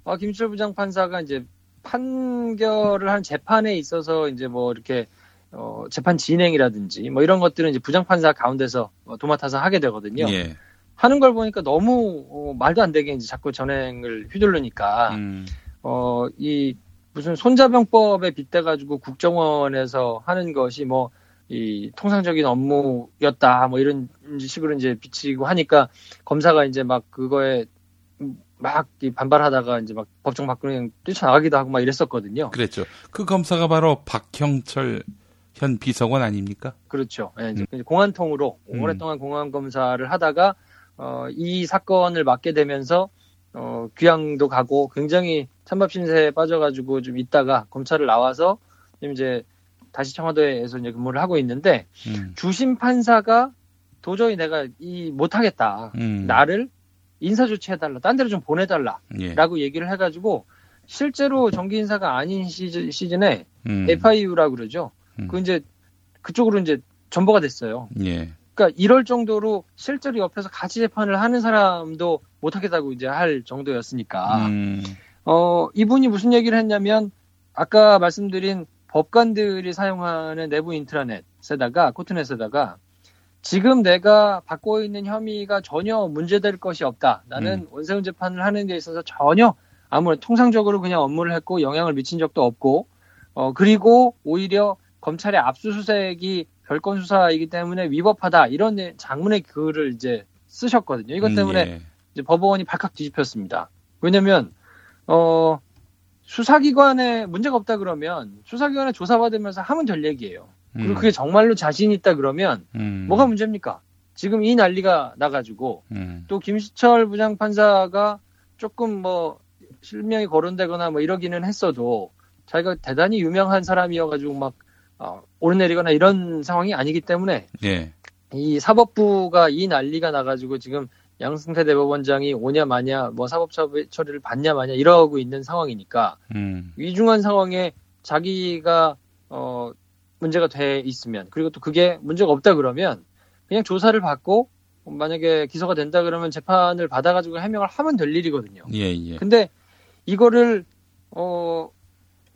아, 김철 부장 판사가 이제 판결을 한 재판에 있어서 이제 뭐 이렇게 어, 재판 진행이라든지 뭐 이런 것들은 이제 부장 판사 가운데서 어, 도맡아서 하게 되거든요. 예. 하는 걸 보니까 너무 어, 말도 안 되게 이제 자꾸 전행을 휘두르니까 음. 어, 이 무슨 손자병법에 빗대가지고 국정원에서 하는 것이 뭐 이 통상적인 업무였다 뭐 이런 식으로 이제 비치고 하니까 검사가 이제 막 그거에 막이 반발하다가 이제 막 법정 밖으로 뛰쳐나가기도 하고 막 이랬었거든요. 그랬죠. 그 검사가 바로 박형철 현 비서관 아닙니까? 그렇죠. 예, 이제 공안통으로 음. 오랫동안 공안 검사를 하다가 어, 이 사건을 맡게 되면서 어, 귀향도 가고 굉장히 찬밥 신세에 빠져가지고 좀 있다가 검찰을 나와서 지금 이제 다시 청와대에서 이제 근무를 하고 있는데 음. 주심 판사가 도저히 내가 이 못하겠다. 음. 나를 인사 조치해달라. 딴 데로 좀 보내달라. 예. 라고 얘기를 해가지고 실제로 정기 인사가 아닌 시즌, 시즌에 음. FIU라고 그러죠. 음. 그 이제 그쪽으로 이제 전보가 됐어요. 예. 그러니까 이럴 정도로 실제로 옆에서 같이 재판을 하는 사람도 못하겠다고 이제 할 정도였으니까 음. 어 이분이 무슨 얘기를 했냐면 아까 말씀드린 법관들이 사용하는 내부 인트라넷에다가 코트넷에다가 지금 내가 받고 있는 혐의가 전혀 문제될 것이 없다. 나는 원세훈 재판을 하는 데 있어서 전혀 아무런 통상적으로 그냥 업무를 했고 영향을 미친 적도 없고 어 그리고 오히려 검찰의 압수수색이 별건 수사이기 때문에 위법하다 이런 내- 장문의 글을 이제 쓰셨거든요. 이것 음, 때문에 예. 이제 법원이 발칵 뒤집혔습니다. 왜냐면 어 수사기관에 문제가 없다 그러면 수사기관에 조사받으면서 하면 될 얘기예요. 그리고 음. 그게 정말로 자신 있다 그러면 음. 뭐가 문제입니까? 지금 이 난리가 나가지고 음. 또 김시철 부장판사가 조금 뭐 실명이 거론되거나 뭐 이러기는 했어도 자기가 대단히 유명한 사람이어가지고 막 어, 오르내리거나 이런 상황이 아니기 때문에 예. 이 사법부가 이 난리가 나가지고 지금 양승태 대법원장이 오냐 마냐 뭐 사법 처리- 처리를 받냐 마냐 이러고 있는 상황이니까 음. 위중한 상황에 자기가 어 문제가 돼 있으면 그리고 또 그게 문제가 없다 그러면 그냥 조사를 받고 만약에 기소가 된다 그러면 재판을 받아가지고 해명을 하면 될 일이거든요. 예, 예. 근데 이거를 어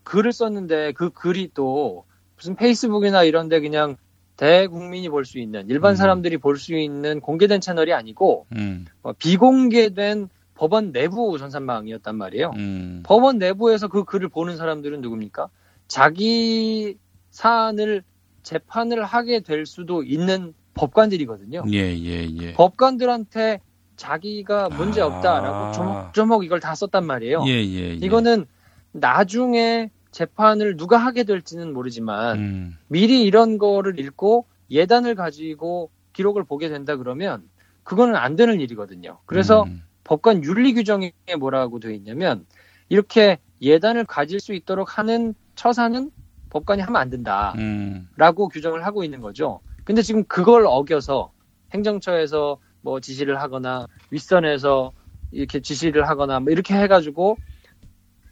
글을 썼는데 그 글이 또 무슨 페이스북이나 이런데 그냥 대국민이 볼 수 있는 일반 사람들이 볼 수 있는 공개된 채널이 아니고 음. 어, 비공개된 법원 내부 전산망이었단 말이에요. 음. 법원 내부에서 그 글을 보는 사람들은 누굽니까? 자기 사안을 재판을 하게 될 수도 있는 법관들이거든요. 예, 예, 예. 법관들한테 자기가 문제 없다라고 아. 조목조목 이걸 다 썼단 말이에요. 예, 예, 예. 이거는 나중에 재판을 누가 하게 될지는 모르지만 음. 미리 이런 거를 읽고 예단을 가지고 기록을 보게 된다 그러면 그거는 안 되는 일이거든요. 그래서 음. 법관 윤리 규정에 뭐라고 되어 있냐면 이렇게 예단을 가질 수 있도록 하는 처사는 법관이 하면 안 된다. 음. 라고 규정을 하고 있는 거죠. 근데 지금 그걸 어겨서 행정처에서 뭐 지시를 하거나 윗선에서 이렇게 지시를 하거나 뭐 이렇게 해가지고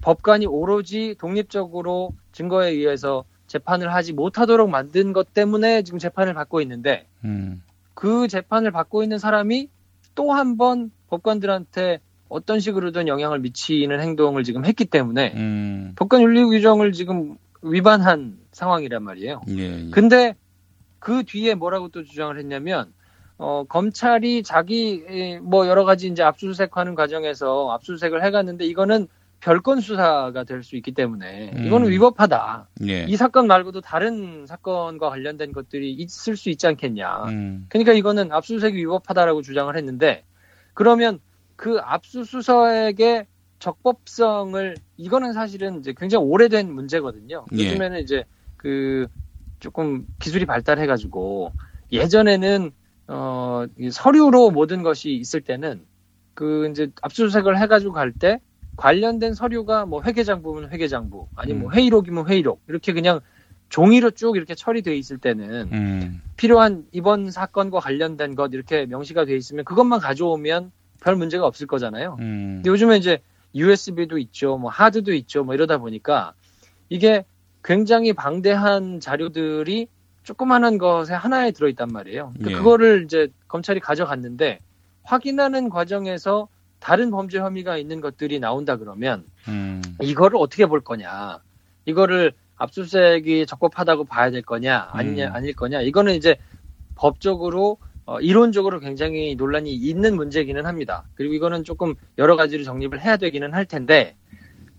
법관이 오로지 독립적으로 증거에 의해서 재판을 하지 못하도록 만든 것 때문에 지금 재판을 받고 있는데 음. 그 재판을 받고 있는 사람이 또 한 번 법관들한테 어떤 식으로든 영향을 미치는 행동을 지금 했기 때문에 음. 법관 윤리 규정을 지금 위반한 상황이란 말이에요. 예, 예. 근데 그 뒤에 뭐라고 또 주장을 했냐면 어, 검찰이 자기 에, 뭐 여러 가지 이제 압수수색하는 과정에서 압수수색을 해갔는데 이거는 별건 수사가 될 수 있기 때문에 이거는 음. 위법하다. 예. 이 사건 말고도 다른 사건과 관련된 것들이 있을 수 있지 않겠냐. 음. 그러니까 이거는 압수수색이 위법하다라고 주장을 했는데 그러면 그 압수수색의 적법성을 이거는 사실은 이제 굉장히 오래된 문제거든요. 예. 요즘에는 이제 그 조금 기술이 발달해가지고 예전에는 어, 이 서류로 모든 것이 있을 때는 그 이제 압수수색을 해가지고 갈 때 관련된 서류가 뭐 회계장부면 회계장부 아니면 뭐 음. 회의록이면 회의록 이렇게 그냥 종이로 쭉 이렇게 처리되어 있을 때는 음. 필요한 이번 사건과 관련된 것 이렇게 명시가 돼 있으면 그것만 가져오면 별 문제가 없을 거잖아요. 음. 근데 요즘에 이제 USB도 있죠, 뭐 하드도 있죠, 뭐 이러다 보니까 이게 굉장히 방대한 자료들이 조그마한 것에 하나에 들어있단 말이에요. 그러니까 예. 그거를 이제 검찰이 가져갔는데 확인하는 과정에서 다른 범죄 혐의가 있는 것들이 나온다 그러면 음. 이거를 어떻게 볼 거냐? 이거를 압수수색이 적법하다고 봐야 될 거냐, 아니냐, 음. 아닐 거냐? 이거는 이제 법적으로 어, 이론적으로 굉장히 논란이 있는 문제기는 합니다. 그리고 이거는 조금 여러 가지로 정립을 해야 되기는 할 텐데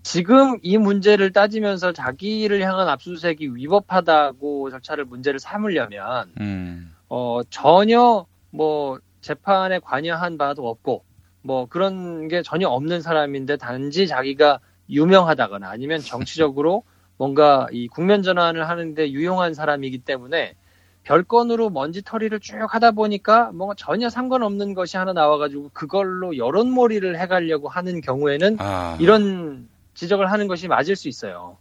지금 이 문제를 따지면서 자기를 향한 압수수색이 위법하다고 절차를 문제를 삼으려면 음. 어, 전혀 뭐 재판에 관여한 바도 없고 뭐 그런 게 전혀 없는 사람인데 단지 자기가 유명하다거나 아니면 정치적으로 뭔가 이 국면 전환을 하는데 유용한 사람이기 때문에 별건으로 먼지 털이를 쭉 하다 보니까 뭔가 전혀 상관없는 것이 하나 나와가지고 그걸로 여론몰이를 해가려고 하는 경우에는 아. 이런 지적을 하는 것이 맞을 수 있어요.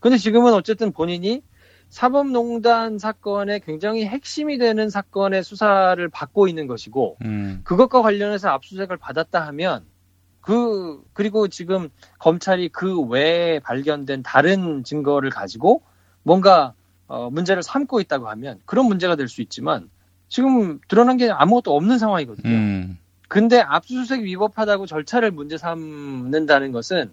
근데 지금은 어쨌든 본인이 사법농단 사건의 굉장히 핵심이 되는 사건의 수사를 받고 있는 것이고 음. 그것과 관련해서 압수수색을 받았다 하면 그 그리고 지금 검찰이 그 외에 발견된 다른 증거를 가지고 뭔가 어, 문제를 삼고 있다고 하면 그런 문제가 될 수 있지만 지금 드러난 게 아무것도 없는 상황이거든요. 음. 근데 압수수색 위법하다고 절차를 문제 삼는다는 것은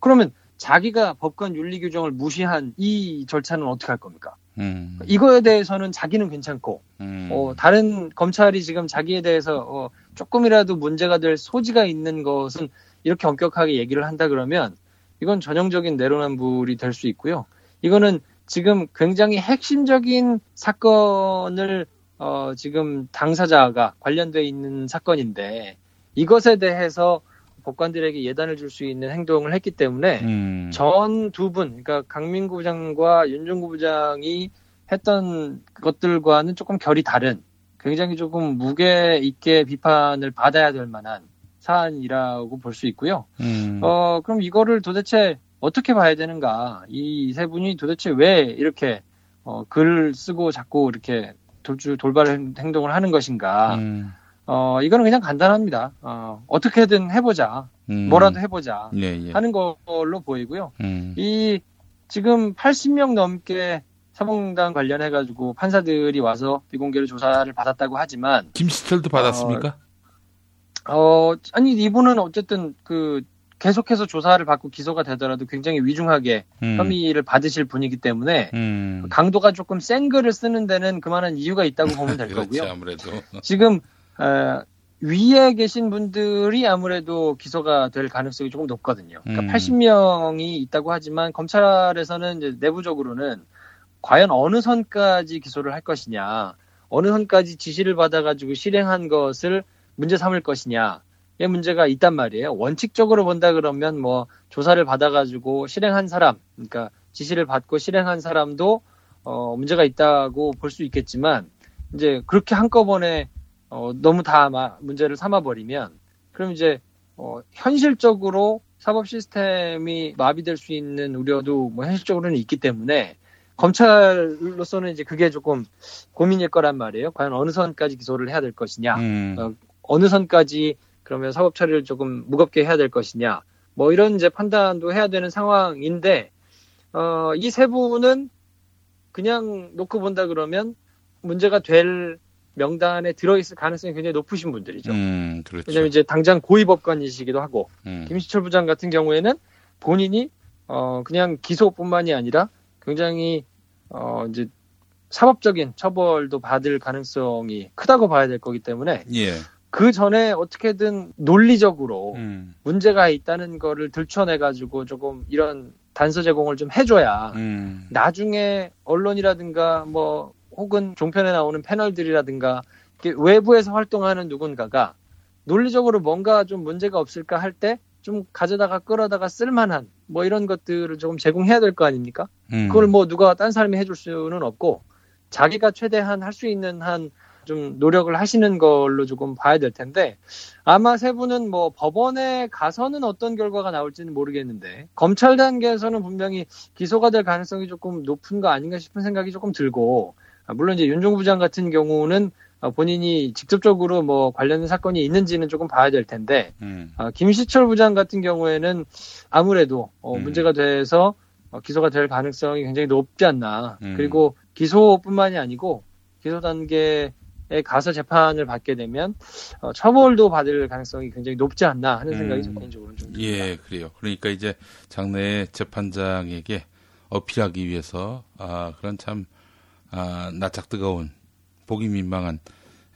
그러면 자기가 법관 윤리 규정을 무시한 이 절차는 어떻게 할 겁니까? 음. 이거에 대해서는 자기는 괜찮고 음. 어, 다른 검찰이 지금 자기에 대해서 어, 조금이라도 문제가 될 소지가 있는 것은 이렇게 엄격하게 얘기를 한다 그러면 이건 전형적인 내로남불이 될 수 있고요. 이거는 지금 굉장히 핵심적인 사건을 어, 지금 당사자가 관련돼 있는 사건인데 이것에 대해서 법관들에게 예단을 줄 수 있는 행동을 했기 때문에 음. 전두 분, 그러니까 강민구 부장과 윤종구 부장이 했던 것들과는 조금 결이 다른 굉장히 조금 무게 있게 비판을 받아야 될 만한 사안이라고 볼 수 있고요. 음. 어, 그럼 이거를 도대체 어떻게 봐야 되는가? 이 세 분이 도대체 왜 이렇게 어, 글을 쓰고 자꾸 이렇게 돌주 돌발 행- 행동을 하는 것인가? 음. 어, 이거는 그냥 간단합니다. 어, 어떻게든 해보자. 음. 뭐라도 해보자. 예, 예. 하는 걸로 보이고요. 음. 이 지금 80명 넘게 사법농단 관련해가지고 판사들이 와서 비공개로 조사를 받았다고 하지만 김시철도 받았습니까? 어 아니 이분은 어쨌든 그 계속해서 조사를 받고 기소가 되더라도 굉장히 위중하게 음. 혐의를 받으실 분이기 때문에 음. 강도가 조금 센 글을 쓰는 데는 그만한 이유가 있다고 보면 될 그렇지, 거고요. 아무래도. 지금 어, 위에 계신 분들이 아무래도 기소가 될 가능성이 조금 높거든요. 그러니까 음. 80명이 있다고 하지만 검찰에서는 이제 내부적으로는 과연 어느 선까지 기소를 할 것이냐, 어느 선까지 지시를 받아가지고 실행한 것을 문제 삼을 것이냐. 의 문제가 있단 말이에요. 원칙적으로 본다 그러면 뭐 조사를 받아가지고 실행한 사람, 그러니까 지시를 받고 실행한 사람도 어, 문제가 있다고 볼 수 있겠지만 이제 그렇게 한꺼번에 어, 너무 다 마- 문제를 삼아버리면 그럼 이제 어, 현실적으로 사법 시스템이 마비될 수 있는 우려도 뭐 현실적으로는 있기 때문에 검찰로서는 이제 그게 조금 고민일 거란 말이에요. 과연 어느 선까지 기소를 해야 될 것이냐, 음. 어, 어느 선까지 그러면 사법 처리를 조금 무겁게 해야 될 것이냐, 뭐 이런 이제 판단도 해야 되는 상황인데 어, 이세 분은 그냥 놓고 본다 그러면 문제가 될 명단에 들어있을 가능성이 굉장히 높으신 분들이죠. 음, 그렇죠. 왜냐면 이제 당장 고위법관이시기도 하고 음. 김시철 부장 같은 경우에는 본인이 어 그냥 기소뿐만이 아니라 굉장히 어 이제 사법적인 처벌도 받을 가능성이 크다고 봐야 될 거기 때문에 예. 그 전에 어떻게든 논리적으로 음. 문제가 있다는 거를 들춰내 가지고 조금 이런 단서 제공을 좀 해줘야 음. 나중에 언론이라든가 뭐 혹은 종편에 나오는 패널들이라든가 외부에서 활동하는 누군가가 논리적으로 뭔가 좀 문제가 없을까 할 때 좀 가져다가 끌어다가 쓸만한 뭐 이런 것들을 조금 제공해야 될 거 아닙니까? 음. 그걸 뭐 누가 딴 사람이 해줄 수는 없고 자기가 최대한 할 수 있는 한 좀 노력을 하시는 걸로 조금 봐야 될 텐데 아마 세 분은 뭐 법원에 가서는 어떤 결과가 나올지는 모르겠는데 검찰 단계에서는 분명히 기소가 될 가능성이 조금 높은 거 아닌가 싶은 생각이 조금 들고 아, 물론 이제 윤종부 부장 같은 경우는 어, 본인이 직접적으로 뭐 관련된 사건이 있는지는 조금 봐야 될 텐데 음. 아, 김시철 부장 같은 경우에는 아무래도 어, 음. 문제가 돼서 어, 기소가 될 가능성이 굉장히 높지 않나. 음. 그리고 기소뿐만이 아니고 기소 단계에 가서 재판을 받게 되면 어, 처벌도 받을 가능성이 굉장히 높지 않나 하는 생각이 음. 개인적으로 좀 예, 그래요. 그러니까 이제 장래 재판장에게 어필하기 위해서 아, 그런 참 아, 낯짝 뜨거운 보기 민망한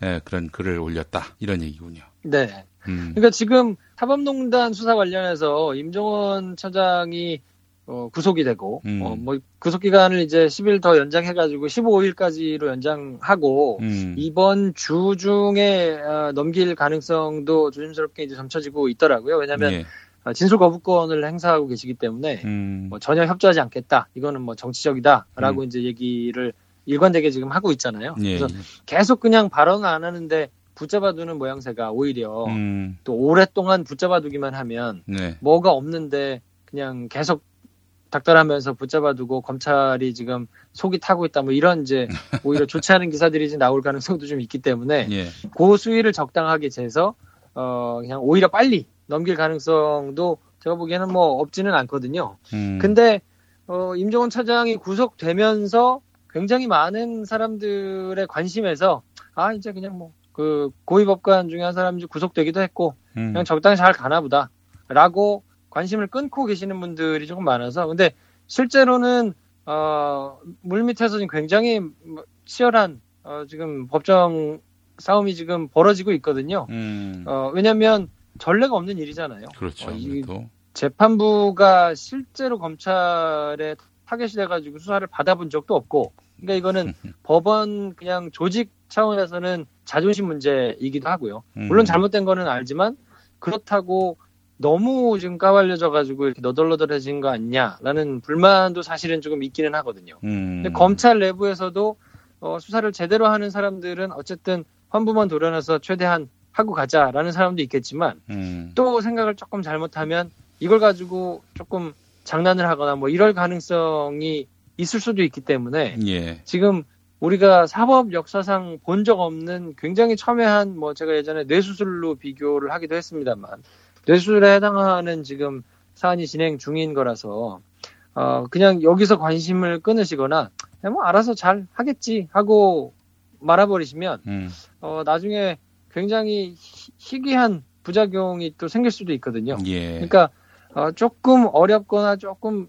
예, 그런 글을 올렸다 이런 얘기군요. 네. 음. 그러니까 지금 사법농단 수사 관련해서 임종원 차장이 어, 구속이 되고 음. 어, 뭐 구속 기간을 이제 10일 더 연장해가지고 15일까지로 연장하고 음. 이번 주 중에 어, 넘길 가능성도 조심스럽게 이제 점쳐지고 있더라고요. 왜냐하면 예. 어, 진술 거부권을 행사하고 계시기 때문에 음. 뭐 전혀 협조하지 않겠다. 이거는 뭐 정치적이다라고 음. 이제 얘기를 일관되게 지금 하고 있잖아요. 예, 그래서 예. 계속 그냥 발언을 안 하는데 붙잡아두는 모양새가 오히려 음. 또 오랫동안 붙잡아두기만 하면 네. 뭐가 없는데 그냥 계속 닥달하면서 붙잡아두고 검찰이 지금 속이 타고 있다 뭐 이런 이제 오히려 좋지 않은 기사들이 이제 나올 가능성도 좀 있기 때문에 예. 그 수위를 적당하게 재서 어 그냥 오히려 빨리 넘길 가능성도 제가 보기에는 뭐 없지는 않거든요. 음. 근데 어 임종원 차장이 구속되면서 굉장히 많은 사람들의 관심에서 아 이제 그냥 뭐 그 고위법관 중에 한 사람이 구속되기도 했고 음. 그냥 적당히 잘 가나 보다라고 관심을 끊고 계시는 분들이 조금 많아서 근데 실제로는 어, 물 밑에서 지금 굉장히 뭐 치열한 어, 지금 법정 싸움이 지금 벌어지고 있거든요. 음. 어, 왜냐하면 전례가 없는 일이잖아요. 그렇죠. 어, 이. 재판부가 실제로 검찰에 타겟이 돼가지고 수사를 받아본 적도 없고, 그러니까 이거는 법원 그냥 조직 차원에서는 자존심 문제이기도 하고요. 물론 음. 잘못된 거는 알지만 그렇다고 너무 지금 까발려져 가지고 이렇게 너덜너덜해진 거 아니냐라는 불만도 사실은 조금 있기는 하거든요. 음. 근데 검찰 내부에서도 어, 수사를 제대로 하는 사람들은 어쨌든 환부만 도려내서 최대한 하고 가자라는 사람도 있겠지만 음. 또 생각을 조금 잘못하면 이걸 가지고 조금 장난을 하거나 뭐 이럴 가능성이 있을 수도 있기 때문에 예. 지금 우리가 사법 역사상 본 적 없는 굉장히 첨예한 뭐 제가 예전에 뇌수술로 비교를 하기도 했습니다만 뇌수술에 해당하는 지금 사안이 진행 중인 거라서 어 그냥 여기서 관심을 끊으시거나 뭐 알아서 잘 하겠지 하고 말아버리시면 음. 어 나중에 굉장히 희- 희귀한 부작용이 또 생길 수도 있거든요. 예. 그러니까 어, 조금 어렵거나 조금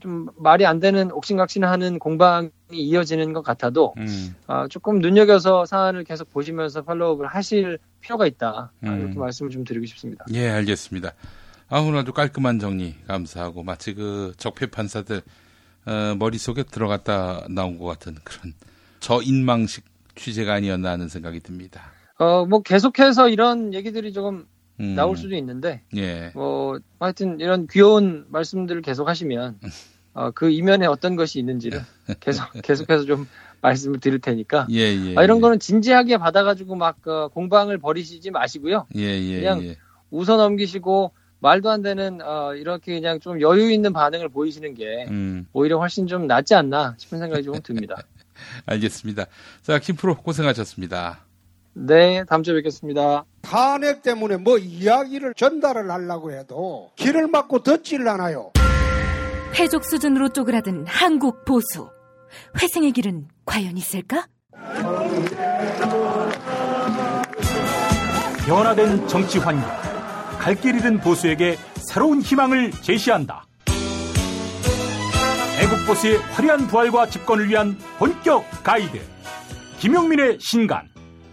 좀 말이 안 되는 옥신각신하는 공방이 이어지는 것 같아도 음. 어, 조금 눈여겨서 사안을 계속 보시면서 팔로우업을 하실 필요가 있다 아, 음. 이렇게 말씀을 좀 드리고 싶습니다. 예, 알겠습니다. 아, 오늘 아주 깔끔한 정리 감사하고 마치 그 적폐 판사들 어, 머릿속에 들어갔다 나온 것 같은 그런 저인망식 취재가 아니었나 하는 생각이 듭니다. 어, 뭐 계속해서 이런 얘기들이 조금 음. 나올 수도 있는데 예. 뭐 하여튼 이런 귀여운 말씀들을 계속 하시면 어, 그 이면에 어떤 것이 있는지를 계속 계속해서 좀 말씀을 드릴 테니까 예, 예. 아, 이런 예. 거는 진지하게 받아가지고 막 어, 공방을 벌이시지 마시고요. 예, 예, 그냥 예. 웃어 넘기시고 말도 안 되는 어, 이렇게 그냥 좀 여유 있는 반응을 보이시는 게 음. 오히려 훨씬 좀 낫지 않나 싶은 생각이 조금 듭니다. 알겠습니다. 자, 김프로 고생하셨습니다. 네, 다음 주에 뵙겠습니다. 탄핵 때문에 뭐 이야기를 전달을 하려고 해도 길을 막고 듣지를 않아요. 패족 수준으로 쪼그라든 한국 보수. 회생의 길은 과연 있을까? 변화된 정치 환경, 갈 길 잃은 보수에게 새로운 희망을 제시한다. 애국 보수의 화려한 부활과 집권을 위한 본격 가이드. 김용민의 신간,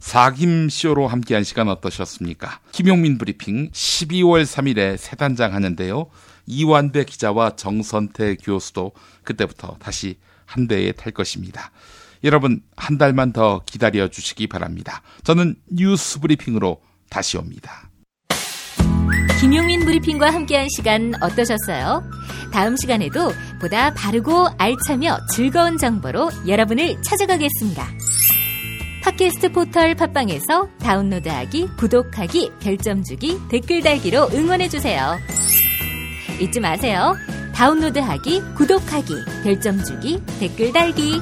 사김쇼로 함께한 시간 어떠셨습니까? 김용민 브리핑 12월 3일에 새 단장 하는데요. 이완배 기자와 정선태 교수도 그때부터 다시 한 대에 탈 것입니다. 여러분 한 달만 더 기다려 주시기 바랍니다. 저는 뉴스 브리핑으로 다시 옵니다. 김용민 브리핑과 함께한 시간 어떠셨어요? 다음 시간에도 보다 바르고 알차며 즐거운 정보로 여러분을 찾아가겠습니다. 팟캐스트 포털 팟빵에서 다운로드하기, 구독하기, 별점 주기, 댓글 달기로 응원해주세요. 잊지 마세요. 다운로드하기, 구독하기, 별점 주기, 댓글 달기.